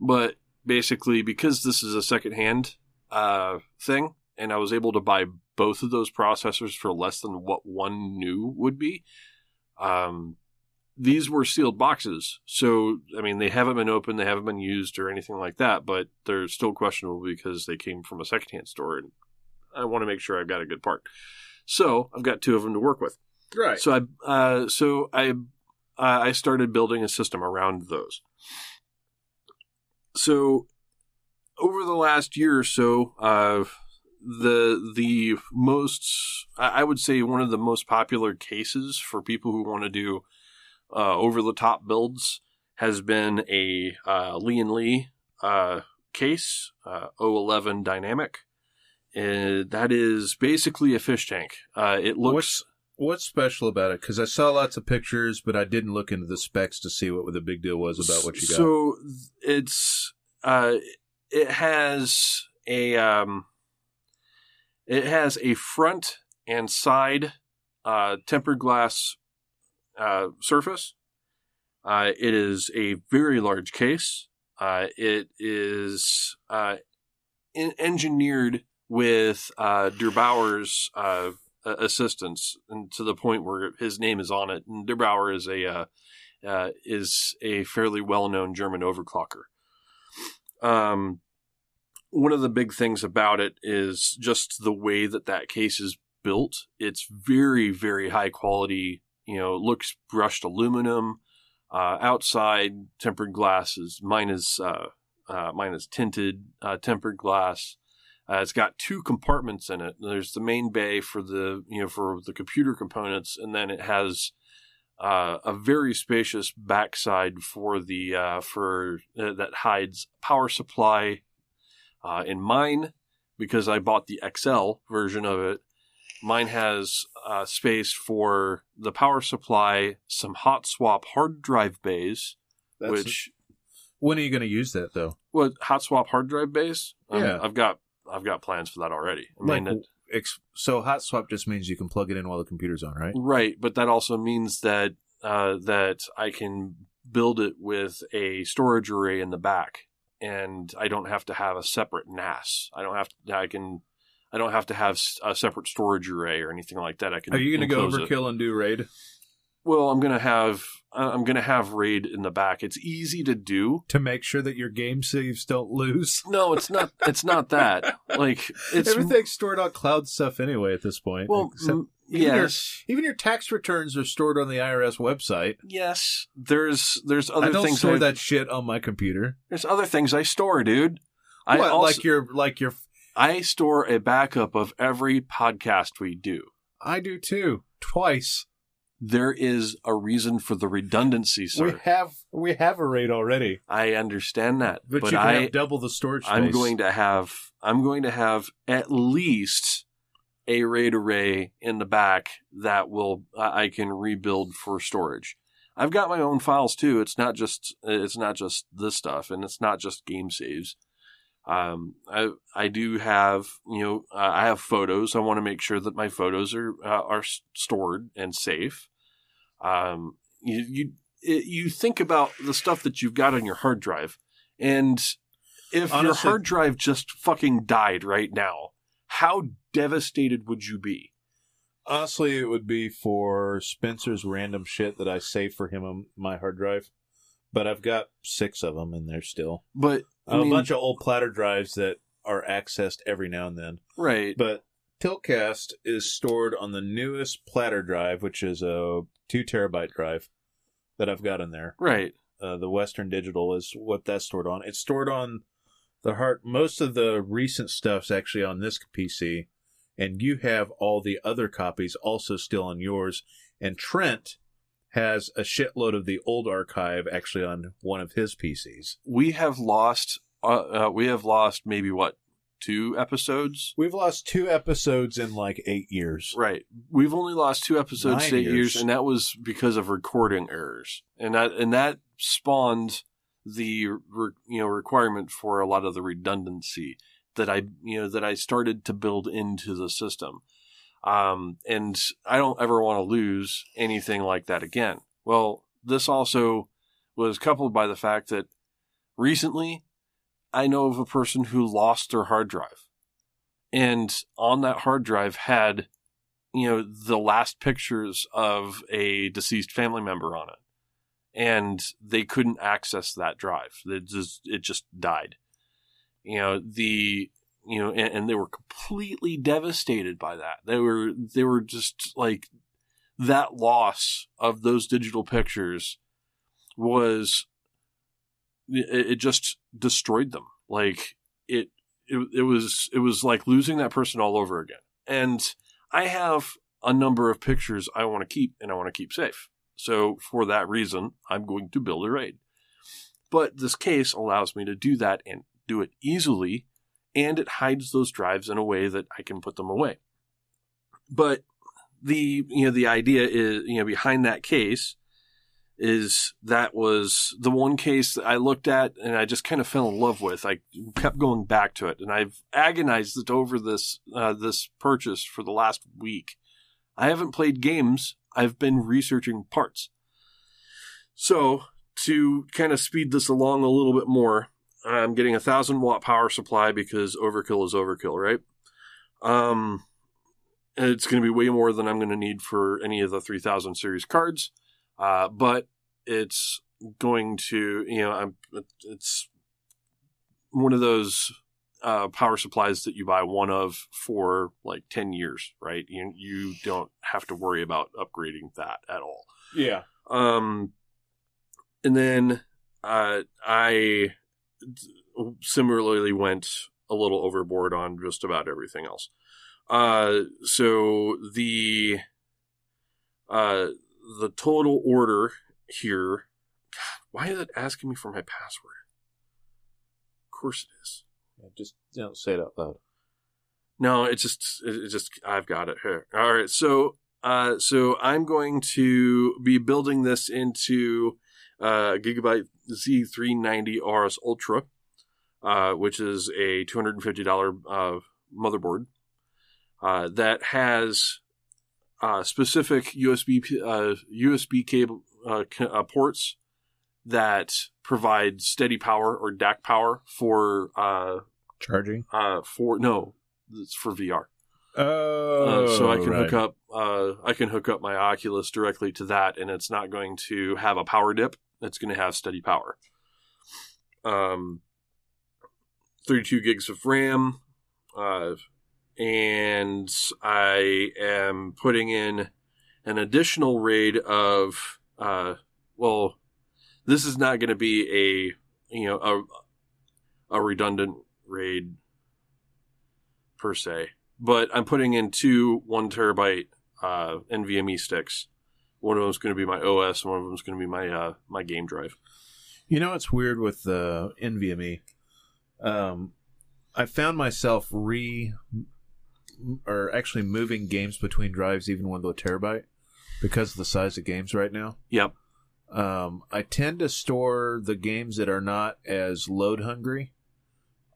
[SPEAKER 2] but basically because this is a secondhand uh, thing, and I was able to buy both of those processors for less than what one new would be. Um, these were sealed boxes, so I mean they haven't been opened, they haven't been used or anything like that, but they're still questionable because they came from a secondhand store, and I want to make sure I've got a good part. So I've got two of them to work with.
[SPEAKER 1] Right.
[SPEAKER 2] So I, uh, so I, uh, I started building a system around those. So over the last year or so, uh, the the most I I would say one of the most popular cases for people who want to do uh, over the top builds has been a uh, Lian Li uh, case uh, O11 dynamic. And that is basically a fish tank. Uh, it looks
[SPEAKER 1] What's what's special about it? Because I saw lots of pictures, but I didn't look into the specs to see what the big deal was about what you got.
[SPEAKER 2] So it's uh, it has a um, it has a front and side uh, tempered glass uh, surface. Uh, it is a very large case. Uh, it is uh, en- engineered with uh, der8auer's uh, assistance, and to the point where his name is on it. And der8auer is a uh, uh, is a fairly well known German overclocker. Um, one of the big things about it is just the way that that case is built. It's very, very high quality. You know, looks brushed aluminum. Uh, outside tempered glass is mine is uh, uh, tinted uh, tempered glass. Uh, it's got two compartments in it. There's the main bay for the you know for the computer components, and then it has uh, a very spacious backside for the for that hides power supply. In mine, because I bought the XL version of it, mine has uh, space for the power supply, some hot swap hard drive bays,
[SPEAKER 1] That's-
[SPEAKER 2] which
[SPEAKER 1] when are you going to use that though?
[SPEAKER 2] what hot swap hard drive bays? Um,
[SPEAKER 1] Yeah.
[SPEAKER 2] I've got I've got plans for that already. I mean,
[SPEAKER 1] Like,
[SPEAKER 2] it-
[SPEAKER 1] ex- so hot swap just means you can plug it in while the computer's on, right?
[SPEAKER 2] Right, but that also means that uh, that I can build it with a storage array in the back, and I don't have to have a separate NAS. I don't have to. I can. I don't have to have a separate storage array or anything like that. I can.
[SPEAKER 1] Are you going to go
[SPEAKER 2] enclose it.
[SPEAKER 1] overkill and do raid?
[SPEAKER 2] Well, I'm gonna have. I'm gonna have RAID in the back. It's easy to do.
[SPEAKER 4] to make sure that your game saves don't lose. [LAUGHS]
[SPEAKER 2] No, it's not. it's not that. Like [LAUGHS] it's
[SPEAKER 1] Everything's stored on cloud stuff anyway at this point.
[SPEAKER 2] Well,
[SPEAKER 1] except
[SPEAKER 2] mm,
[SPEAKER 1] even your-
[SPEAKER 2] yes,
[SPEAKER 1] even your tax returns are stored on the IRS website.
[SPEAKER 2] yes. There's there's other
[SPEAKER 1] I don't
[SPEAKER 2] things.
[SPEAKER 1] store that shit on my computer.
[SPEAKER 2] There's other things I store, dude. I also,
[SPEAKER 1] like your like your
[SPEAKER 2] I store a backup of every podcast we do.
[SPEAKER 1] I do too. Twice.
[SPEAKER 2] There is a reason for the redundancy, sir.
[SPEAKER 1] We have we have a raid already,
[SPEAKER 2] I understand that,
[SPEAKER 1] but,
[SPEAKER 2] but,
[SPEAKER 1] you can
[SPEAKER 2] I,
[SPEAKER 1] have double the storage.
[SPEAKER 2] I'm going to have I'm going to have at least a RAID array in the back that will I I can rebuild for storage. I've got my own files too. It's not just it's not just this stuff, and it's not just game saves. Um, I I do have you know uh, I have photos. I want to make sure that my photos are uh, are stored and safe. Um, you you you think about the stuff that you've got on your hard drive, and if your hard drive just fucking died right now, how devastated would you be?
[SPEAKER 1] Honestly, it would be for Spencer's random shit that I save for him on my hard drive. But I've got six of them in there still.
[SPEAKER 2] But I
[SPEAKER 1] a
[SPEAKER 2] mean,
[SPEAKER 1] bunch of old platter drives that are accessed every now and then.
[SPEAKER 2] right?
[SPEAKER 1] But Tiltcast is stored on the newest platter drive, which is a two terabyte drive that I've got in there.
[SPEAKER 2] right.
[SPEAKER 1] Uh, the Western Digital is what that's stored on. It's stored on the heart. Most of the recent stuff's actually on this PC, and you have all the other copies also still on yours. And Trent has a shitload of the old archive actually on one of his PCs.
[SPEAKER 2] we have lost uh, uh, we have lost maybe what two episodes
[SPEAKER 1] We've lost two episodes in like eight years.
[SPEAKER 2] right we've only lost two episodes
[SPEAKER 1] Nine
[SPEAKER 2] to eight years.
[SPEAKER 1] years.
[SPEAKER 2] and that was because of recording errors and that and that spawned the re, you know requirement for a lot of the redundancy that i you know that i started to build into the system um and i don't ever want to lose anything like that again well this also was coupled by the fact that recently I know of a person who lost their hard drive. And on that hard drive had, you know, the last pictures of a deceased family member on it. And they couldn't access that drive. It just, it just died. You know, the, you know, and, and they were completely devastated by that. They were, they were just like, that loss of those digital pictures was it, it just destroyed them. Like it, it, it was, it was like losing that person all over again. And I have a number of pictures I want to keep and I want to keep safe. So for that reason, I'm going to build a raid. But this case allows me to do that and do it easily, and it hides those drives in a way that I can put them away. But the you know the idea is you know behind that case is that was the one case that I looked at and I just kind of fell in love with. I kept going back to it, and I've agonized over this uh, this purchase for the last week. I haven't played games. I've been researching parts. So to kind of speed this along a little bit more, I'm getting a thousand watt power supply because overkill is overkill, right? Um, it's going to be way more than I'm going to need for any of the 3000 series cards. Uh, but it's going to, you know, I'm, it's one of those uh, power supplies that you buy one of for like 10 years, right? You, you don't have to worry about upgrading that at all.
[SPEAKER 1] Yeah.
[SPEAKER 2] Um, and then uh, I similarly went a little overboard on just about everything else. Uh, so the uh, the total order here. God, why is it asking me for my password? Of course it is.
[SPEAKER 1] Just don't say it out loud.
[SPEAKER 2] No, it's just it it just I've got it here. All right, so uh, so I'm going to be building this into uh, Gigabyte Z390 Aorus Ultra, uh, which is a $250 uh, motherboard uh, that has uh, specific USB uh, USB cable uh, uh, ports that provide steady power or DAC power for uh,
[SPEAKER 1] Charging.
[SPEAKER 2] uh, for no, it's for VR.
[SPEAKER 1] Oh,
[SPEAKER 2] Uh, so I can hook up uh, I can hook up my Oculus directly to that, and it's not going to have a power dip. It's going to have steady power. Um, 32 gigs of RAM, uh, and I am putting in an additional RAID of uh, well, this is not going to be a you know a a redundant RAID per se but I'm putting in two one terabyte uh, NVMe sticks. One of them's going to be my OS, and one of them's going to be my uh, my game drive.
[SPEAKER 1] You know it's weird with the NVMe? Um, I found myself re or actually moving games between drives even with a terabyte because of the size of games right now.
[SPEAKER 2] Yep.
[SPEAKER 1] Um, I tend to store the games that are not as load hungry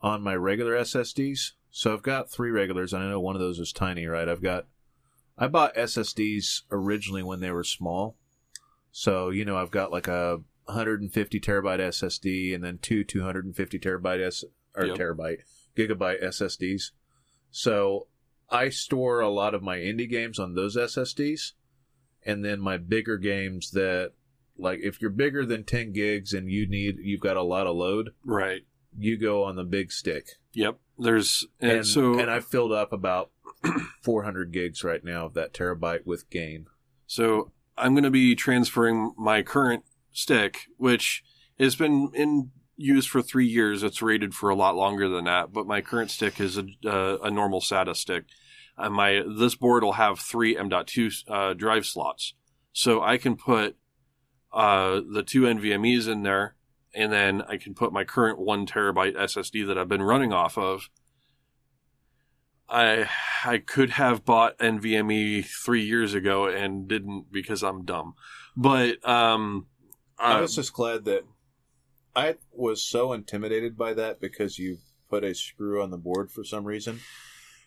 [SPEAKER 1] on my regular SSDs. So I've got three regulars. and I know one of those is tiny, right? I've got. I bought SSDs originally when they were small. So, you know, I've got like a 150 terabyte SSD and then two 250 terabyte S or
[SPEAKER 2] Yep.
[SPEAKER 1] terabyte gigabyte SSDs. So I store a lot of my indie games on those SSDs, and then my bigger games that, like, if you're bigger than 10 gigs and you need you've got a lot of load,
[SPEAKER 2] Right.
[SPEAKER 1] you go on the big stick.
[SPEAKER 2] Yep. There's and,
[SPEAKER 1] And
[SPEAKER 2] so
[SPEAKER 1] and I've filled up about 400 gigs right now of that terabyte with gain.
[SPEAKER 2] So I'm going to be transferring my current stick, which has been in use for three years. It's rated for a lot longer than that, but my current stick is a, uh, a normal SATA stick. Uh, my this board will have three M.2 uh, drive slots, so I can put uh, the two NVMe's in there, and then I can put my current one terabyte SSD that I've been running off of. I I could have bought NVMe three years ago and didn't because I'm dumb. But um,
[SPEAKER 1] I
[SPEAKER 2] uh,
[SPEAKER 1] was just glad that I was so intimidated by that because you put a screw on the board for some reason.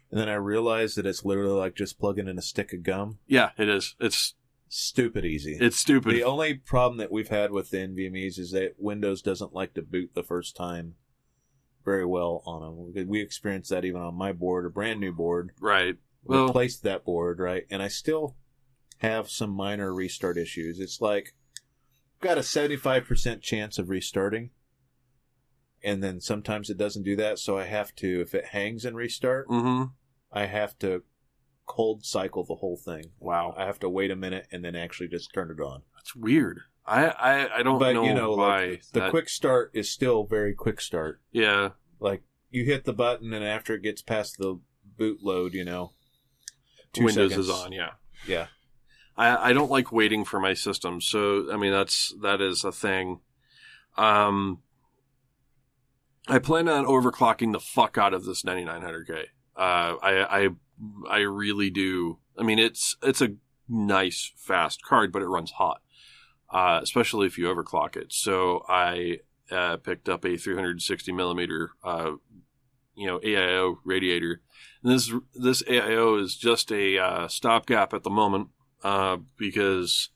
[SPEAKER 1] And then I realized that it's literally like just plugging in a stick of gum.
[SPEAKER 2] yeah, it is. It's
[SPEAKER 1] Stupid easy.
[SPEAKER 2] it's stupid.
[SPEAKER 1] the only problem that we've had with the NVMe's is that Windows doesn't like to boot the first time very well on them. We experienced that even on my board, a brand new board.
[SPEAKER 2] right. Well-
[SPEAKER 1] replaced that board, right? And I still have some minor restart issues. It's like got a 75% chance of restarting. And then sometimes it doesn't do that, so I have to if it hangs and restart,
[SPEAKER 2] hmm
[SPEAKER 1] I have to cold cycle the whole thing.
[SPEAKER 2] Wow,
[SPEAKER 1] I have to wait a minute and then actually just turn it on.
[SPEAKER 2] that's weird. I I, I don't
[SPEAKER 1] but
[SPEAKER 2] know,
[SPEAKER 1] you know,
[SPEAKER 2] why
[SPEAKER 1] like the quick start is still very quick start.
[SPEAKER 2] Yeah,
[SPEAKER 1] Like you hit the button and after it gets past the boot load, you know,
[SPEAKER 2] Windows
[SPEAKER 1] seconds.
[SPEAKER 2] is on. Yeah.
[SPEAKER 1] Yeah.
[SPEAKER 2] I, I don't like waiting for my system. So, I mean, that's, that is a thing. Um, I plan on overclocking the fuck out of this 9900K. Uh, I, I, I really do. I mean, it's, it's a nice, fast card, but it runs hot. Uh, especially if you overclock it. So I, uh, picked up a 360 millimeter, uh, you know, AIO radiator. And this, this AIO is just a, uh, stopgap at the moment uh, because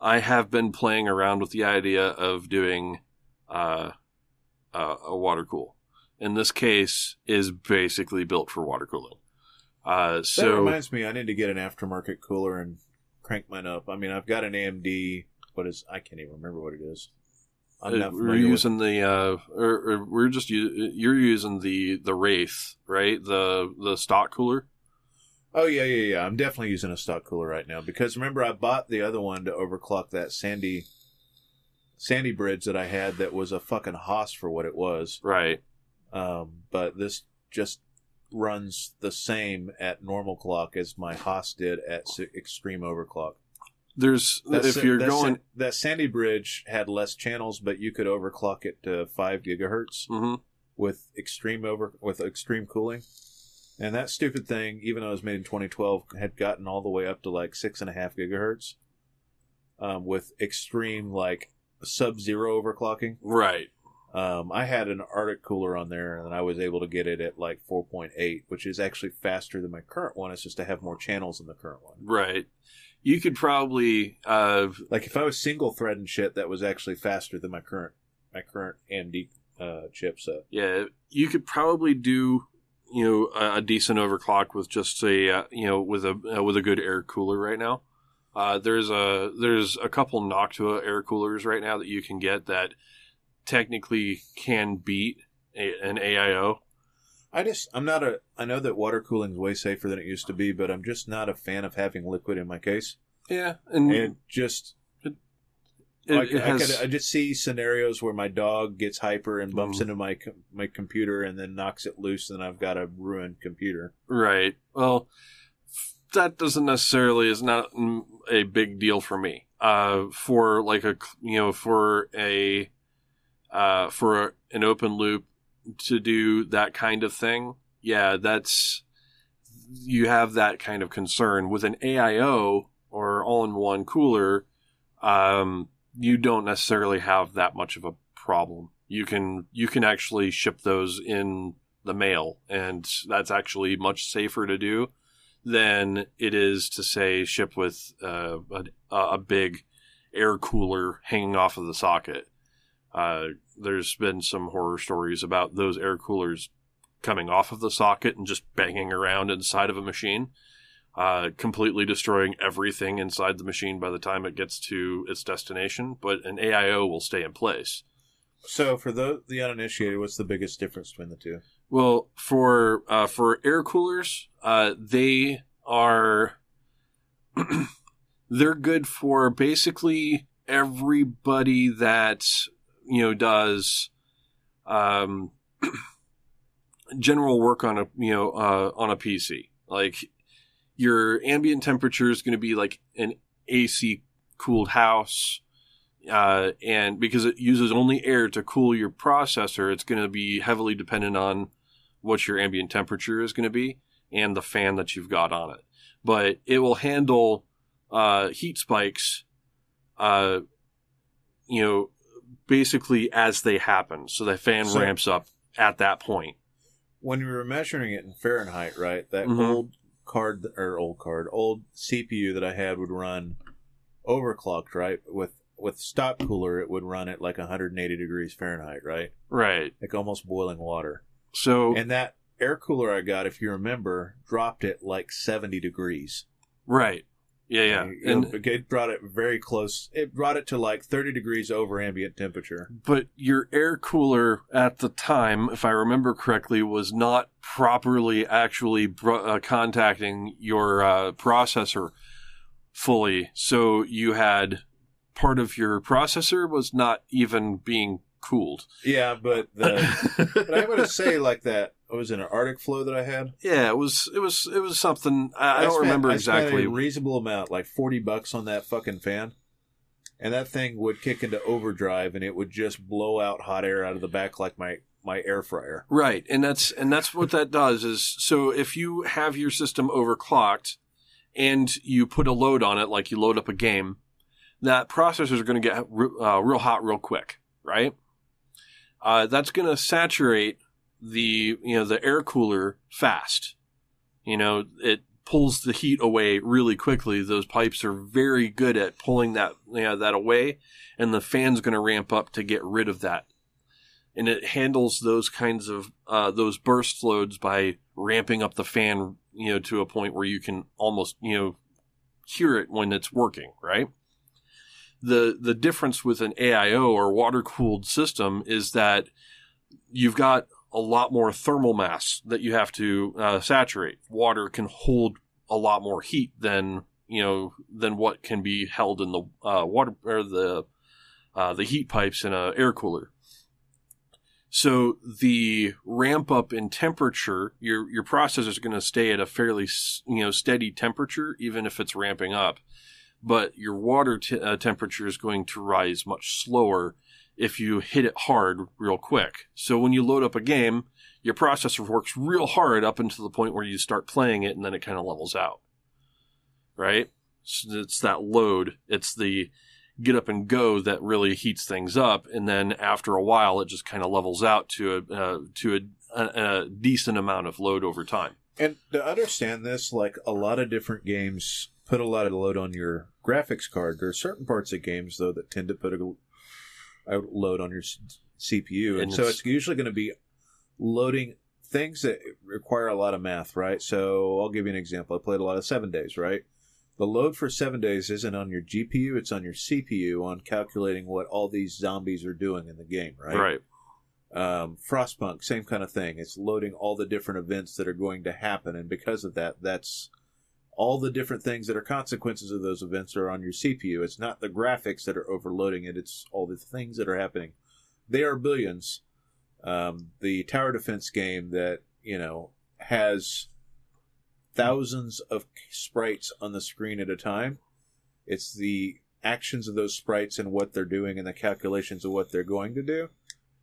[SPEAKER 2] I have been playing around with the idea of doing uh, uh, a water cool. In this case, is basically built for water cooling. Uh,
[SPEAKER 1] that reminds me, I need to get an aftermarket cooler and crank mine up. I mean, I've got an AMD. What is? I can't even remember what it is.
[SPEAKER 2] Uh, we're
[SPEAKER 1] familiar with-
[SPEAKER 2] using the uh, or, or we're just u- you're using the the Wraith, right? The the stock cooler.
[SPEAKER 1] Oh yeah, yeah, yeah. I'm definitely using a stock cooler right now because remember I bought the other one to overclock that Sandy Sandy bridge that I had that was a fucking hoss for what it was.
[SPEAKER 2] Right.
[SPEAKER 1] Um, but this just runs the same at normal clock as my Haas did at extreme overclock.
[SPEAKER 2] There's
[SPEAKER 1] That's-
[SPEAKER 2] if you're
[SPEAKER 1] that's-
[SPEAKER 2] going.
[SPEAKER 1] that Sandy bridge had less channels, but you could overclock it to five gigahertz
[SPEAKER 2] hmm
[SPEAKER 1] with extreme over with extreme cooling. And that stupid thing, even though it was made in 2012, had gotten all the way up to like six and a half gigahertz, um, with extreme like sub-zero overclocking.
[SPEAKER 2] Right.
[SPEAKER 1] Um, I had an Arctic cooler on there, and I was able to get it at like 4.8, which is actually faster than my current one. It's just I have more channels than the current one.
[SPEAKER 2] Right. You could probably uh,
[SPEAKER 1] Like if I was single thread and shit, that was actually faster than my current my current AMD uh, chipset.
[SPEAKER 2] Yeah, you could probably do you know a, a decent overclock with just a uh, you know with a uh, with a good air cooler right now. Uh, there's a there's a couple Noctua air coolers right now that you can get that technically can beat a, an AIO.
[SPEAKER 1] I just I'm not a I know that water cooling is way safer than it used to be, but I'm just not a fan of having liquid in my case.
[SPEAKER 2] Yeah, and
[SPEAKER 1] And just
[SPEAKER 2] it, it
[SPEAKER 1] I,
[SPEAKER 2] has
[SPEAKER 1] could, I just see scenarios where my dog gets hyper and bumps
[SPEAKER 2] Mhm.
[SPEAKER 1] into my my computer and then knocks it loose, and I've got a ruined computer.
[SPEAKER 2] Right. Well, that doesn't necessarily is not mm, a big deal for me. Uh, for like a you know for a uh for an open loop to do that kind of thing, yeah, that's you have that kind of concern with an AIO or all-in-one cooler. Um, you don't necessarily have that much of a problem. You can you can actually ship those in the mail, and that's actually much safer to do than it is to say ship with uh, a, a big air cooler hanging off of the socket. Uh, there's been some horror stories about those air coolers coming off of the socket and just banging around inside of a machine, uh, completely destroying everything inside the machine by the time it gets to its destination. But an AIO will stay in place.
[SPEAKER 1] So, for the the uninitiated, what's the biggest difference between the two?
[SPEAKER 2] Well, for uh, for air coolers, uh, they are [CLEARS THROAT] they're good for basically everybody that you know does um, [CLEARS THROAT] general work on a you know uh, on a PC. Like your ambient temperature is going to be like an AC cooled house. Uh, and because it uses only air to cool your processor, it's going to be heavily dependent on what your ambient temperature is going to be and the fan that you've got on it. But it will handle uh, heat spikes, uh, you know, basically as they happen. So the fan
[SPEAKER 1] So-
[SPEAKER 2] ramps up at that point.
[SPEAKER 1] When we were measuring it in Fahrenheit, right? That
[SPEAKER 2] Mhm.
[SPEAKER 1] old card or old card, old CPU that I had would run overclocked, right? With with stop cooler, it would run at like 180 degrees Fahrenheit, right?
[SPEAKER 2] Right.
[SPEAKER 1] Like almost boiling water.
[SPEAKER 2] So
[SPEAKER 1] And that air cooler I got, if you remember, dropped it like 70 degrees.
[SPEAKER 2] right. Yeah, yeah.
[SPEAKER 1] It-
[SPEAKER 2] And
[SPEAKER 1] it brought it very close. It brought it to like 30 degrees over ambient temperature.
[SPEAKER 2] but your air cooler at the time, if I remember correctly, was not properly actually bro- uh, contacting your uh, processor fully. So you had part of your processor was not even being cooled.
[SPEAKER 1] Yeah, but the but I'm gonna say like that. It was in an Arctic flow that I had.
[SPEAKER 2] Yeah, it was it was it was something I, I don't
[SPEAKER 1] spent-
[SPEAKER 2] remember
[SPEAKER 1] I spent
[SPEAKER 2] exactly.
[SPEAKER 1] a reasonable amount, like forty bucks on that fucking fan, and that thing would kick into overdrive, and it would just blow out hot air out of the back like my my air fryer.
[SPEAKER 2] Right, and that's and that's what that does is so if you have your system overclocked and you put a load on it, like you load up a game, that processors are going to get uh, real hot real quick, right? Uh, that's going to saturate the you know the air cooler fast. You know it pulls the heat away really quickly. Those pipes are very good at pulling that you know, that away, and the fan's going to ramp up to get rid of that and it handles those kinds of uh, those burst loads by ramping up the fan, you know, to a point where you can almost you know hear it when it's working, right? The the difference with an AIO or water cooled system is that you've got a lot more thermal mass that you have to uh, saturate. Water can hold a lot more heat than you know than what can be held in the uh, water or the uh, the heat pipes in a air cooler. So the ramp up in temperature, your your processor is going to stay at a fairly you know steady temperature, even if it's ramping up. But your water t- uh, temperature is going to rise much slower if you hit it hard real quick. So when you load up a game, your processor works real hard up until the point where you start playing it, and then it kind of levels out. Right? So it's that load. It's the get up and go that really heats things up, and then after a while, it just kind of levels out to a uh, to a, a, a decent amount of load over time.
[SPEAKER 1] And to understand this, like a lot of different games put a lot of load on your graphics card. There are certain parts of games though that tend to put a, a load on your s- CPU, and,
[SPEAKER 2] And
[SPEAKER 1] so
[SPEAKER 2] it's-
[SPEAKER 1] it's usually going to be loading things that require a lot of math, right? So I'll give you an example. I played a lot of Seven Days, right? The load for Seven Days isn't on your GPU; it's on your CPU on calculating what all these zombies are doing in the game, right?
[SPEAKER 2] Right.
[SPEAKER 1] um, Frostpunk, same kind of thing. It's loading all the different events that are going to happen, and because of that, that's all the different things that are consequences of those events are on your CPU. It's not the graphics that are overloading it; it's all the things that are happening. They are billions. Um, the tower defense game that you know has thousands of sprites on the screen at a time. It's the actions of those sprites and what they're doing and the calculations of what they're going to do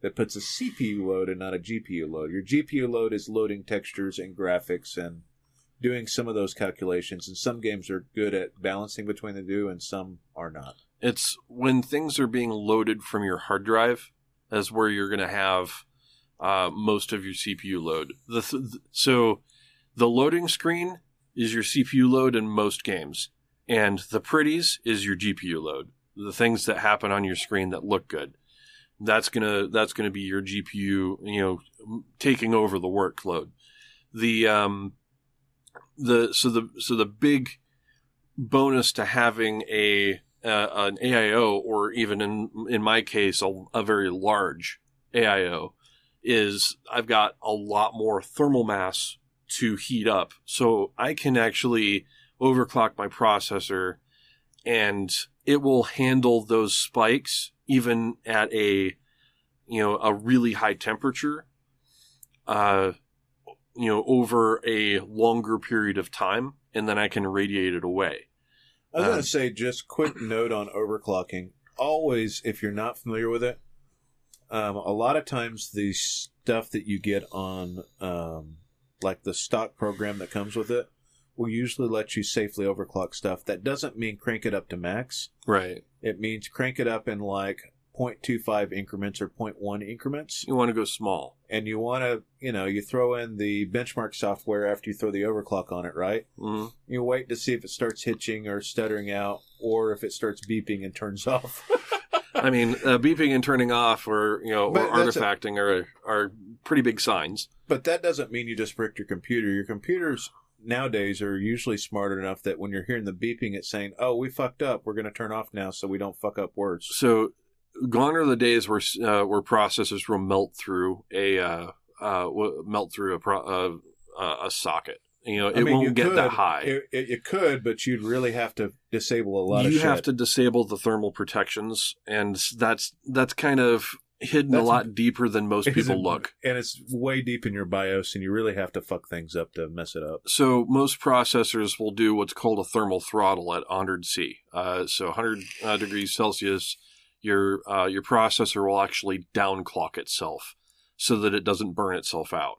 [SPEAKER 1] that puts a CPU load and not a GPU load. Your GPU load is loading textures and graphics and doing some of those calculations, and some games are good at balancing between the two, and some are not.
[SPEAKER 2] It's when things are being loaded from your hard drive, that's where you're going to have uh, most of your CPU load. The th- so the loading screen is your CPU load in most games, and the pretties is your GPU load. The things that happen on your screen that look good. That's gonna that's gonna be your GPU, you know, taking over the workload. The um, the so the so the big bonus to having a uh, an AIO or even in in my case a, a very large AIO is I've got a lot more thermal mass to heat up, so I can actually overclock my processor, and it will handle those spikes even at a you know a really high temperature. Uh, you know, over a longer period of time, and then I can radiate it away.
[SPEAKER 1] I was going
[SPEAKER 2] Um,
[SPEAKER 1] to say, just quick [CLEARS THROAT] note on overclocking. Always, if you're not familiar with it, um, a lot of times the stuff that you get on, um, like the stock program that comes with it, will usually let you safely overclock stuff. That doesn't mean crank it up to max.
[SPEAKER 2] Right.
[SPEAKER 1] It means crank it up in like 0.25 increments or 0.1 increments.
[SPEAKER 2] You want to go small.
[SPEAKER 1] And you want to, you know, you throw in the benchmark software after you throw the overclock on it, right?
[SPEAKER 2] hmm
[SPEAKER 1] You wait to see if it starts hitching or stuttering out, or if it starts beeping and turns [LAUGHS] off.
[SPEAKER 2] I mean, uh, beeping and turning off, or you know, or
[SPEAKER 1] But a-
[SPEAKER 2] artifacting are are pretty big signs.
[SPEAKER 1] but that doesn't mean you just bricked your computer. Your computers nowadays are usually smart enough that when you're hearing the beeping, it's saying, "Oh, we fucked up. We're going to turn off now, so we don't fuck up words."
[SPEAKER 2] So, gone are the days where uh, where processors will melt through a uh, uh, melt through a pro- a socket. You know, it
[SPEAKER 1] I mean,
[SPEAKER 2] won't get
[SPEAKER 1] could,
[SPEAKER 2] that high.
[SPEAKER 1] It, it, could, but you'd really have to disable a lot of
[SPEAKER 2] you have to disable the thermal protections, and that's that's kind of hidden a lot deeper than most people
[SPEAKER 1] it-
[SPEAKER 2] look.
[SPEAKER 1] and it's way deep in your BIOS, and you really have to fuck things up to mess it up.
[SPEAKER 2] So most processors will do what's called a thermal throttle at 100 C. Uh, so 100 uh, degrees Celsius, your uh, your processor will actually downclock itself so that it doesn't burn itself out.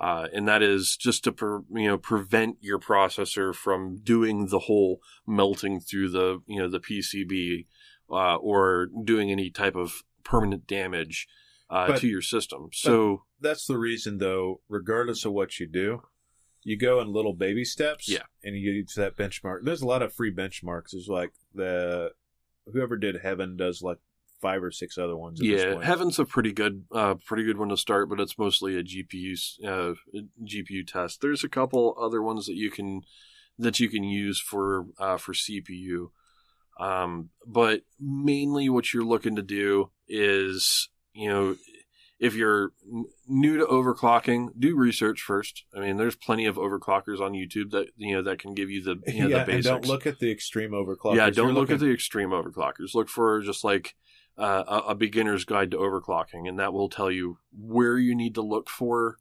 [SPEAKER 2] Uh, and that is just to pre- you know prevent your processor from doing the whole melting through the you know the PCB uh, or doing any type of permanent damage uh,
[SPEAKER 1] But-
[SPEAKER 2] to your system. So
[SPEAKER 1] That's the reason, though. Regardless of what you do, you go in little baby steps.
[SPEAKER 2] Yeah.
[SPEAKER 1] and you use that benchmark. There's a lot of free benchmarks. There's like the whoever did Heaven does like five or six other ones. At this
[SPEAKER 2] Yeah,
[SPEAKER 1] point.
[SPEAKER 2] Heaven's a pretty good, uh, pretty good one to start, but it's mostly a GPU, uh, GPU test. There's a couple other ones that you can that you can use for uh, for CPU, um, but mainly what you're looking to do is, you know, if you're new to overclocking, do research first. I mean, there's plenty of overclockers on YouTube that you know that can give you the you know,
[SPEAKER 1] yeah,
[SPEAKER 2] the basics.
[SPEAKER 1] and don't look at the extreme overclock.
[SPEAKER 2] Yeah, don't look at the extreme overclockers. Look for just like uh, a, a beginner's guide to overclocking, and that will tell you where you need to look for.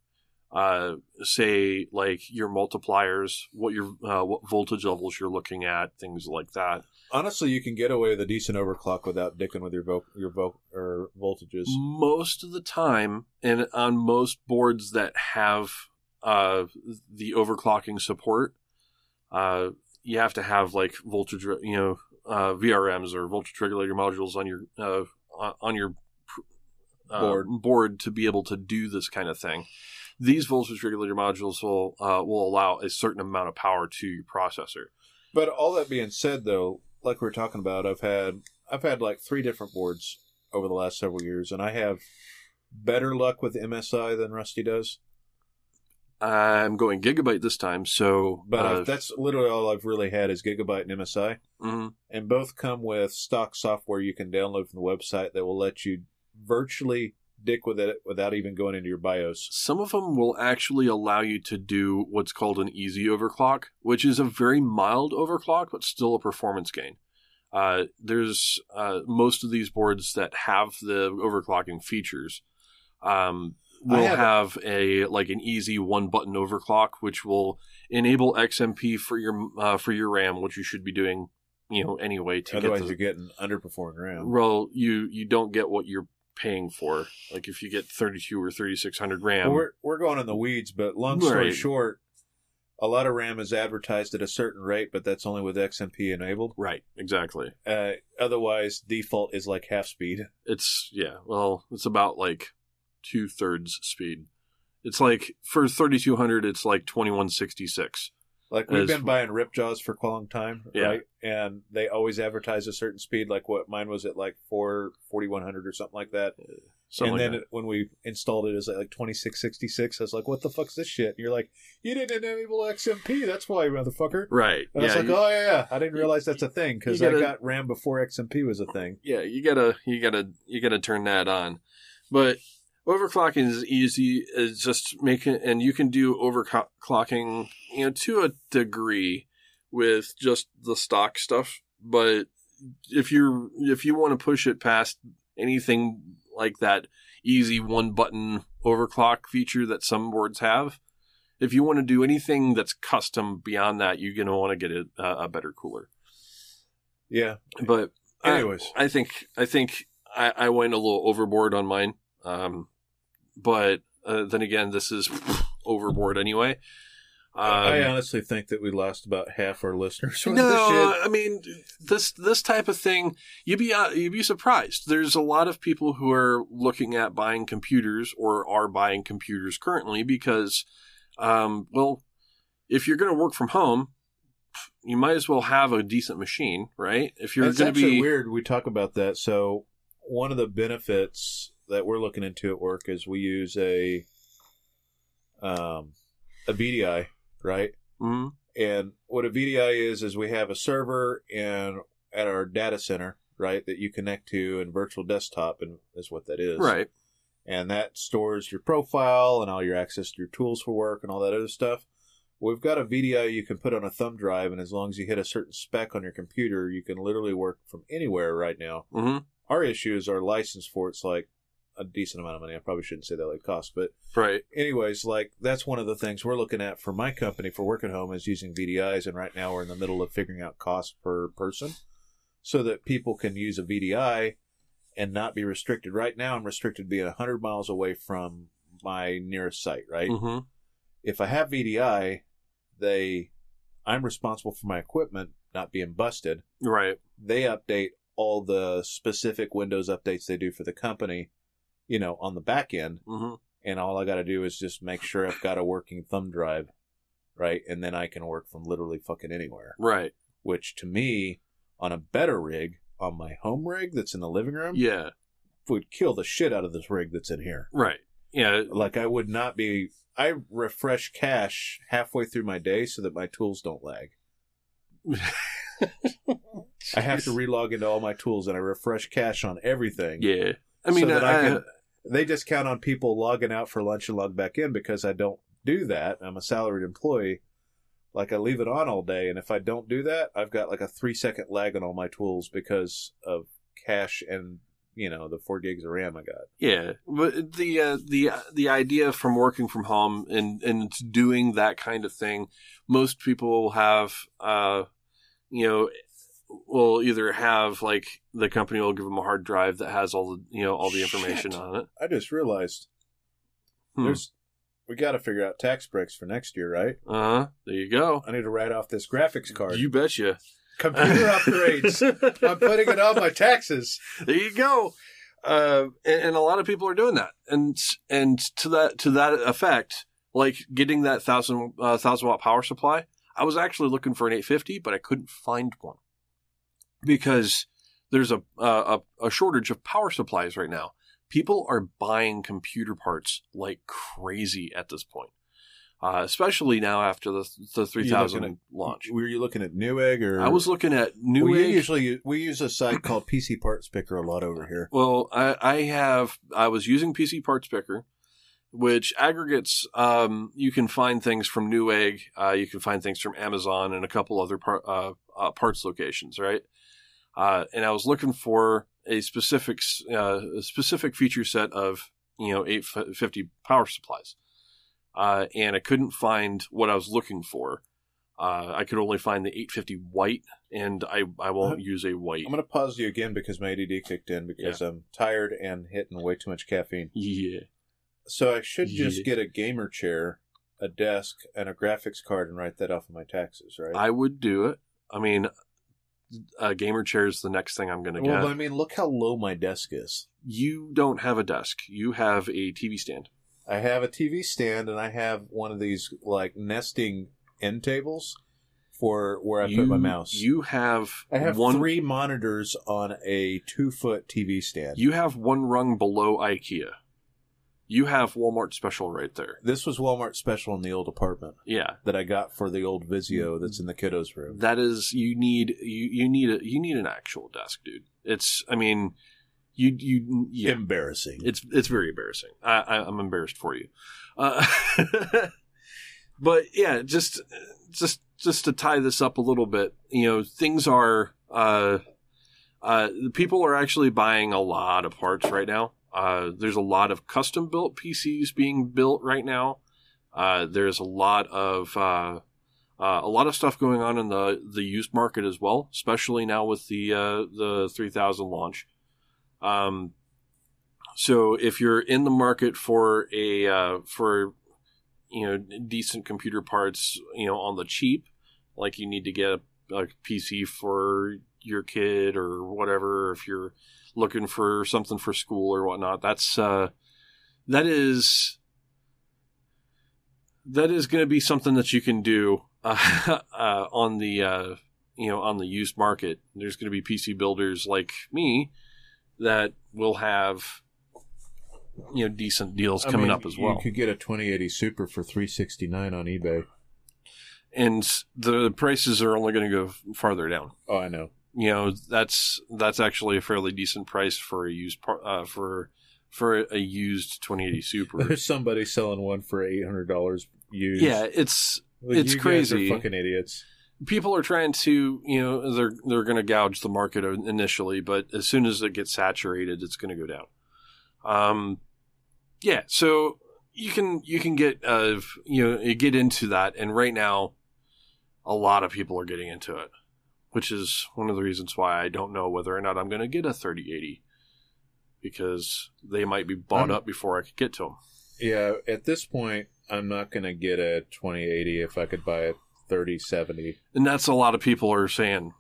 [SPEAKER 2] Uh, say like your multipliers, what your uh, what voltage levels you're looking at, things like that.
[SPEAKER 1] Honestly, you can get away with a decent overclock without dicking with your vo- your vo- or voltages.
[SPEAKER 2] Most of the time, and on most boards that have uh, the overclocking support, uh, you have to have like voltage, you know, uh, VRMs or voltage regulator modules on your uh, on- your uh,
[SPEAKER 1] Board.
[SPEAKER 2] board to be able to do this kind of thing. These voltage regulator modules will uh, will allow a certain amount of power to your processor.
[SPEAKER 1] But all that being said, though, like we were talking about, I've had I've had like three different boards over the last several years, and I have better luck with MSI than Rusty does.
[SPEAKER 2] I'm going gigabyte this time, so
[SPEAKER 1] But
[SPEAKER 2] uh,
[SPEAKER 1] that's literally all I've really had is Gigabyte and MSI,
[SPEAKER 2] mhm.
[SPEAKER 1] and both come with stock software you can download from the website that will let you virtually dick with it without even going into your BIOS.
[SPEAKER 2] Some of them will actually allow you to do what's called an easy overclock, which is a very mild overclock, but still a performance gain. Uh, there's uh, most of these boards that have the overclocking features um, will
[SPEAKER 1] have-
[SPEAKER 2] have a like an easy one button overclock, which will enable XMP for your uh, for your RAM, which you should be doing, you know, anyway to
[SPEAKER 1] Otherwise,
[SPEAKER 2] get the,
[SPEAKER 1] you're getting underperforming RAM.
[SPEAKER 2] well, you you don't get what you're paying for. Like if you get 32 or 3600 RAM,
[SPEAKER 1] Well, we're we're going in the weeds, but long story
[SPEAKER 2] Right.
[SPEAKER 1] short, a lot of RAM is advertised at a certain rate, but that's only with XMP enabled.
[SPEAKER 2] Right, exactly.
[SPEAKER 1] Uh, otherwise, default is like half speed.
[SPEAKER 2] It's yeah, well, it's about like two thirds speed. It's like for thirty two hundred, it's like twenty one sixty six.
[SPEAKER 1] Like we've been buying Ripjaws for a long time,
[SPEAKER 2] Yeah.
[SPEAKER 1] right? And they always advertise a certain speed. Like what mine was at like four forty one hundred or something like that.
[SPEAKER 2] Something
[SPEAKER 1] and
[SPEAKER 2] like
[SPEAKER 1] then it, when we installed it, it was like twenty six sixty six. I was like, "What the fuck's this shit?" And you're like, "You didn't enable XMP. That's why, motherfucker."
[SPEAKER 2] right?
[SPEAKER 1] And I
[SPEAKER 2] Yeah,
[SPEAKER 1] was like,
[SPEAKER 2] you,
[SPEAKER 1] "Oh yeah, yeah. I didn't realize that's a thing because I got RAM before XMP was a thing."
[SPEAKER 2] yeah, you gotta, you gotta, you gotta turn that on. But overclocking is easy. It's just making, and you can do overclocking, you know, to a degree with just the stock stuff. But if you're, if you want to push it past anything like that easy one button overclock feature that some boards have, if you want to do anything that's custom beyond that, you're gonna want to get a, a better cooler.
[SPEAKER 1] Yeah.
[SPEAKER 2] But I-
[SPEAKER 1] Anyways,
[SPEAKER 2] I think I think I, I went a little overboard on mine. Um, but uh, then again, this is [LAUGHS] overboard anyway. Um,
[SPEAKER 1] I honestly think that we lost about half our listeners.
[SPEAKER 2] no. I mean this this type of thing. You'd be uh, you'd be surprised. There's a lot of people who are looking at buying computers or are buying computers currently because, um, well, if you're going to work from home, you might as well have a decent machine, right? If you're going to be
[SPEAKER 1] weird we talk about that. So one of the benefits that we're looking into at work is we use a um a VDI, right?
[SPEAKER 2] Mhm.
[SPEAKER 1] And what a VDI is is we have a server and at our data center, right, that you connect to and virtual desktop and is what that is.
[SPEAKER 2] right.
[SPEAKER 1] And that stores your profile and all your access to your tools for work and all that other stuff. We've got a VDI you can put on a thumb drive, and as long as you hit a certain spec on your computer, you can literally work from anywhere right now.
[SPEAKER 2] hmm
[SPEAKER 1] Our issue is our license for it's like a decent amount of money. I probably shouldn't say that like cost, but
[SPEAKER 2] Right.
[SPEAKER 1] anyways, like that's one of the things we're looking at for my company for work at home is using VDIs, and right now we're in the middle of figuring out cost per person, so that people can use a VDI and not be restricted. Right now, I'm restricted to being hundred miles away from my nearest site. Right.
[SPEAKER 2] hmm
[SPEAKER 1] If I have VDI, they, I'm responsible for my equipment not being busted
[SPEAKER 2] Right.
[SPEAKER 1] they update all the specific Windows updates they do for the company, you know, on the back end.
[SPEAKER 2] hmm
[SPEAKER 1] And all I got to do is just make sure I've got a working thumb drive, right? And then I can work from literally fucking anywhere.
[SPEAKER 2] Right.
[SPEAKER 1] Which to me, on a better rig, on my home rig that's in the living room,
[SPEAKER 2] Yeah.
[SPEAKER 1] would kill the shit out of this rig that's in here.
[SPEAKER 2] Right. Yeah.
[SPEAKER 1] Like I would not be. I refresh cache halfway through my day so that my tools don't lag. [LAUGHS] I have to relog into all my tools and I refresh cache on everything.
[SPEAKER 2] Yeah. I mean,
[SPEAKER 1] so that I
[SPEAKER 2] I,
[SPEAKER 1] can, they just count on people logging out for lunch and log back in because I don't do that. I'm a salaried employee. Like I leave it on all day, and if I don't do that, I've got like a three second lag on all my tools because of cache and you know the four gigs of RAM I got.
[SPEAKER 2] yeah, but the uh, the the idea from working from home and and doing that kind of thing, most people have, uh, you know, will either have like the company will give them a hard drive that has all the you know all the information
[SPEAKER 1] Shit.
[SPEAKER 2] on it.
[SPEAKER 1] I just realized
[SPEAKER 2] Hmm.
[SPEAKER 1] there's we got to figure out tax breaks for next year, right?
[SPEAKER 2] Uh huh. There you go.
[SPEAKER 1] I need to write off this graphics card.
[SPEAKER 2] You betcha.
[SPEAKER 1] Computer [LAUGHS] upgrades. I'm putting it on my taxes.
[SPEAKER 2] there you go. Uh, and, and a lot of people are doing that, and and to that to that effect, like getting that thousand uh, thousand watt power supply. I was actually looking for an 850, but I couldn't find one because there's a a, a shortage of power supplies right now. People are buying computer parts like crazy at this point, uh, especially now after the the 3000
[SPEAKER 1] looking
[SPEAKER 2] launch.
[SPEAKER 1] Were you looking at Newegg or?
[SPEAKER 2] I was looking at Newegg.
[SPEAKER 1] usually we use a site called PC Parts Picker a lot over here.
[SPEAKER 2] Well, I, I have I was using PC Parts Picker, which aggregates. Um, you can find things from Newegg. Uh, you can find things from Amazon and a couple other par- uh, uh, parts locations, right? Uh, and I was looking for a specific uh, a specific feature set of you know 850 power supplies, uh, and I couldn't find what I was looking for. Uh, I could only find the 850 white, and I I won't use a white.
[SPEAKER 1] I'm going to pause you again because my ADD kicked in because I'm tired and hitting way too much caffeine.
[SPEAKER 2] Yeah.
[SPEAKER 1] So I should just
[SPEAKER 2] Yeah.
[SPEAKER 1] get a gamer chair a desk and a graphics card and write that off of my taxes, right?
[SPEAKER 2] I would do it. I mean, a gamer chair is the next thing I'm going to get. well.
[SPEAKER 1] I mean, look how low my desk is.
[SPEAKER 2] you don't have a desk. You have a TV stand.
[SPEAKER 1] I have a TV stand and I have one of these like nesting end tables for where I
[SPEAKER 2] you,
[SPEAKER 1] put my mouse.
[SPEAKER 2] You have
[SPEAKER 1] I have
[SPEAKER 2] one.
[SPEAKER 1] three monitors on a two foot TV stand.
[SPEAKER 2] You have one rung below IKEA. You have Walmart special right there.
[SPEAKER 1] this was Walmart special in the old apartment
[SPEAKER 2] Yeah,
[SPEAKER 1] that I got for the old Vizio that's in the kiddos room.
[SPEAKER 2] that is you need you you need a you need an actual desk, dude. It's I mean you you yeah.
[SPEAKER 1] Embarrassing.
[SPEAKER 2] It's it's very embarrassing. I, I I'm embarrassed for you. Uh, [LAUGHS] but yeah, just just just to tie this up a little bit, you know, things are uh, uh, people are actually buying a lot of parts right now. Uh, there's a lot of custom built PCs being built right now. Uh, there's a lot of uh, uh, a lot of stuff going on in the the used market as well, especially now with the uh, the 3000 launch. Um, so if you're in the market for a for you know decent computer parts, you know on the cheap, like you need to get a, a PC for your kid or whatever, if you're looking for something for school or whatnot, that's uh, that is that is going to be something that you can do uh, [LAUGHS] uh, on the uh, you know on the used market. There's going to be PC builders like me that will have you know decent deals
[SPEAKER 1] I
[SPEAKER 2] coming
[SPEAKER 1] mean,
[SPEAKER 2] up as well.
[SPEAKER 1] You could get a 2080 Super for 369 on eBay.
[SPEAKER 2] and the prices are only going to go farther down.
[SPEAKER 1] Oh, I know.
[SPEAKER 2] You know, that's that's actually a fairly decent price for a used par- uh, for for a used 2080 Super.
[SPEAKER 1] There's [LAUGHS] somebody selling one for $800 used.
[SPEAKER 2] yeah, it's
[SPEAKER 1] Like,
[SPEAKER 2] it's crazy.
[SPEAKER 1] Fucking idiots.
[SPEAKER 2] people are trying to you know they're they're going to gouge the market initially, but as soon as it gets saturated, it's going to go down. Um, yeah, so you can you can get uh you know you get into that, and right now, a lot of people are getting into it, which is one of the reasons why I don't know whether or not I'm going to get a 3080 because they might be bought
[SPEAKER 1] Um,
[SPEAKER 2] up before I could get to them.
[SPEAKER 1] Yeah, at this point, I'm not going to get a 2080 if I could buy a 3070.
[SPEAKER 2] and that's a lot of people are saying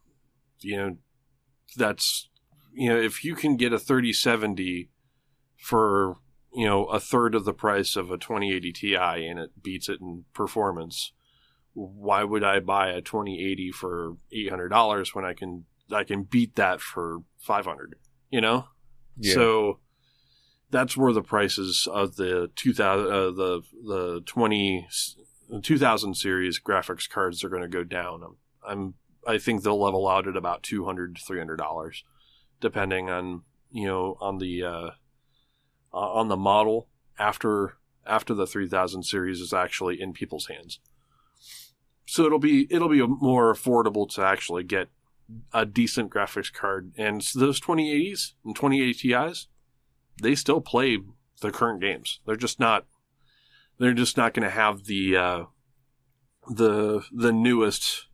[SPEAKER 2] you know that's you know if you can get a 3070 for you know a third of the price of a 2080 ti and it beats it in performance why would i buy a 2080 for $800 when i can i can beat that for 500 you know
[SPEAKER 1] Yeah.
[SPEAKER 2] so that's where the prices of the 2000 uh, the the 20 2000 series graphics cards are going to go down. I'm, I'm I think they'll level out at about 200 to 300 dollars depending on you know on the uh, uh, on the model after after the 3000 series is actually in people's hands. So it'll be it'll be more affordable to actually get a decent graphics card and those 2080s and 2080 Ti's they still play the current games. They're just not they're just not going to have the uh, the the newest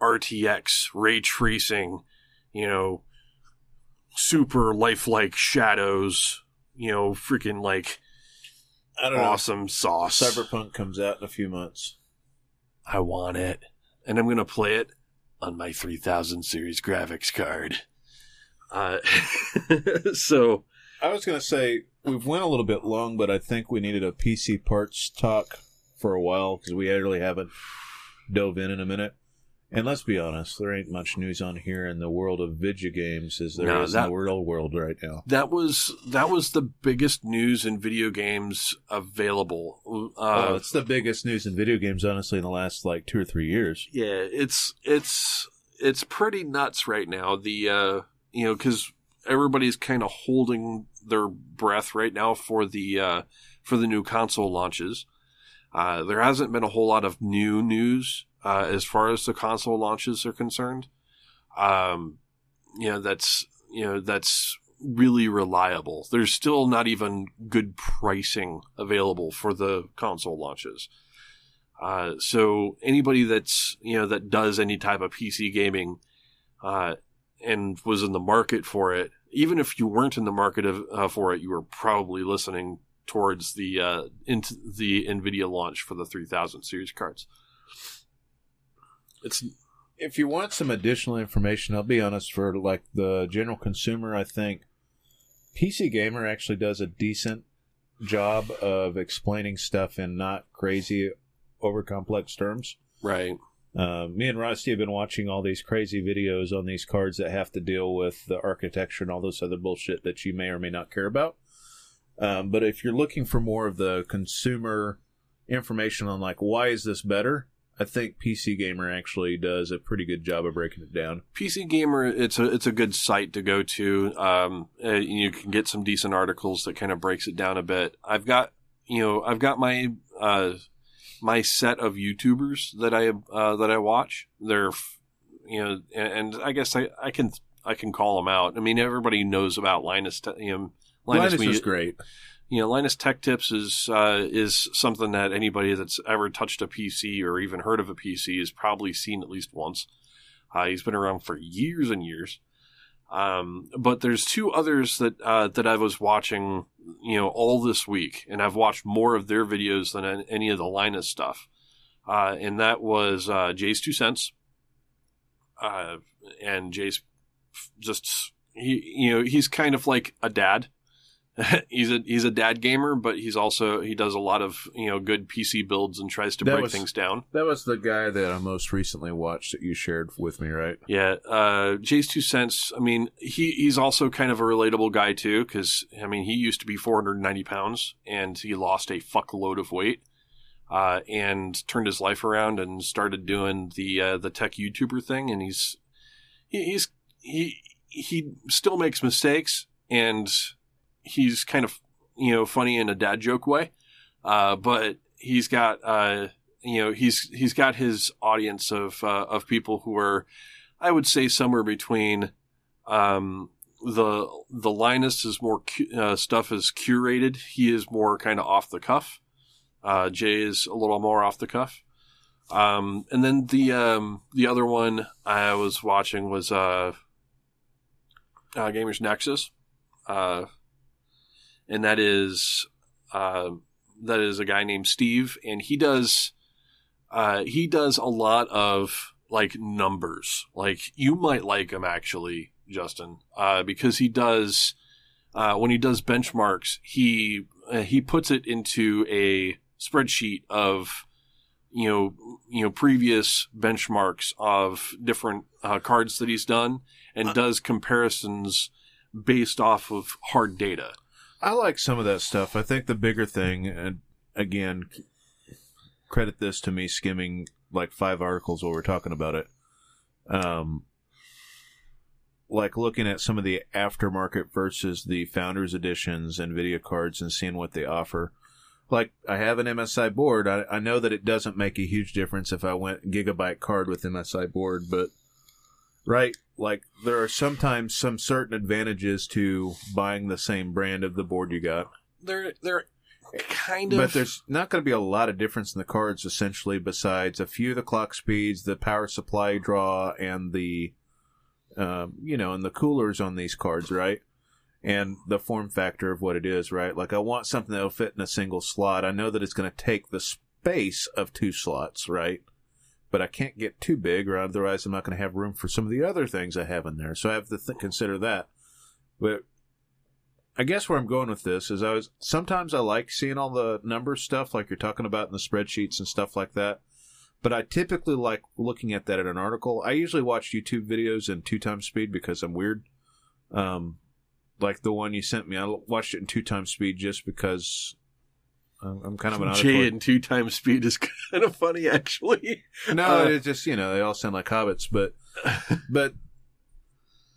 [SPEAKER 2] RTX ray tracing, you know, super lifelike shadows, you know, freaking like
[SPEAKER 1] I don't
[SPEAKER 2] awesome sauce.
[SPEAKER 1] Cyberpunk comes out in a few months.
[SPEAKER 2] I want it, and I'm going to play it on my 3000 series graphics card. Uh, [LAUGHS] so
[SPEAKER 1] I was going to say we've went a little bit long, but I think we needed a PC parts talk for a while because we really haven't dove in in a minute. And let's be honest, there ain't much news on here in the world of video games as there is
[SPEAKER 2] No,
[SPEAKER 1] in
[SPEAKER 2] that-
[SPEAKER 1] the real world right now.
[SPEAKER 2] that was that was the biggest news in video games available. Uh,
[SPEAKER 1] Uh, it's the biggest news in video games, honestly, in the last like two or three years.
[SPEAKER 2] yeah it's it's it's pretty nuts right now the uh you know because everybody's kind of holding their breath right now for the uh for the new console launches uh there hasn't been a whole lot of new news uh as far as the console launches are concerned um you know that's you know that's really reliable there's still not even good pricing available for the console launches uh, so anybody that's you know that does any type of PC gaming, uh, and was in the market for it, even if you weren't in the market of, uh, for it, you were probably listening towards the uh, into the Nvidia launch for the 3000 series cards. It's
[SPEAKER 1] if you want some additional information, I'll be honest, for like the general consumer, I think PC Gamer actually does a decent job of explaining stuff in not crazy over complex terms.
[SPEAKER 2] right.
[SPEAKER 1] Uh, me and Rusty have been watching all these crazy videos on these cards that have to deal with the architecture and all this other bullshit that you may or may not care about. Um, but if you're looking for more of the consumer information on like why is this better, I think PC Gamer actually does a pretty good job of breaking it down.
[SPEAKER 2] PC Gamer, it's a it's a good site to go to. Um, you can get some decent articles that kind of breaks it down a bit. I've got you know I've got my uh, my set of YouTubers that I uh, that I watch. They're you know, and, and I guess I, I can I can call them out. I mean, everybody knows about Linus. You know,
[SPEAKER 1] Linus,
[SPEAKER 2] Media-
[SPEAKER 1] is great.
[SPEAKER 2] You know, Linus Tech Tips is uh, is something that anybody that's ever touched a PC or even heard of a PC has probably seen at least once. Uh, he's been around for years and years. Um, but there's two others that uh, that I was watching, you know, all this week, and I've watched more of their videos than any of the Linus stuff. Uh, and that was uh, JayzTwoCents, uh, and Jay's just he, you know, he's kind of like a dad [LAUGHS] he's a he's a dad gamer, but he's also he does a lot of you know good PC builds and tries to
[SPEAKER 1] That
[SPEAKER 2] break
[SPEAKER 1] was-
[SPEAKER 2] things down.
[SPEAKER 1] That was the guy that I most recently watched that you shared with me, right?
[SPEAKER 2] Yeah, uh, JayzTwoCents. I mean, he he's also kind of a relatable guy too, because I mean, he used to be 490 pounds and he lost a fuckload of weight, uh, and turned his life around and started doing the uh, the tech YouTuber thing, and he's he, he's he he still makes mistakes and he's kind of you know funny in a dad joke way, uh, but he's got uh, you know he's he's got his audience of uh, of people who are I would say somewhere between um, the the Linus is more cu- uh, stuff is curated. He is more kind of off the cuff. Uh, Jay is a little more off the cuff. Um, and then the um, the other one I was watching was uh, Gamers Nexus, and that is uh, that is a guy named Steve, and he does uh, he does a lot of like numbers. Like you might like him actually, Justin, uh, because he does uh, when he does benchmarks, he uh, he puts it into a spreadsheet of you know you know previous benchmarks of different uh, cards that he's done and does comparisons based off of hard data.
[SPEAKER 1] I like some of that stuff. I think the bigger thing, and again, credit this to me skimming like five articles while we're talking about it. Um, like looking at some of the aftermarket versus the founders editions and video cards and seeing what they offer. Like I have an MSI board. I, I know that it doesn't make a huge difference if I went gigabyte card with MSI board, but right, like there are sometimes some certain advantages to buying the same brand of the board you got.
[SPEAKER 2] They're they're kind of
[SPEAKER 1] But there's not going to be a lot of difference in the cards, essentially, besides a few of the clock speeds, the power supply draw, and the, um, you know, and the coolers on these cards, right? And the form factor of what it is, right? Like, I want something that'll fit in a single slot. I know that it's going to take the space of two slots, right? But I can't get too big, or otherwise I'm not going to have room for some of the other things I have in there. So I have to th- consider that. But I guess where I'm going with this is I was sometimes I like seeing all the number stuff like you're talking about in the spreadsheets and stuff like that. But I typically like looking at that in an article. I usually watch YouTube videos in two times speed because I'm weird. Um, like the one you sent me, I watched it in two times speed just because I'm I'm kind of an
[SPEAKER 2] Jay and two times speed is [LAUGHS] kind of funny actually.
[SPEAKER 1] No,
[SPEAKER 2] Uh,
[SPEAKER 1] it's just you know they all sound like hobbits, but [LAUGHS] but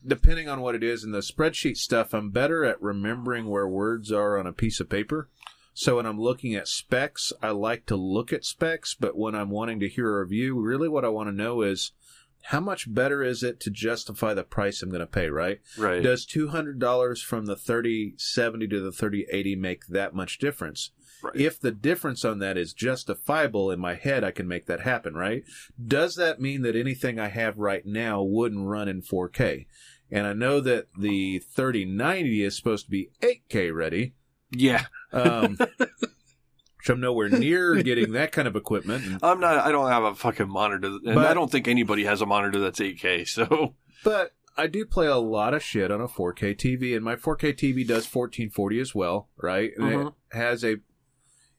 [SPEAKER 1] depending on what it is in the spreadsheet stuff, I'm better at remembering where words are on a piece of paper. So when I'm looking at specs, I like to look at specs, but when I'm wanting to hear a review, really what I want to know is how much better is it to justify the price I'm going to pay, right?
[SPEAKER 2] Right.
[SPEAKER 1] Does $200 from the 3070 to the 3080 make that much difference?
[SPEAKER 2] Right.
[SPEAKER 1] If the difference on that is justifiable in my head, I can make that happen, right? Does that mean that anything I have right now wouldn't run in 4K? And I know that the 3090 is supposed to be 8K ready,
[SPEAKER 2] Yeah,
[SPEAKER 1] Um, [LAUGHS] which I'm nowhere near getting that kind of equipment.
[SPEAKER 2] I'm not. I don't have a fucking monitor, and
[SPEAKER 1] But-
[SPEAKER 2] I don't think anybody has a monitor that's 8K. So
[SPEAKER 1] But I do play a lot of shit on a 4K TV, and my 4K TV does 1440 as well, right? And
[SPEAKER 2] Mhm.
[SPEAKER 1] it has a,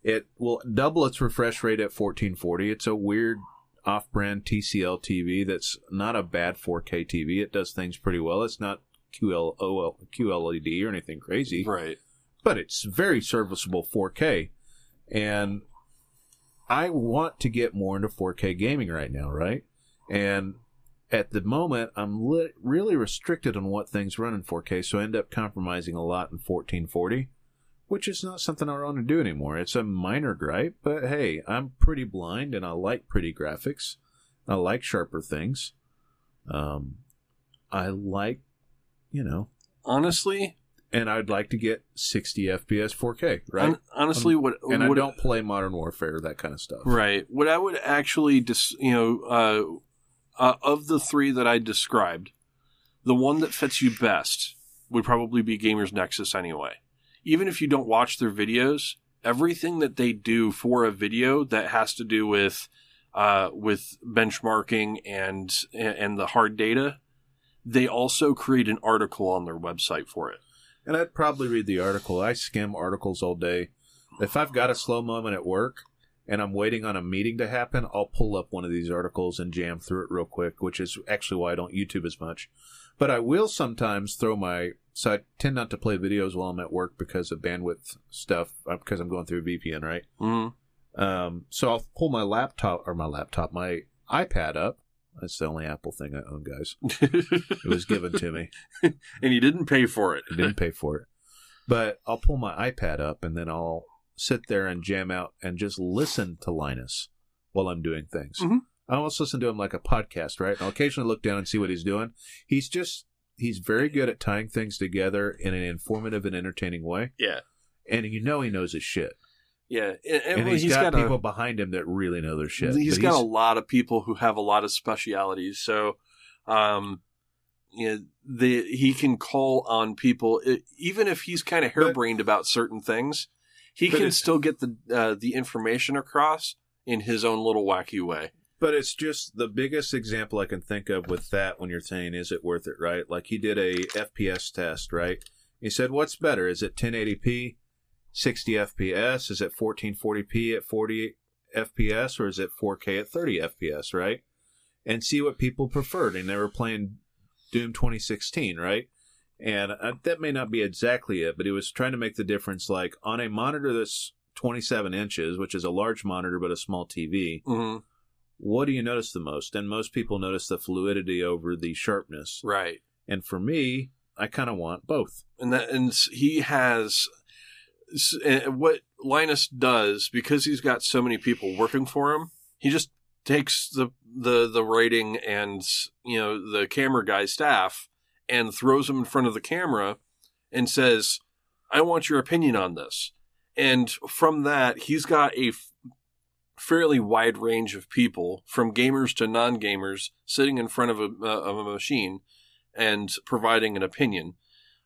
[SPEAKER 1] it will double its refresh rate at 1440. It's a weird off-brand TCL TV that's not a bad 4K TV. It does things pretty well. It's not QL, OL, QLED or anything crazy,
[SPEAKER 2] right.
[SPEAKER 1] but it's very serviceable 4K. And I want to get more into 4K gaming right now, right? And at the moment, I'm li- really restricted on what things run in 4K, so I end up compromising a lot in 1440, which is not something I want to do anymore. It's a minor gripe, but hey, I'm pretty blind and I like pretty graphics. I like sharper things. Um, I like, you know,
[SPEAKER 2] Honestly,
[SPEAKER 1] and I'd like to get 60 FPS 4K, right?
[SPEAKER 2] hon- honestly, what
[SPEAKER 1] and I don't play Modern Warfare, that kind of stuff.
[SPEAKER 2] Right. What I would actually, dis- you know, uh, uh, of the three that I described, the one that fits you best would probably be Gamers Nexus anyway. Even if you don't watch their videos, everything that they do for a video that has to do with uh, with benchmarking and and the hard data, they also create an article on their website for it.
[SPEAKER 1] And I'd probably read the article. I skim articles all day. If I've got a slow moment at work and I'm waiting on a meeting to happen, I'll pull up one of these articles and jam through it real quick, which is actually why I don't YouTube as much. But I will sometimes throw my. So I tend not to play videos while I'm at work because of bandwidth stuff, uh, because I'm going through a VPN, right?
[SPEAKER 2] Mm.
[SPEAKER 1] Um, so I'll pull my laptop or my laptop, my iPad up. That's the only Apple thing I own, guys. It was given to me. [LAUGHS]
[SPEAKER 2] and you didn't pay for it.
[SPEAKER 1] I didn't pay for it. But I'll pull my iPad up and then I'll sit there and jam out and just listen to Linus while I'm doing things.
[SPEAKER 2] Mhm.
[SPEAKER 1] I almost listen to him like a podcast, right? I'll occasionally look down and see what he's doing. He's just, he's very good at tying things together in an informative and entertaining way.
[SPEAKER 2] Yeah.
[SPEAKER 1] And you know he knows his shit.
[SPEAKER 2] Yeah, and, and
[SPEAKER 1] And, he's got,
[SPEAKER 2] a-
[SPEAKER 1] people behind him that really know their shit.
[SPEAKER 2] He's got a lot of people who have a lot of specialities. So, um, you know, the he can call on people e- even if he's kind of harebrained about certain things. He can still get the uh, the information across in his own little wacky way.
[SPEAKER 1] But it's just the biggest example I can think of with that when you're saying, is it worth it, right? Like he did a FPS test, right? He said, what's better? Is it 1080p, 60 FPS? Is it 1440p at 40 FPS? Or is it 4K at 30 FPS, right? And see what people preferred. And they were playing Doom 2016, right? And uh, that may not be exactly it, but he was trying to make the difference like on a monitor that's 27 inches, which is a large monitor but a small TV
[SPEAKER 2] hmm
[SPEAKER 1] what do you notice the most? And most people notice the fluidity over the sharpness.
[SPEAKER 2] Right,
[SPEAKER 1] And for me, I kind of want both.
[SPEAKER 2] and that and he has uh, what Linus does because he's got so many people working for him. He just takes the the the writing and you know the camera guy staff and throws them in front of the camera and says, "I want your opinion on this." And from that, he's got a fairly wide range of people, from gamers to non-gamers, sitting in front of a uh, of a machine and providing an opinion.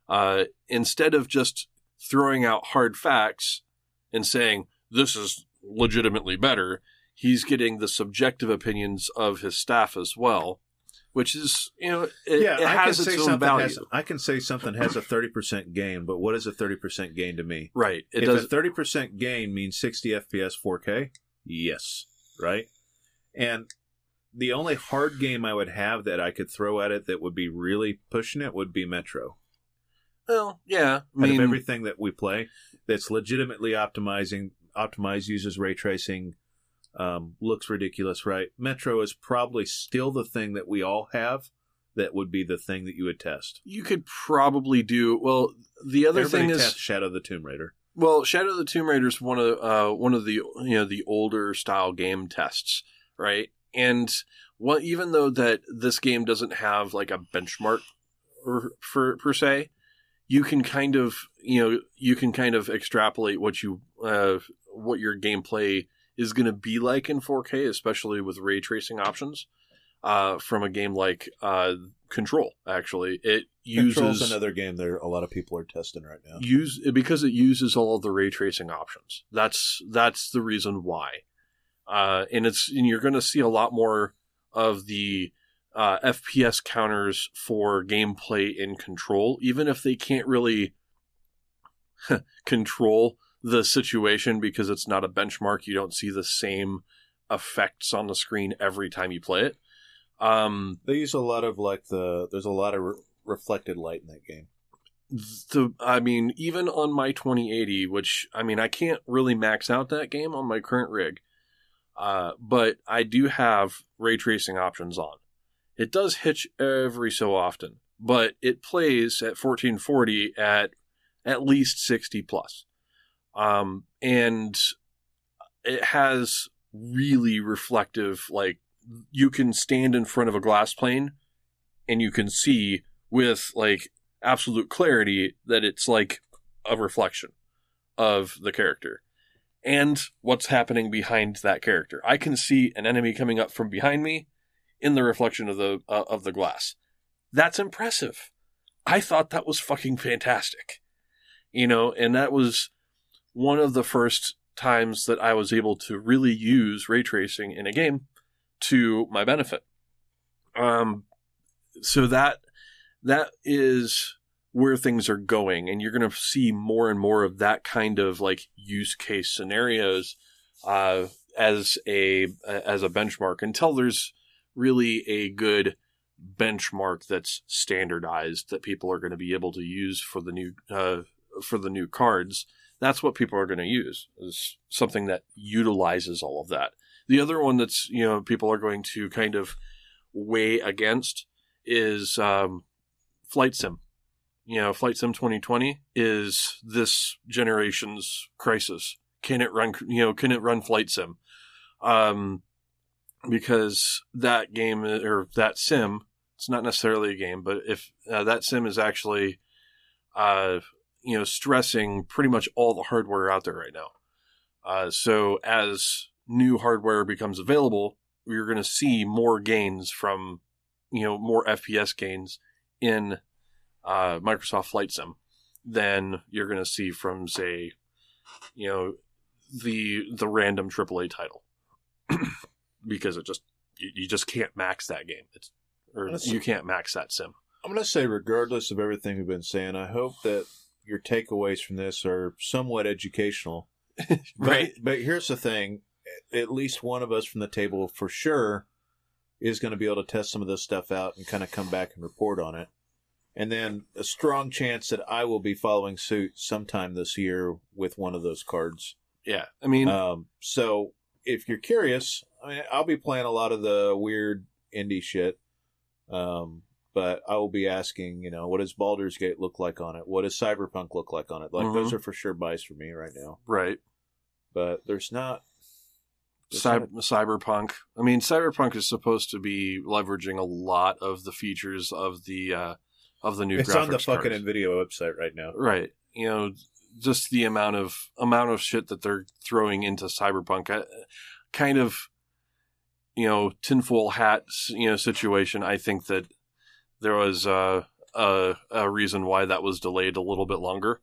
[SPEAKER 2] Uh, instead of just throwing out hard facts and saying this is legitimately better, he's getting the subjective opinions of his staff as well, which is you know it, it has its own value.
[SPEAKER 1] has, I can say something has a 30% gain, but what is a 30% gain to me?
[SPEAKER 2] right. It
[SPEAKER 1] if
[SPEAKER 2] does.
[SPEAKER 1] a 30% gain means 60 FPS 4K, yes, right? And the only hard game I would have that I could throw at it that would be really pushing it would be Metro.
[SPEAKER 2] well, yeah. I
[SPEAKER 1] out of everything that we play that's legitimately optimizing optimized uses ray tracing um, looks ridiculous right metro is probably still the thing that we all have that would be the thing that you would test
[SPEAKER 2] you could probably do well. The other
[SPEAKER 1] Everybody
[SPEAKER 2] thing is
[SPEAKER 1] test shadow the tomb raider
[SPEAKER 2] Well, Shadow of the Tomb Raider is one of uh, one of the you know the older style game tests, right? And even though that this game doesn't have like a benchmark or, for per se, you can kind of you know you can kind of extrapolate what you uh, what your gameplay is going to be like in 4K, especially with ray tracing options. Uh, from a game like uh, Control. Actually, it
[SPEAKER 1] Control's
[SPEAKER 2] uses
[SPEAKER 1] another game there a lot of people are testing right now.
[SPEAKER 2] use because it uses all of the ray tracing options. That's that's the reason why. Uh, and it's and you're going to see a lot more of the uh, FPS counters for gameplay in Control, even if they can't really [LAUGHS] control the situation because it's not a benchmark. You don't see the same effects on the screen every time you play it. Um,
[SPEAKER 1] They use a lot of like the there's a lot of re- reflected light in that game.
[SPEAKER 2] the I mean, even on my 2080, which I mean, I can't really max out that game on my current rig, uh, but I do have ray tracing options on. It does hitch every so often, but it plays at 1440 at at least 60 plus, um, and it has really reflective. Like you can stand in front of a glass plane, and you can see with like absolute clarity that it's like a reflection of the character and what's happening behind that character. I can see an enemy coming up from behind me in the reflection of the uh, of the glass. That's impressive. I thought that was fucking fantastic. You know, and that was one of the first times that I was able to really use ray tracing in a game to my benefit. Um so that that is where things are going and you're going to see more and more of that kind of like use case scenarios uh, as a as a benchmark until there's really a good benchmark that's standardized that people are going to be able to use for the new uh, for the new cards that's what people are going to use is something that utilizes all of that the other one that's you know people are going to kind of weigh against is um, Flight Sim. You know, Flight Sim 2020 is this generation's Crysis. Can it run? You know, can it run Flight Sim? Um, because that game or that sim, it's not necessarily a game, but if uh, that sim is actually, uh, you know, stressing pretty much all the hardware out there right now. Uh, so as new hardware becomes available, you're going to see more gains from you know more FPS gains in uh, Microsoft Flight Sim than you're going to see from say you know the the random AAA title [CLEARS THROAT] because it just you, you just can't max that game. It's or
[SPEAKER 1] That's-
[SPEAKER 2] you can't max that sim.
[SPEAKER 1] I'm going to say, regardless of everything we've been saying, I hope that your takeaways from this are somewhat educational. [LAUGHS] But-
[SPEAKER 2] Right.
[SPEAKER 1] But, here's the thing: at least one of us from the table, for sure, is going to be able to test some of this stuff out and kind of come back and report on it. And then a strong chance that I will be following suit sometime this year with one of those cards.
[SPEAKER 2] Yeah, I mean,
[SPEAKER 1] Um, so if you're curious, I mean, I'll be playing a lot of the weird indie shit. Um, but I will be asking, you know, what does Baldur's Gate look like on it? What does Cyberpunk look like on it? Like those are for sure buys for me right now.
[SPEAKER 2] right.
[SPEAKER 1] But there's not.
[SPEAKER 2] Cyber, cyberpunk. I mean, cyberpunk is supposed to be leveraging a lot of the features of the uh, of the new.
[SPEAKER 1] It's on the fucking
[SPEAKER 2] cards.
[SPEAKER 1] Nvidia website right now.
[SPEAKER 2] right. You know, just the amount of amount of shit that they're throwing into cyberpunk, uh, kind of, you know, tinfoil hat, you know, situation. I think that there was uh, a a reason why that was delayed a little bit longer,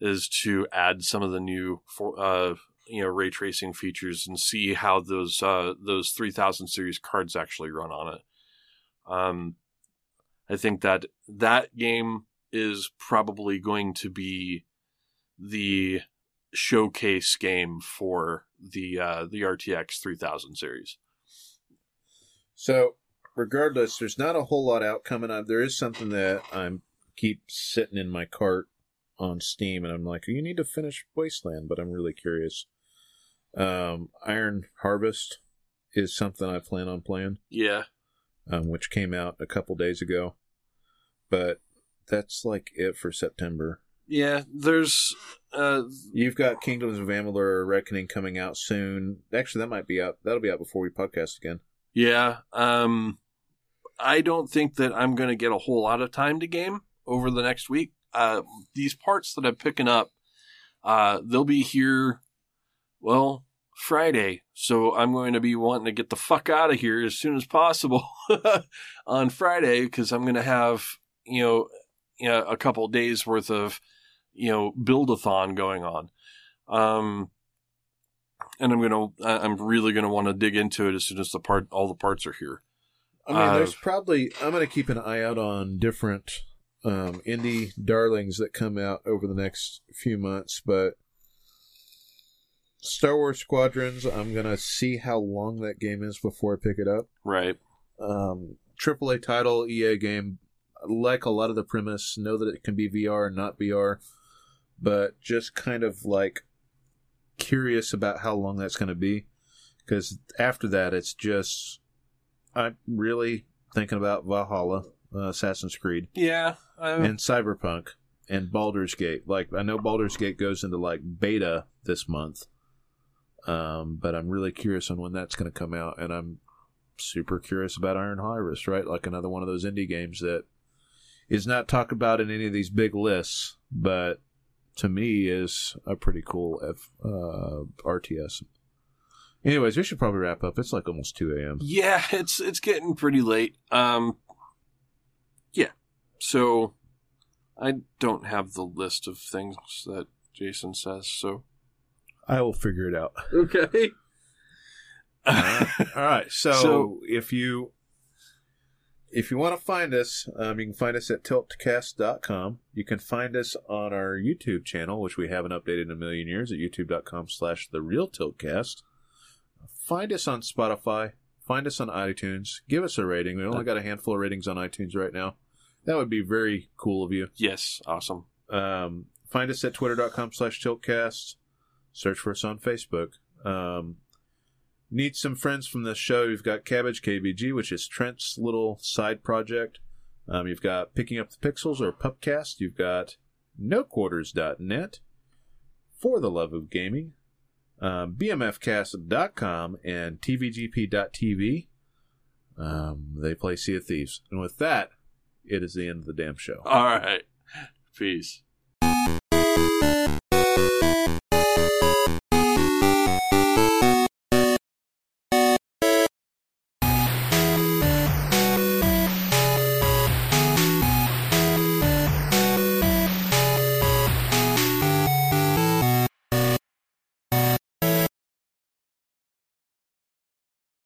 [SPEAKER 2] is to add some of the new for uh you know ray tracing features and see how those uh those 3000 series cards actually run on it um i think that that game is probably going to be the showcase game for the uh the rtx 3000 series
[SPEAKER 1] So, regardless, there's not a whole lot out coming up. There is something that I'm keep sitting in my cart on Steam, and I'm like, you need to finish Wasteland, but I'm really curious. Um, Iron Harvest is something I plan on playing,
[SPEAKER 2] yeah
[SPEAKER 1] um, which came out a couple days ago, but that's like it for September.
[SPEAKER 2] yeah there's uh
[SPEAKER 1] You've got Kingdoms of Amalur Reckoning coming out soon. Actually, that might be out. That'll be out before we podcast again.
[SPEAKER 2] Yeah. Um, I don't think that I'm going to get a whole lot of time to game over the next week. Uh, these parts that I'm picking up, uh, they'll be here. Well, Friday, so I'm going to be wanting to get the fuck out of here as soon as possible [LAUGHS] on Friday because I'm going to have you know, you know a couple days worth of you know build-a-thon going on. Um, and I'm gonna, I'm really gonna want to dig into it as soon as the part, all the parts are here.
[SPEAKER 1] I mean,
[SPEAKER 2] Uh,
[SPEAKER 1] there's probably I'm going to keep an eye out on different um, indie darlings that come out over the next few months, but Star Wars Squadrons, I'm going to see how long that game is before I pick it up.
[SPEAKER 2] Right.
[SPEAKER 1] Um, AAA title, EA game, like a lot of the premise, know that it can be VR and not VR, but just kind of like curious about how long that's going to be. Because after that, it's just I'm really thinking about Valhalla, uh, Assassin's Creed,
[SPEAKER 2] Yeah. I,
[SPEAKER 1] and Cyberpunk, and Baldur's Gate. Like I know Baldur's Gate goes into like beta this month, um, but I'm really curious on when that's going to come out, and I'm super curious about Iron Harvest. Right, like another one of those indie games that is not talked about in any of these big lists, but to me is a pretty cool F, uh, RTS. Anyways, we should probably wrap up. It's like almost two a.m.
[SPEAKER 2] yeah, it's it's getting pretty late. Um. Yeah. So, I don't have the list of things that Jason says. So.
[SPEAKER 1] I will figure it out. [LAUGHS]
[SPEAKER 2] Okay.
[SPEAKER 1] All right. [LAUGHS] So,
[SPEAKER 2] So-
[SPEAKER 1] if you if you want to find us, um, you can find us at tiltcast.com. You can find us on our YouTube channel, which we haven't updated in a million years, at youtube.com slash the real tiltcast. Find us on Spotify. Find us on iTunes. Give us a rating. We only got a handful of ratings on iTunes right now. That would be very cool of you.
[SPEAKER 2] yes. Awesome.
[SPEAKER 1] Um, find us at twitter.com slash tiltcast. Search for us on Facebook. Um, need some friends from the show. You've got Cabbage KBG, which is Trent's little side project. Um, you've got Picking Up the Pixels or Pupcast. You've got NoQuarters.net, For the Love of Gaming, um, BMFcast.com, and TVGP.tv. Um, they play Sea of Thieves. And with that, it is the end of the damn show.
[SPEAKER 2] All right. Peace.